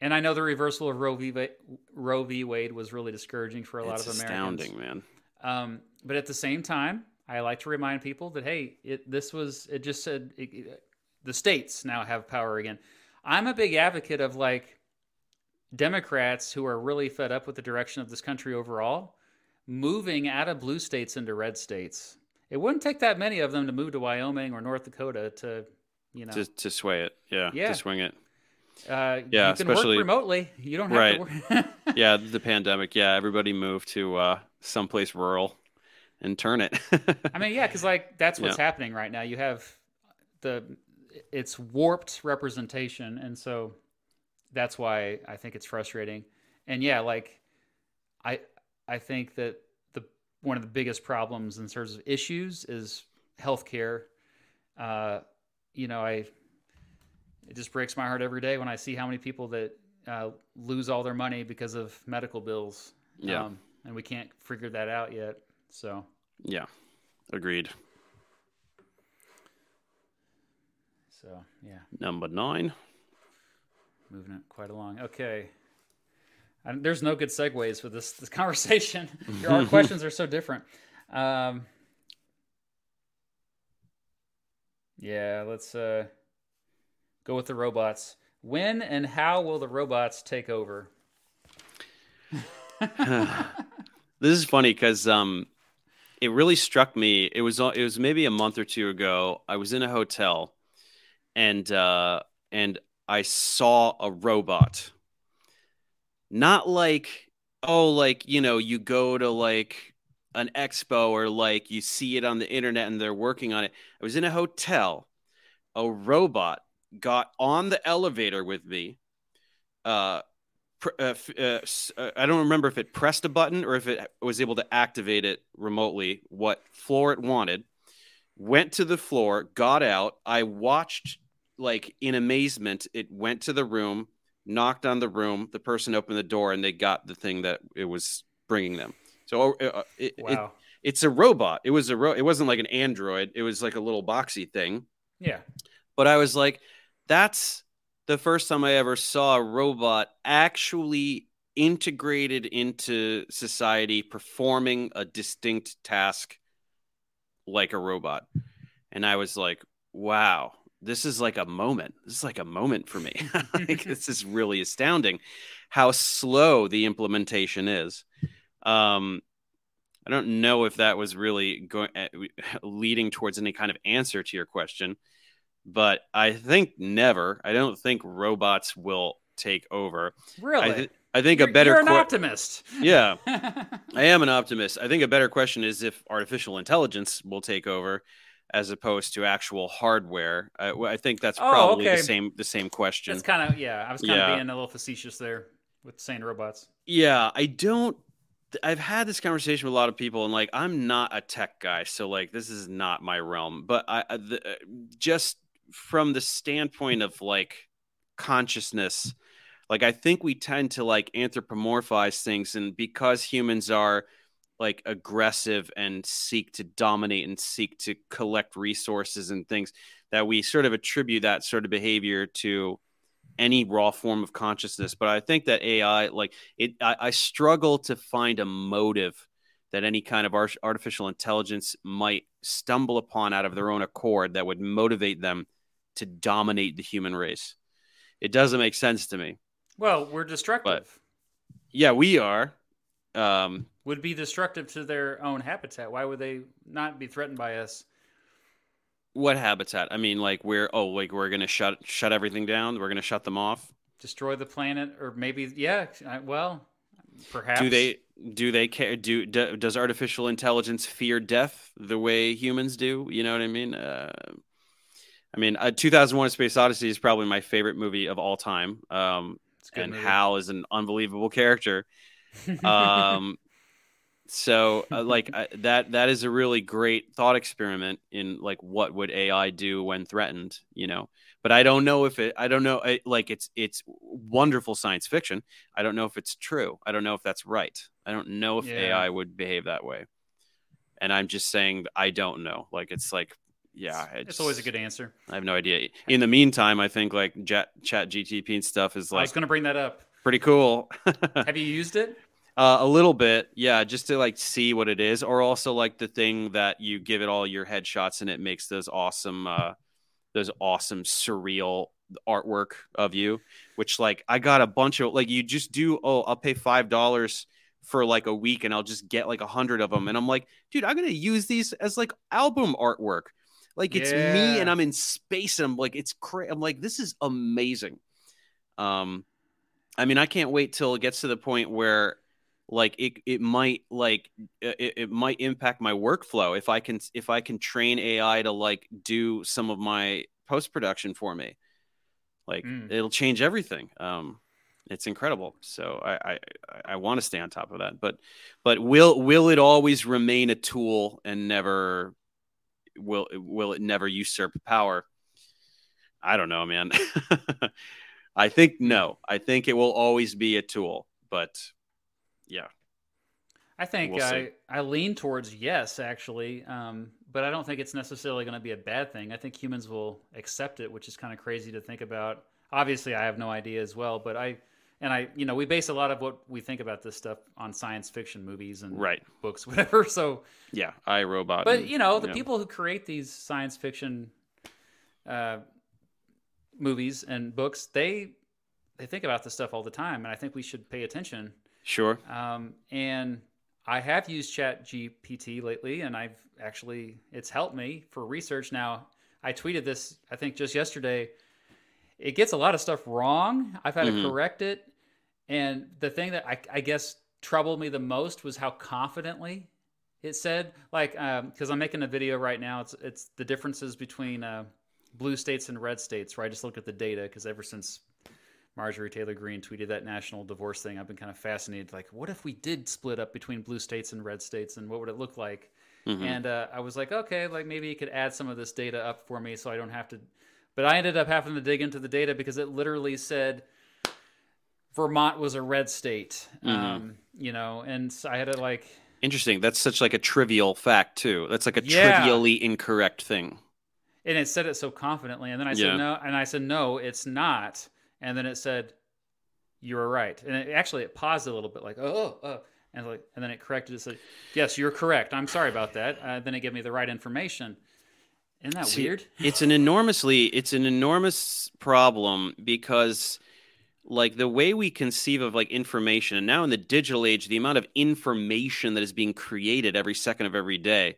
and I know the reversal of Roe v. Roe v. Wade was really discouraging for a lot it's of Americans. Astounding, man. Um, but at the same time, I like to remind people that hey, it this was it just said it, it, the states now have power again. I'm a big advocate of like Democrats who are really fed up with the direction of this country overall, moving out of blue states into red states. It wouldn't take that many of them to move to Wyoming or North Dakota to, you know, to, to sway it. Yeah, yeah, to swing it. Uh, yeah, you can especially work remotely. You don't have right. to work. [laughs] yeah, the pandemic. Yeah, everybody moved to uh, someplace rural and turn it. I mean, yeah, because like that's what's yeah. happening right now. You have the it's warped representation, and so that's why I think it's frustrating. And yeah, like I I think that the one of the biggest problems in terms of issues is healthcare. Uh, you know, I it just breaks my heart every day when I see how many people that uh, lose all their money because of medical bills. Yeah. Um, and we can't figure that out yet. So yeah, agreed. So yeah, number nine. Moving it quite along. Okay. there's no good segues for this this [laughs] conversation. Our questions are so different. Um, yeah, let's uh, go with the robots. When and how will the robots take over? [laughs] this is funny because um, it really struck me. It was it was maybe a month or two ago. I was in a hotel, and uh, and I saw a robot. Not like oh, like you know, you go to like an expo or like you see it on the internet and they're working on it. I was in a hotel. A robot got on the elevator with me. Uh, uh, uh, uh, I don't remember if it pressed a button or if it was able to activate it remotely, what floor it wanted. Went to the floor, got out. I watched, like, in amazement. It went to the room, knocked on the room. The person opened the door, and they got the thing that it was bringing them. So uh, uh, it, wow. it, it's a robot. It was a ro- It wasn't like an android. It was like a little boxy thing. Yeah. But I was like, that's the first time I ever saw a robot actually integrated into society, performing a distinct task like a robot. And I was like, wow, this is like a moment. This is like a moment for me. [laughs] like, this is really astounding how slow the implementation is. Um, I don't know if that was really going uh, [laughs] leading towards any kind of answer to your question but I think never. I don't think robots will take over. Really? I, th- I think you're, a better. You're an optimist. yeah, [laughs] I am an optimist. I think a better question is if artificial intelligence will take over, as opposed to actual hardware. I, I think that's oh, probably okay. the same. The same question. That's kind of yeah. I was kind yeah. of being a little facetious there with saying robots. Yeah, I don't. I've had this conversation with a lot of people, and like I'm not a tech guy, so like this is not my realm. But I, the, uh, just from the standpoint of like consciousness like i think we tend to like anthropomorphize things and because humans are like aggressive and seek to dominate and seek to collect resources and things that we sort of attribute that sort of behavior to any raw form of consciousness. But i think that ai like it i, I struggle to find a motive that any kind of artificial intelligence might stumble upon out of their own accord that would motivate them to dominate the human race it doesn't make sense to me well we're destructive but, yeah we are um, would be destructive to their own habitat. Why would they not be threatened by us? What habitat? I mean, like we're oh, like we're gonna shut shut everything down. We're gonna shut them off. Destroy the planet, or maybe yeah. Well, perhaps. Do they do they care? Do, do does artificial intelligence fear death the way humans do? You know what I mean? Uh, I mean, uh, 2001: Space Odyssey is probably my favorite movie of all time. Um, and movie. Hal is an unbelievable character [laughs] um, so uh, [laughs] like uh, that that is a really great thought experiment in like what would AI do when threatened, you know. But I don't know if it. I don't know. I, like it's it's wonderful science fiction. I don't know if it's true. I don't know if that's right. I don't know if yeah. AI would behave that way. And I'm just saying I don't know. Like it's like yeah, it's, it's, always a good answer. I have no idea. In the meantime, I think like Chat Chat GTP and stuff is like. I was going to bring that up pretty cool. [laughs] Have you used it? Uh, a little bit, yeah, just to like see what it is, or also like the thing that you give it all your headshots and it makes those awesome, uh, those awesome surreal artwork of you. Which like I got a bunch of like you just do. Oh, I'll pay five dollars for like a week and I'll just get like a hundred of them, and I'm like, dude, I'm gonna use these as like album artwork. Like it's yeah. me and I'm in space and I'm like, it's crazy. I'm like, this is amazing. Um, I mean, I can't wait till it gets to the point where like it, it might like it, it might impact my workflow if I can if I can train AI to like do some of my post production for me. Like mm. it'll change everything. Um, it's incredible. So I, I, I want to stay on top of that. But but will will it always remain a tool and never will will it never usurp power? I don't know, man. [laughs] I think no. I think it will always be a tool, but yeah. I think we'll I, I lean towards yes, actually, um, but I don't think it's necessarily going to be a bad thing. I think humans will accept it, which is kind of crazy to think about. Obviously, I have no idea as well, but I and I, you know, we base a lot of what we think about this stuff on science fiction movies and right. books, [laughs] whatever. So yeah, I Robot. But and, you know, the yeah. people who create these science fiction uh, movies and books, they they think about this stuff all the time, and I think we should pay attention. Sure. Um, and I have used Chat GPT lately, and I've actually it's helped me for research. Now I tweeted this I think just yesterday. It gets a lot of stuff wrong. I've had mm-hmm. to correct it, and the thing that I, I guess troubled me the most was how confidently it said like because um, i'm making a video right now it's it's the differences between uh, blue states and red states where i just look at the data because ever since Marjorie Taylor Greene tweeted that national divorce thing, I've been kind of fascinated. Like, what if we did split up between blue states and red states, and what would it look like? Mm-hmm. And uh, I was like, okay, like maybe you could add some of this data up for me, so I don't have to. But I ended up having to dig into the data because it literally said Vermont was a red state. Mm-hmm. Um, you know, and so I had to like. Interesting. That's such like a trivial fact too. That's like a yeah. trivially incorrect thing. And it said it so confidently, and then I said yeah. no, and I said no, it's not and then it said you were right and it, actually it paused a little bit like oh, oh and like and then it corrected it said yes you're correct i'm sorry about that uh, then it gave me the right information isn't that See, weird [laughs] it's an enormously it's an enormous problem because like the way we conceive of like information and now in the digital age the amount of information that is being created every second of every day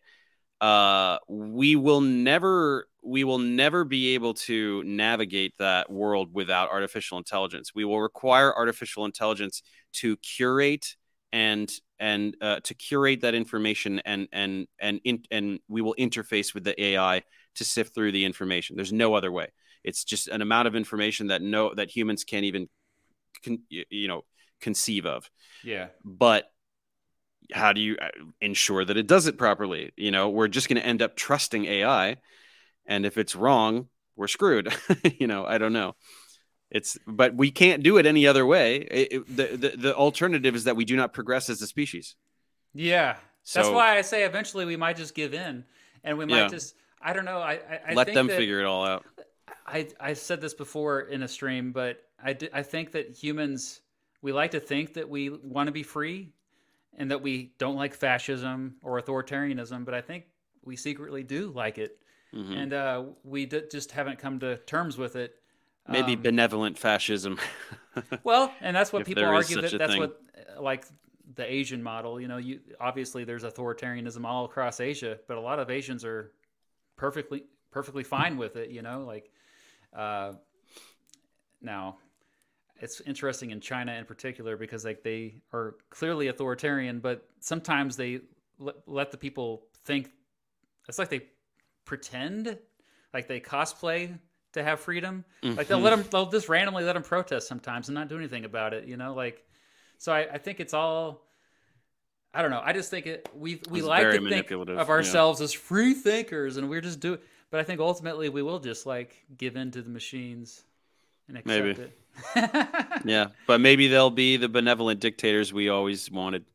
uh, we will never we will never be able to navigate that world without artificial intelligence. We will require artificial intelligence to curate and and uh, to curate that information and and and in, and we will interface with the AI to sift through the information. There's no other way. It's just an amount of information that no that humans can't even con, you know conceive of. Yeah. But how do you uh, ensure that it does it properly? You know, we're just going to end up trusting AI, and if it's wrong, we're screwed. [laughs] you know, I don't know. It's but we can't do it any other way. It, it, the, the the alternative is that we do not progress as a species. Yeah, So, That's why I say eventually we might just give in, and we might Yeah. just. I don't know. I, I, I let them that- figure it all out. I I said this before in a stream, but I—I think that humans we like to think that we want to be free, and that we don't like fascism or authoritarianism, but I think we secretly do like it, Mhm. and uh, we d- just haven't come to terms with it. Maybe Um, benevolent fascism. [laughs] Well, and that's what people argue that that's thing. what uh, like the Asian model. You know, you obviously there's authoritarianism all across Asia, but a lot of Asians are perfectly perfectly fine with it. You know, like uh, now it's interesting in China in particular because like they are clearly authoritarian, but sometimes they let, let the people think it's like they pretend like they cosplay to have freedom. Like they'll Mhm. let them, they'll just randomly let them protest sometimes and not do anything about it. You know, like so. I, I think it's all. I don't know. I just think it. We we It's like to think of yeah. ourselves as free thinkers, and we're just do. But I think ultimately we will just like give in to the machines and accept Maybe. it. [laughs] yeah, but maybe they'll be the benevolent dictators we always wanted.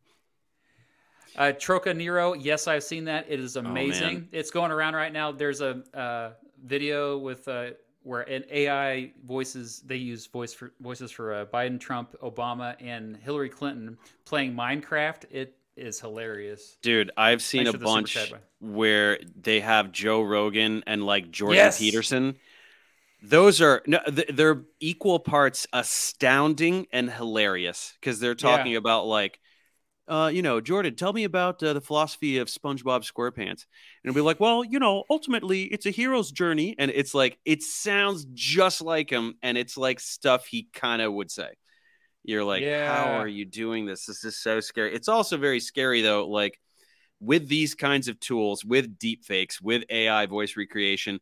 Uh, Troca Nero, yes, I've seen that. It is amazing. Oh, it's going around right now. There's a uh, video with uh, where an AI voices they use voice for voices for uh, Biden, Trump, Obama, and Hillary Clinton playing Minecraft. It is hilarious. Dude, I've seen Thanks a for the super bunch chat, where they have Joe Rogan and like Jordan Yes. Peterson. Those are no, they're equal parts astounding and hilarious because they're talking about like, uh, you know, Jordan, tell me about uh, the philosophy of SpongeBob SquarePants, and it'll be like, well, you know, ultimately it's a hero's journey, and it's like it sounds just like him, and it's like stuff he kind of would say. You're like, how are you doing this? This is so scary. It's also very scary though, like with these kinds of tools, with deep fakes, with AI voice recreation,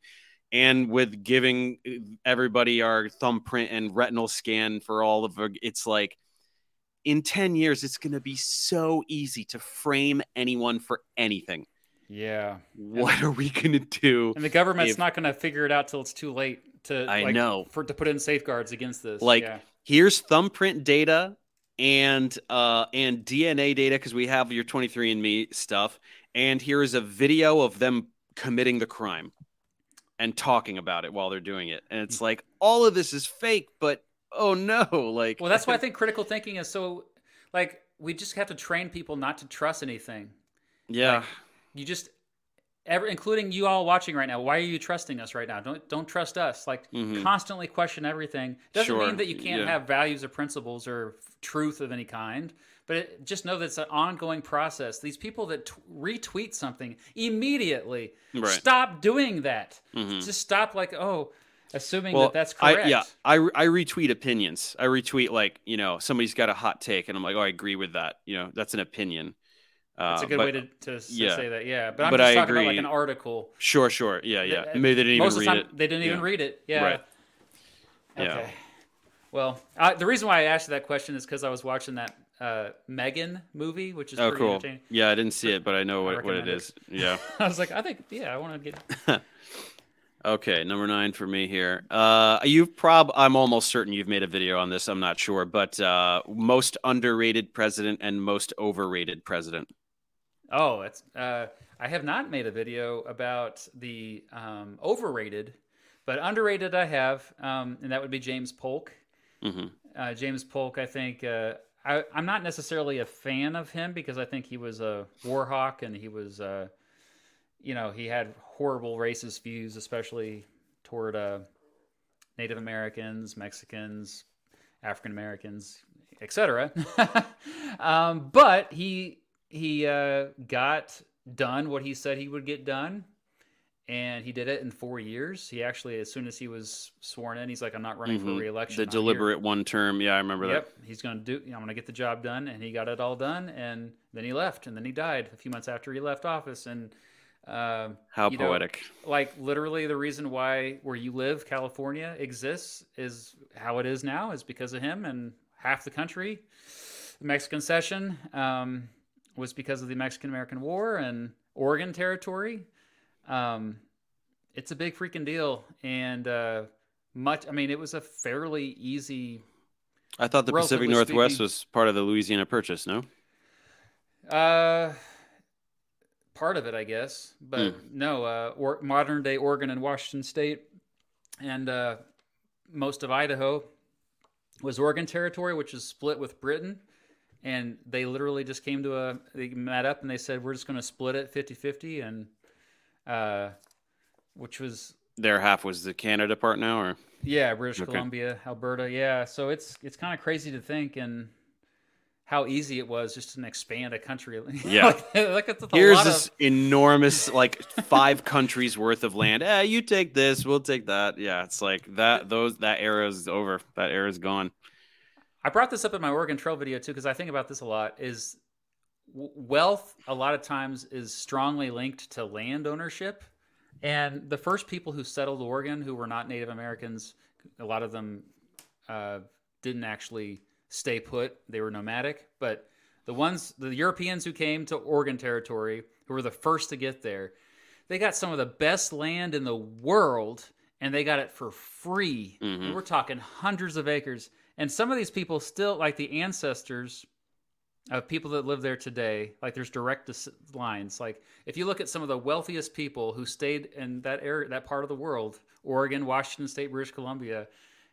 and with giving everybody our thumbprint and retinal scan for all of it's like in 10 years, it's going to be so easy to frame anyone for anything. Yeah, What are we going to do? and the government's If- not going to figure it out till it's too late to. I like, know. for to put in safeguards against this. Like, yeah. Here's thumbprint data and uh and DNA data because we have your 23andMe stuff, and here is a video of them committing the crime and talking about it while they're doing it. And it's like all of this is fake, but oh no, like Well, that's why I think critical thinking is so. Like, we just have to train people not to trust anything. yeah. Like, you just ever including you all watching right now why are you trusting us right now don't don't trust us like Mhm. constantly question everything doesn't Sure, mean that you can't yeah. have values or principles or f- truth of any kind but it, just know that it's an ongoing process these people that t- retweet something immediately Right. stop doing that Mhm. just stop like oh assuming Well, that that's correct I, yeah, I, I retweet opinions. I retweet like you know somebody's got a hot take, and I'm like, oh, I agree with that. You know, that's an opinion. that's Uh, a good but- way to, to yeah. say that yeah but i'm But just I talking about like an article Sure, sure, yeah, yeah. Th- Maybe they didn't most even read time it. they didn't even Yeah. read it yeah Right. Okay. Yeah. Well, uh, the reason why I asked that question is because I was watching that uh, Megan movie, which is Oh, pretty cool. Yeah, I didn't see it, but I know I what, what it. is. Yeah. [laughs] I was like, I think, yeah, I want to get. [laughs] Okay, number nine for me here. Uh, you've prob I'm almost certain you've made a video on this. I'm not sure, but uh, most underrated president and most overrated president. Oh, it's. Uh, I have not made a video about the um, overrated, but underrated I have, um, and that would be James Polk. hmm Uh, James Polk, I think. Uh, I, I'm not necessarily a fan of him because I think he was a war hawk and he was, uh, you know, he had horrible racist views, especially toward uh, Native Americans, Mexicans, African Americans, etc. [laughs] um, but he he uh, got done what he said he would get done, and he did it in four years. He actually, as soon as he was sworn in, he's like, "I'm not running Mhm. for reelection." The I'm here." deliberate one term. Yeah, I remember that. Yep, he's gonna do. You know, I'm gonna get the job done, and he got it all done, and then he left, and then he died a few months after he left office, and um. How you know, poetic. like literally, the reason why where you live, California, exists is how it is now is because of him, and half the country, the Mexican cession, um, was because of the Mexican American War and Oregon Territory. Um, it's a big freaking deal, and uh, much. I mean, it was a fairly easy I thought the Pacific Northwest speaking- was part of the Louisiana Purchase. No. Uh, part of it, I guess. But mm. no, uh, or, modern day Oregon and Washington State, and uh, most of Idaho was Oregon territory, which is split with Britain. And they literally just came to a, they met up and they said, we're just going to split it 50 50. And, uh, which was. Their half was the Canada part now, or? Yeah, British okay. Columbia, Alberta. Yeah. So it's, it's kind of crazy to think. And, how easy it was just to expand a country. [laughs] Yeah, like, like it's here's this of... enormous like five [laughs] countries worth of land. Eh, you take this, we'll take that. Yeah, it's like that. Those that era is over. That era is gone. I brought this up in my Oregon Trail video too because I think about this a lot. Is wealth a lot of times is strongly linked to land ownership, and the first people who settled Oregon who were not Native Americans, a lot of them uh, didn't actually stay put. They were nomadic, but the ones, the Europeans who came to Oregon Territory, who were the first to get there, they got some of the best land in the world and they got it for free. Mm-hmm. We're talking hundreds of acres. And some of these people still, like the ancestors of people that live there today, like there's direct lines. Like if you look at some of the wealthiest people who stayed in that area, that part of the world, Oregon, Washington State, British Columbia,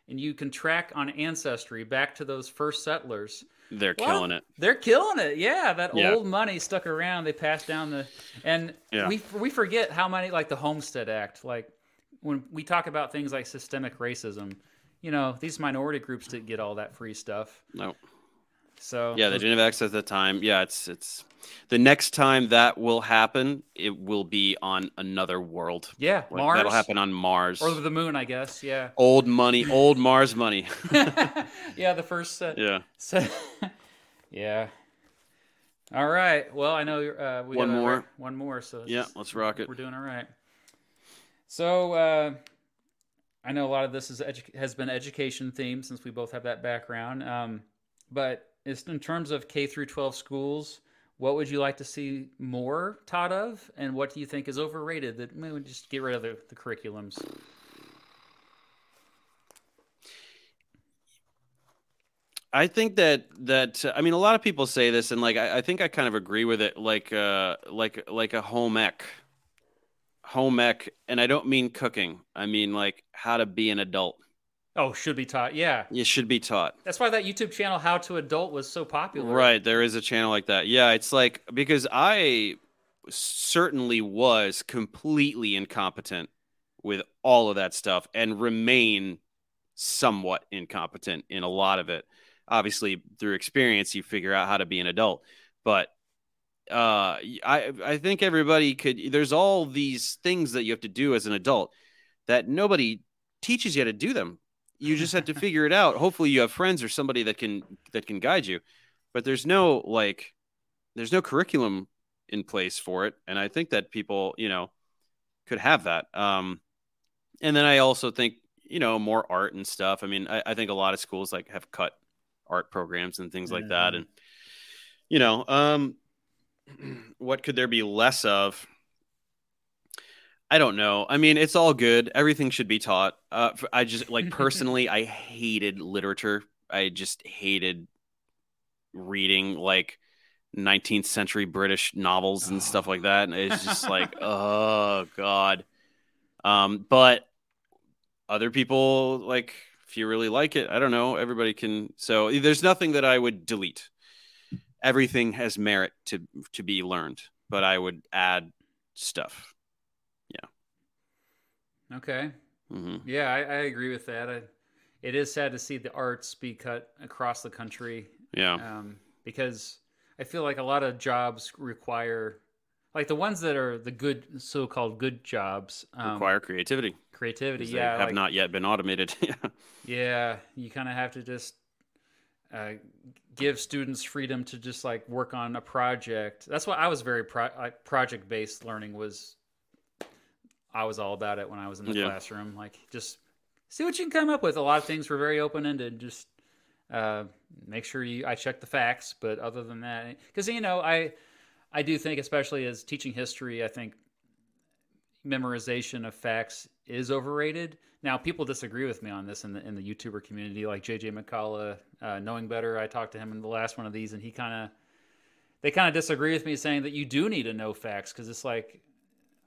and you can track on ancestry back to those first settlers. They're well, killing it. They're killing it. Yeah, that yeah. old money stuck around. They passed down the, and yeah. we we forget how many like the Homestead Act. Like when we talk about things like systemic racism, you know, these minority groups didn't get all that free stuff. No. So yeah, they didn't have access at the time. Yeah, it's it's the next time that will happen, it will be on another world. Yeah, Mars. That'll happen on Mars or the moon, I guess. Yeah. Old money, [laughs] old Mars money. [laughs] yeah, the first set. Yeah. Set. [laughs] yeah. All right. Well, I know uh, we one got more. one more. So yeah, let's rock it. We're doing all right. So uh, I know a lot of this is edu- has been education themed since we both have that background. Um, but in terms of K through 12 schools, what would you like to see more taught of, and what do you think is overrated that we just get rid of the, the curriculums? I think that that I mean a lot of people say this, and like I, I think I kind of agree with it, like uh like like a home ec, home ec, and I don't mean cooking. I mean like how to be an adult. Oh, should be taught. Yeah. It should be taught. That's why that YouTube channel, How to Adult, was so popular. Right. There is a channel like that. Yeah. It's like, because I certainly was completely incompetent with all of that stuff and remain somewhat incompetent in a lot of it. Obviously, through experience, you figure out how to be an adult. But uh, I, I think everybody could, there's all these things that you have to do as an adult that nobody teaches you how to do them you just have to figure it out. Hopefully, you have friends or somebody that can that can guide you. But there's no like, there's no curriculum in place for it, and I think that people, you know, could have that. Um, and then I also think you know more art and stuff. I mean, I, I think a lot of schools like have cut art programs and things like mm-hmm. that, and you know, um, [clears throat] what could there be less of? I don't know. I mean, it's all good. Everything should be taught. Uh, I just like [laughs] personally, I hated literature. I just hated reading like 19th century British novels and oh. stuff like that. And it's just like, [laughs] oh god. Um, but other people like if you really like it, I don't know. Everybody can. So there's nothing that I would delete. Everything has merit to to be learned, but I would add stuff. Okay. Mm-hmm. Yeah, I, I, agree with that. I, it is sad to see the arts be cut across the country. Yeah. Um, because I feel like a lot of jobs require, like the ones that are the good, so-called good jobs, um, require creativity. Creativity, yeah. have like, not yet been automated. [laughs] yeah, Yeah. you kind of have to just uh, give students freedom to just like work on a project. That's why I was very pro- like project-based learning was I was all about it when I was in the yeah. classroom. Like, just see what you can come up with. A lot of things were very open ended. Just uh, make sure you I check the facts. But other than that, because you know, I I do think, especially as teaching history, I think memorization of facts is overrated. Now, people disagree with me on this in the in the YouTuber community, like JJ McCullough, uh, knowing better. I talked to him in the last one of these, and he kind of they kind of disagree with me saying that you do need to know facts because it's like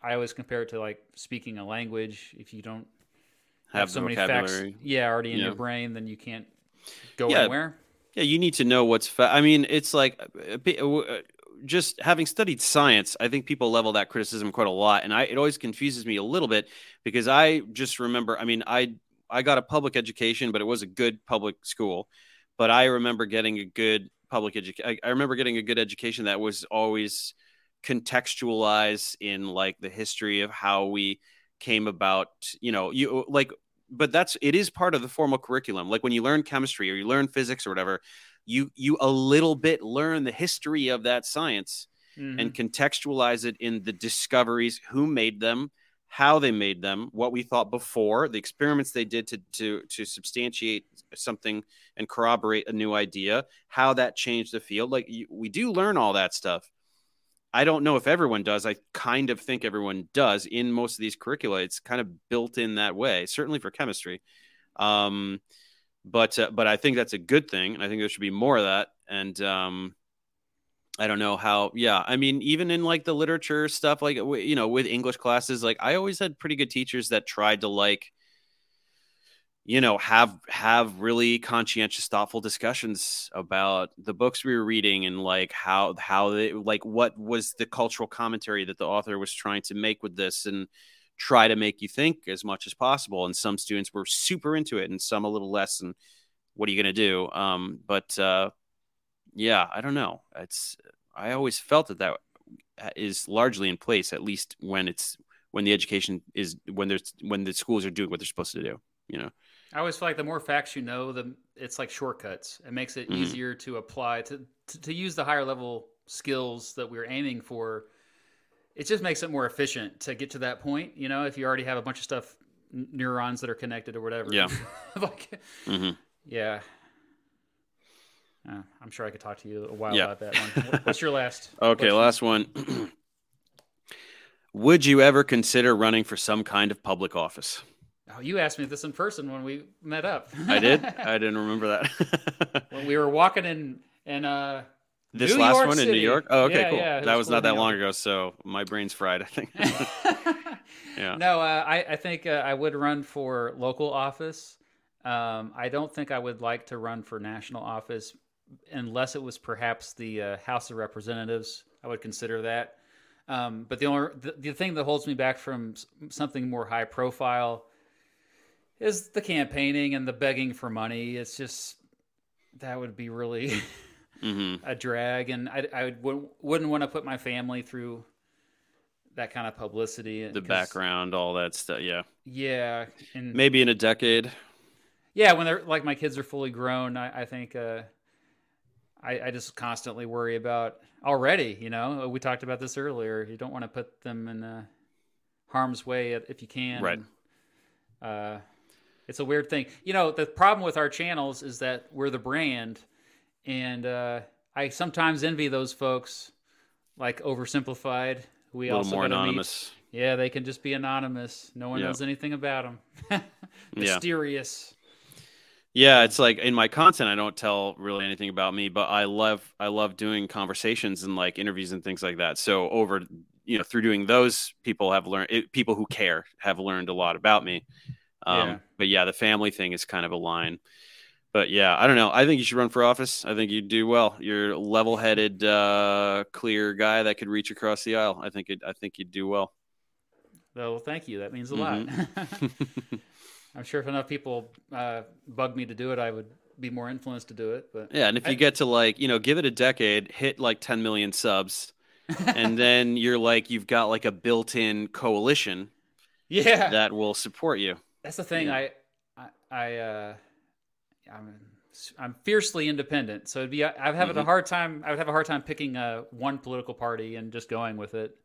I always compare it to like speaking a language. If you don't have, have so many facts, yeah, already in yeah. your brain, then you can't go yeah. anywhere. Yeah, you need to know what's. Fa- I mean, it's like uh, uh, just having studied science. I think people level that criticism quite a lot, and I it always confuses me a little bit because I just remember. I mean, I I got a public education, but it was a good public school. But I remember getting a good public education. I, I remember getting a good education that was always contextualized in like the history of how we came about. You know, you like, but that's it is part of the formal curriculum. Like when you learn chemistry or you learn physics or whatever, you you a little bit learn the history of that science mm-hmm. and contextualize it in the discoveries, who made them how they made them, what we thought before, the experiments they did to to to substantiate something and corroborate a new idea, how that changed the field. Like we do learn all that stuff. I don't know if everyone does. I kind of think everyone does in most of these curricula. It's kind of built in that way, certainly for chemistry. Um, but uh, but I think that's a good thing, and I think there should be more of that. And um, I don't know how. Yeah, I mean, even in like the literature stuff, like you know, with English classes, like I always had pretty good teachers that tried to like, you know, have have really conscientious, thoughtful discussions about the books we were reading and like how how they like what was the cultural commentary that the author was trying to make with this and try to make you think as much as possible. And some students were super into it, and some a little less. And what are you going to do? Um, but uh, yeah, I don't know. It's I always felt that that is largely in place, at least when it's when the education is when there's when the schools are doing what they're supposed to do. You know. I always feel like the more facts you know, the it's like shortcuts. It makes it mm-hmm. easier to apply to, to to use the higher level skills that we're aiming for. It just makes it more efficient to get to that point. You know, if you already have a bunch of stuff, neurons that are connected or whatever. Yeah. [laughs] like, mm-hmm. yeah. Uh, I'm sure I could talk to you a while yeah. about that one. What's your last? [laughs] okay, question? last one. [clears throat] Would you ever consider running for some kind of public office? Oh, you asked me this in person when we met up. [laughs] I did. I [laughs] didn't remember that. [laughs] when we were walking in in uh this New last York one City. in New York. Oh, okay, yeah, cool. Yeah, that was, was not that long ago, so my brain's fried. I think. yeah. No, uh, I I think uh, I would run for local office. Um, I don't think I would like to run for national office unless it was perhaps the uh, House of Representatives. I would consider that. Um, but the only the, the, thing that holds me back from something more high profile is the campaigning and the begging for money. It's just that would be really [laughs] mm-hmm. a drag, and I, I would, wouldn't want to put my family through that kind of publicity. The background, all that stuff. Yeah. Yeah, and maybe in a decade. Yeah, when they're like my kids are fully grown, I, I think uh, I, I just constantly worry about already. You know, we talked about this earlier. You don't want to put them in uh, harm's way if you can. Right. Uh, it's a weird thing. You know, the problem with our channels is that we're the brand, and uh, I sometimes envy those folks, like oversimplified. We a little also more anonymous. Meet. Yeah, they can just be anonymous. No one knows anything about them. [laughs] Mysterious. Yeah, it's like in my content I don't tell really anything about me, but I love I love doing conversations and like interviews and things like that. So over you know through doing those, people have learned it, people who care have learned a lot about me. Um, yeah. But yeah, the family thing is kind of a line. But yeah, I don't know. I think you should run for office. I think you'd do well. You're a level-headed, uh, clear guy that could reach across the aisle. I think it. I think you'd do well. Well, thank you. That means a mm-hmm. lot. [laughs] [laughs] I'm sure if enough people uh, bug me to do it, I would be more influenced to do it. But yeah, and if I, you get to like you know give it a decade, hit like 10 million subs, [laughs] and then you're like you've got like a built-in coalition. Yeah, that will support you. That's the thing. Yeah. I I, I uh, I'm I'm fiercely independent, so it'd be I'm having mm-hmm. a hard time. I would have a hard time picking uh, one political party and just going with it.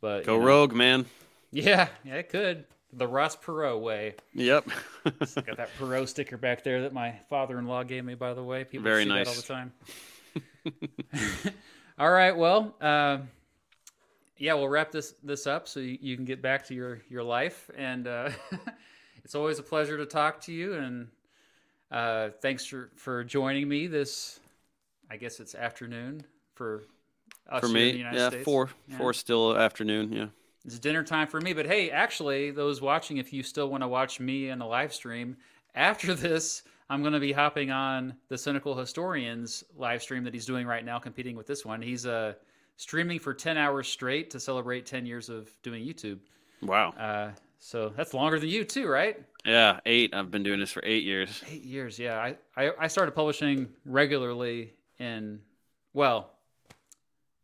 But go you know, rogue, man. Yeah, yeah, it could the Ross Perot way. Yep. got that Perot sticker back there that my father-in-law gave me. By the way, people Very see nice. that all the time. [laughs] all right. Well, uh, yeah, we'll wrap this this up so you, you, can get back to your your life. And uh, [laughs] it's always a pleasure to talk to you. And uh, thanks for for joining me this. I guess it's afternoon for for me, yeah, States. four, yeah. four still afternoon. Yeah, it's dinner time for me. But hey, actually, those watching, if you still want to watch me in a live stream after [laughs] this, I'm going to be hopping on the Cynical Historian's live stream that he's doing right now, competing with this one. He's uh, streaming for 10 hours straight to celebrate 10 years of doing YouTube. Wow. Uh, so that's longer than you too, right? Yeah, eight. I've been doing this for eight years. Eight years, yeah. I, I, I started publishing regularly in, well,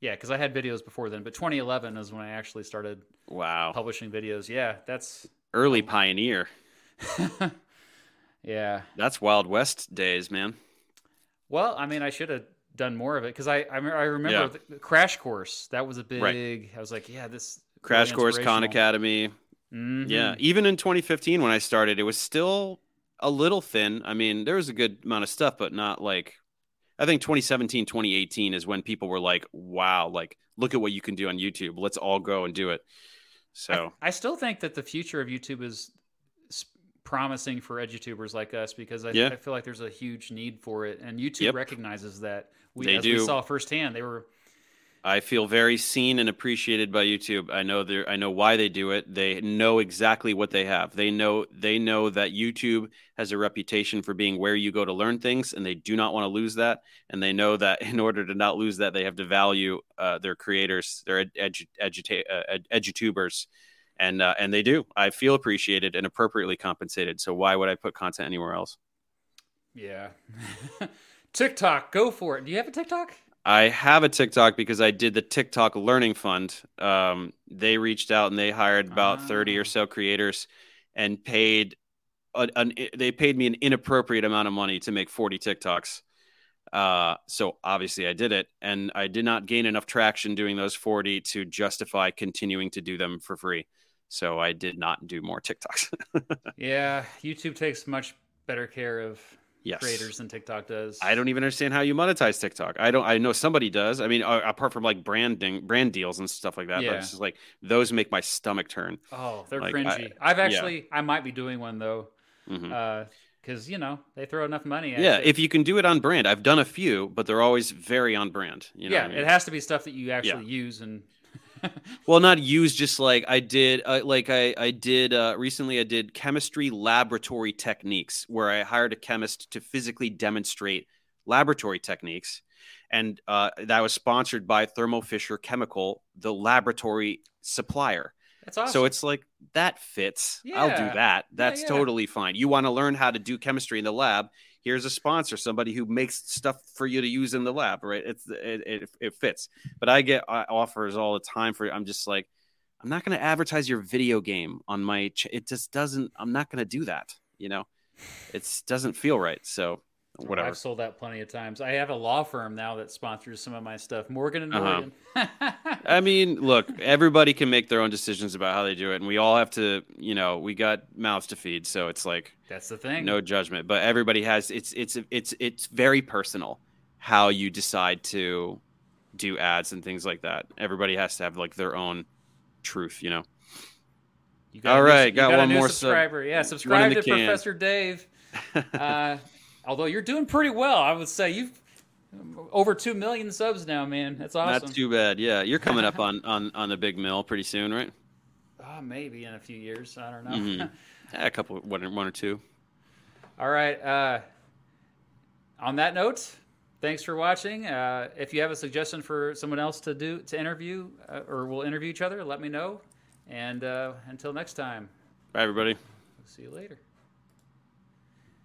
yeah, because I had videos before then, but 2011 is when I actually started. Wow. Publishing videos, yeah. That's early pioneer. [laughs] yeah. That's Wild West days, man. Well, I mean, I should have done more of it because I, I I remember yeah. the Crash Course. That was a big. Right. I was like, yeah, this Crash Course, Khan Academy. Mm-hmm. Yeah, even in 2015 when I started, it was still a little thin. I mean, there was a good amount of stuff, but not like. I think 2017, 2018 is when people were like, "Wow, like look at what you can do on YouTube. Let's all go and do it." So I, I still think that the future of YouTube is promising for edutubers like us because I, yeah. I, feel like there's a huge need for it, and YouTube yep. recognizes that. We, they as do. we saw firsthand, they were I feel very seen and appreciated by YouTube. I know they I know why they do it. They know exactly what they have. They know they know that YouTube has a reputation for being where you go to learn things, and they do not want to lose that. And they know that [laughs] in order to not lose that, they have to value uh, their creators, their edu- uh, edutubers, and uh, and they do. I feel appreciated and appropriately compensated. So why would I put content anywhere else? Yeah. [laughs] TikTok, go for it. Do you have a TikTok? I have a TikTok because I did the TikTok Learning Fund. Um, they reached out and they hired about oh. 30 or ah. so creators and paid a, an, they paid me an inappropriate amount of money to make 40 TikToks. Uh, so obviously I did it and I did not gain enough traction doing those 40 to justify continuing to do them for free. So I did not do more TikToks. [laughs] yeah, YouTube takes much better care of yes. creators than TikTok does. I don't even understand how you monetize TikTok. I don't. I know somebody does. I mean, uh, apart from like branding, brand deals and stuff like that. Yeah. But it's just like those make my stomach turn. Oh, they're like, cringy. I, have actually. Yeah. I might be doing one though. Mm-hmm. Uh, because you know they throw enough money at yeah it. if you can do it on brand i've done a few but they're always very on brand you know yeah I mean? it has to be stuff that you actually yeah. use and well, not use just like I did. Uh, like I I did uh, recently. I did chemistry laboratory techniques where I hired a chemist to physically demonstrate laboratory techniques, and uh, that was sponsored by Thermo Fisher Chemical, the laboratory supplier. That's awesome. So it's like that fits. Yeah. I'll do that. That's yeah, yeah. totally fine. You want to learn how to do chemistry in the lab? Here's a sponsor, somebody who makes stuff for you to use in the lab, right? It's it, it, it fits. But I get offers all the time for. I'm just like, I'm not going to advertise your video game on my. Ch- it just doesn't. I'm not going to do that. You know, it doesn't feel right. So whatever. I've sold that plenty of times. I have a law firm now that sponsors some of my stuff, Morgan and. Morgan. Uh-huh. [laughs] I mean, look, everybody can make their own decisions about how they do it, and we all have to, you know, we got mouths to feed, so it's like that's the thing. No judgment, but everybody has. It's it's it's it's very personal how you decide to do ads and things like that. Everybody has to have like their own truth, you know. You got All right, new, got, got, one more subscriber. Sub- yeah, subscribe to can. Professor Dave. [laughs] Uh, Although you're doing pretty well, I would say you've over two million subs now, man. That's awesome. Not too bad. Yeah, you're coming up [laughs] on on on the big mill pretty soon, right? Uh, maybe in a few years. I don't know. Mm-hmm. [laughs] yeah, a couple, one, one or two. All right. Uh, on that note, thanks for watching. Uh, if you have a suggestion for someone else to do to interview, uh, or we'll interview each other, let me know. And uh, until next time. Bye, everybody. see you later.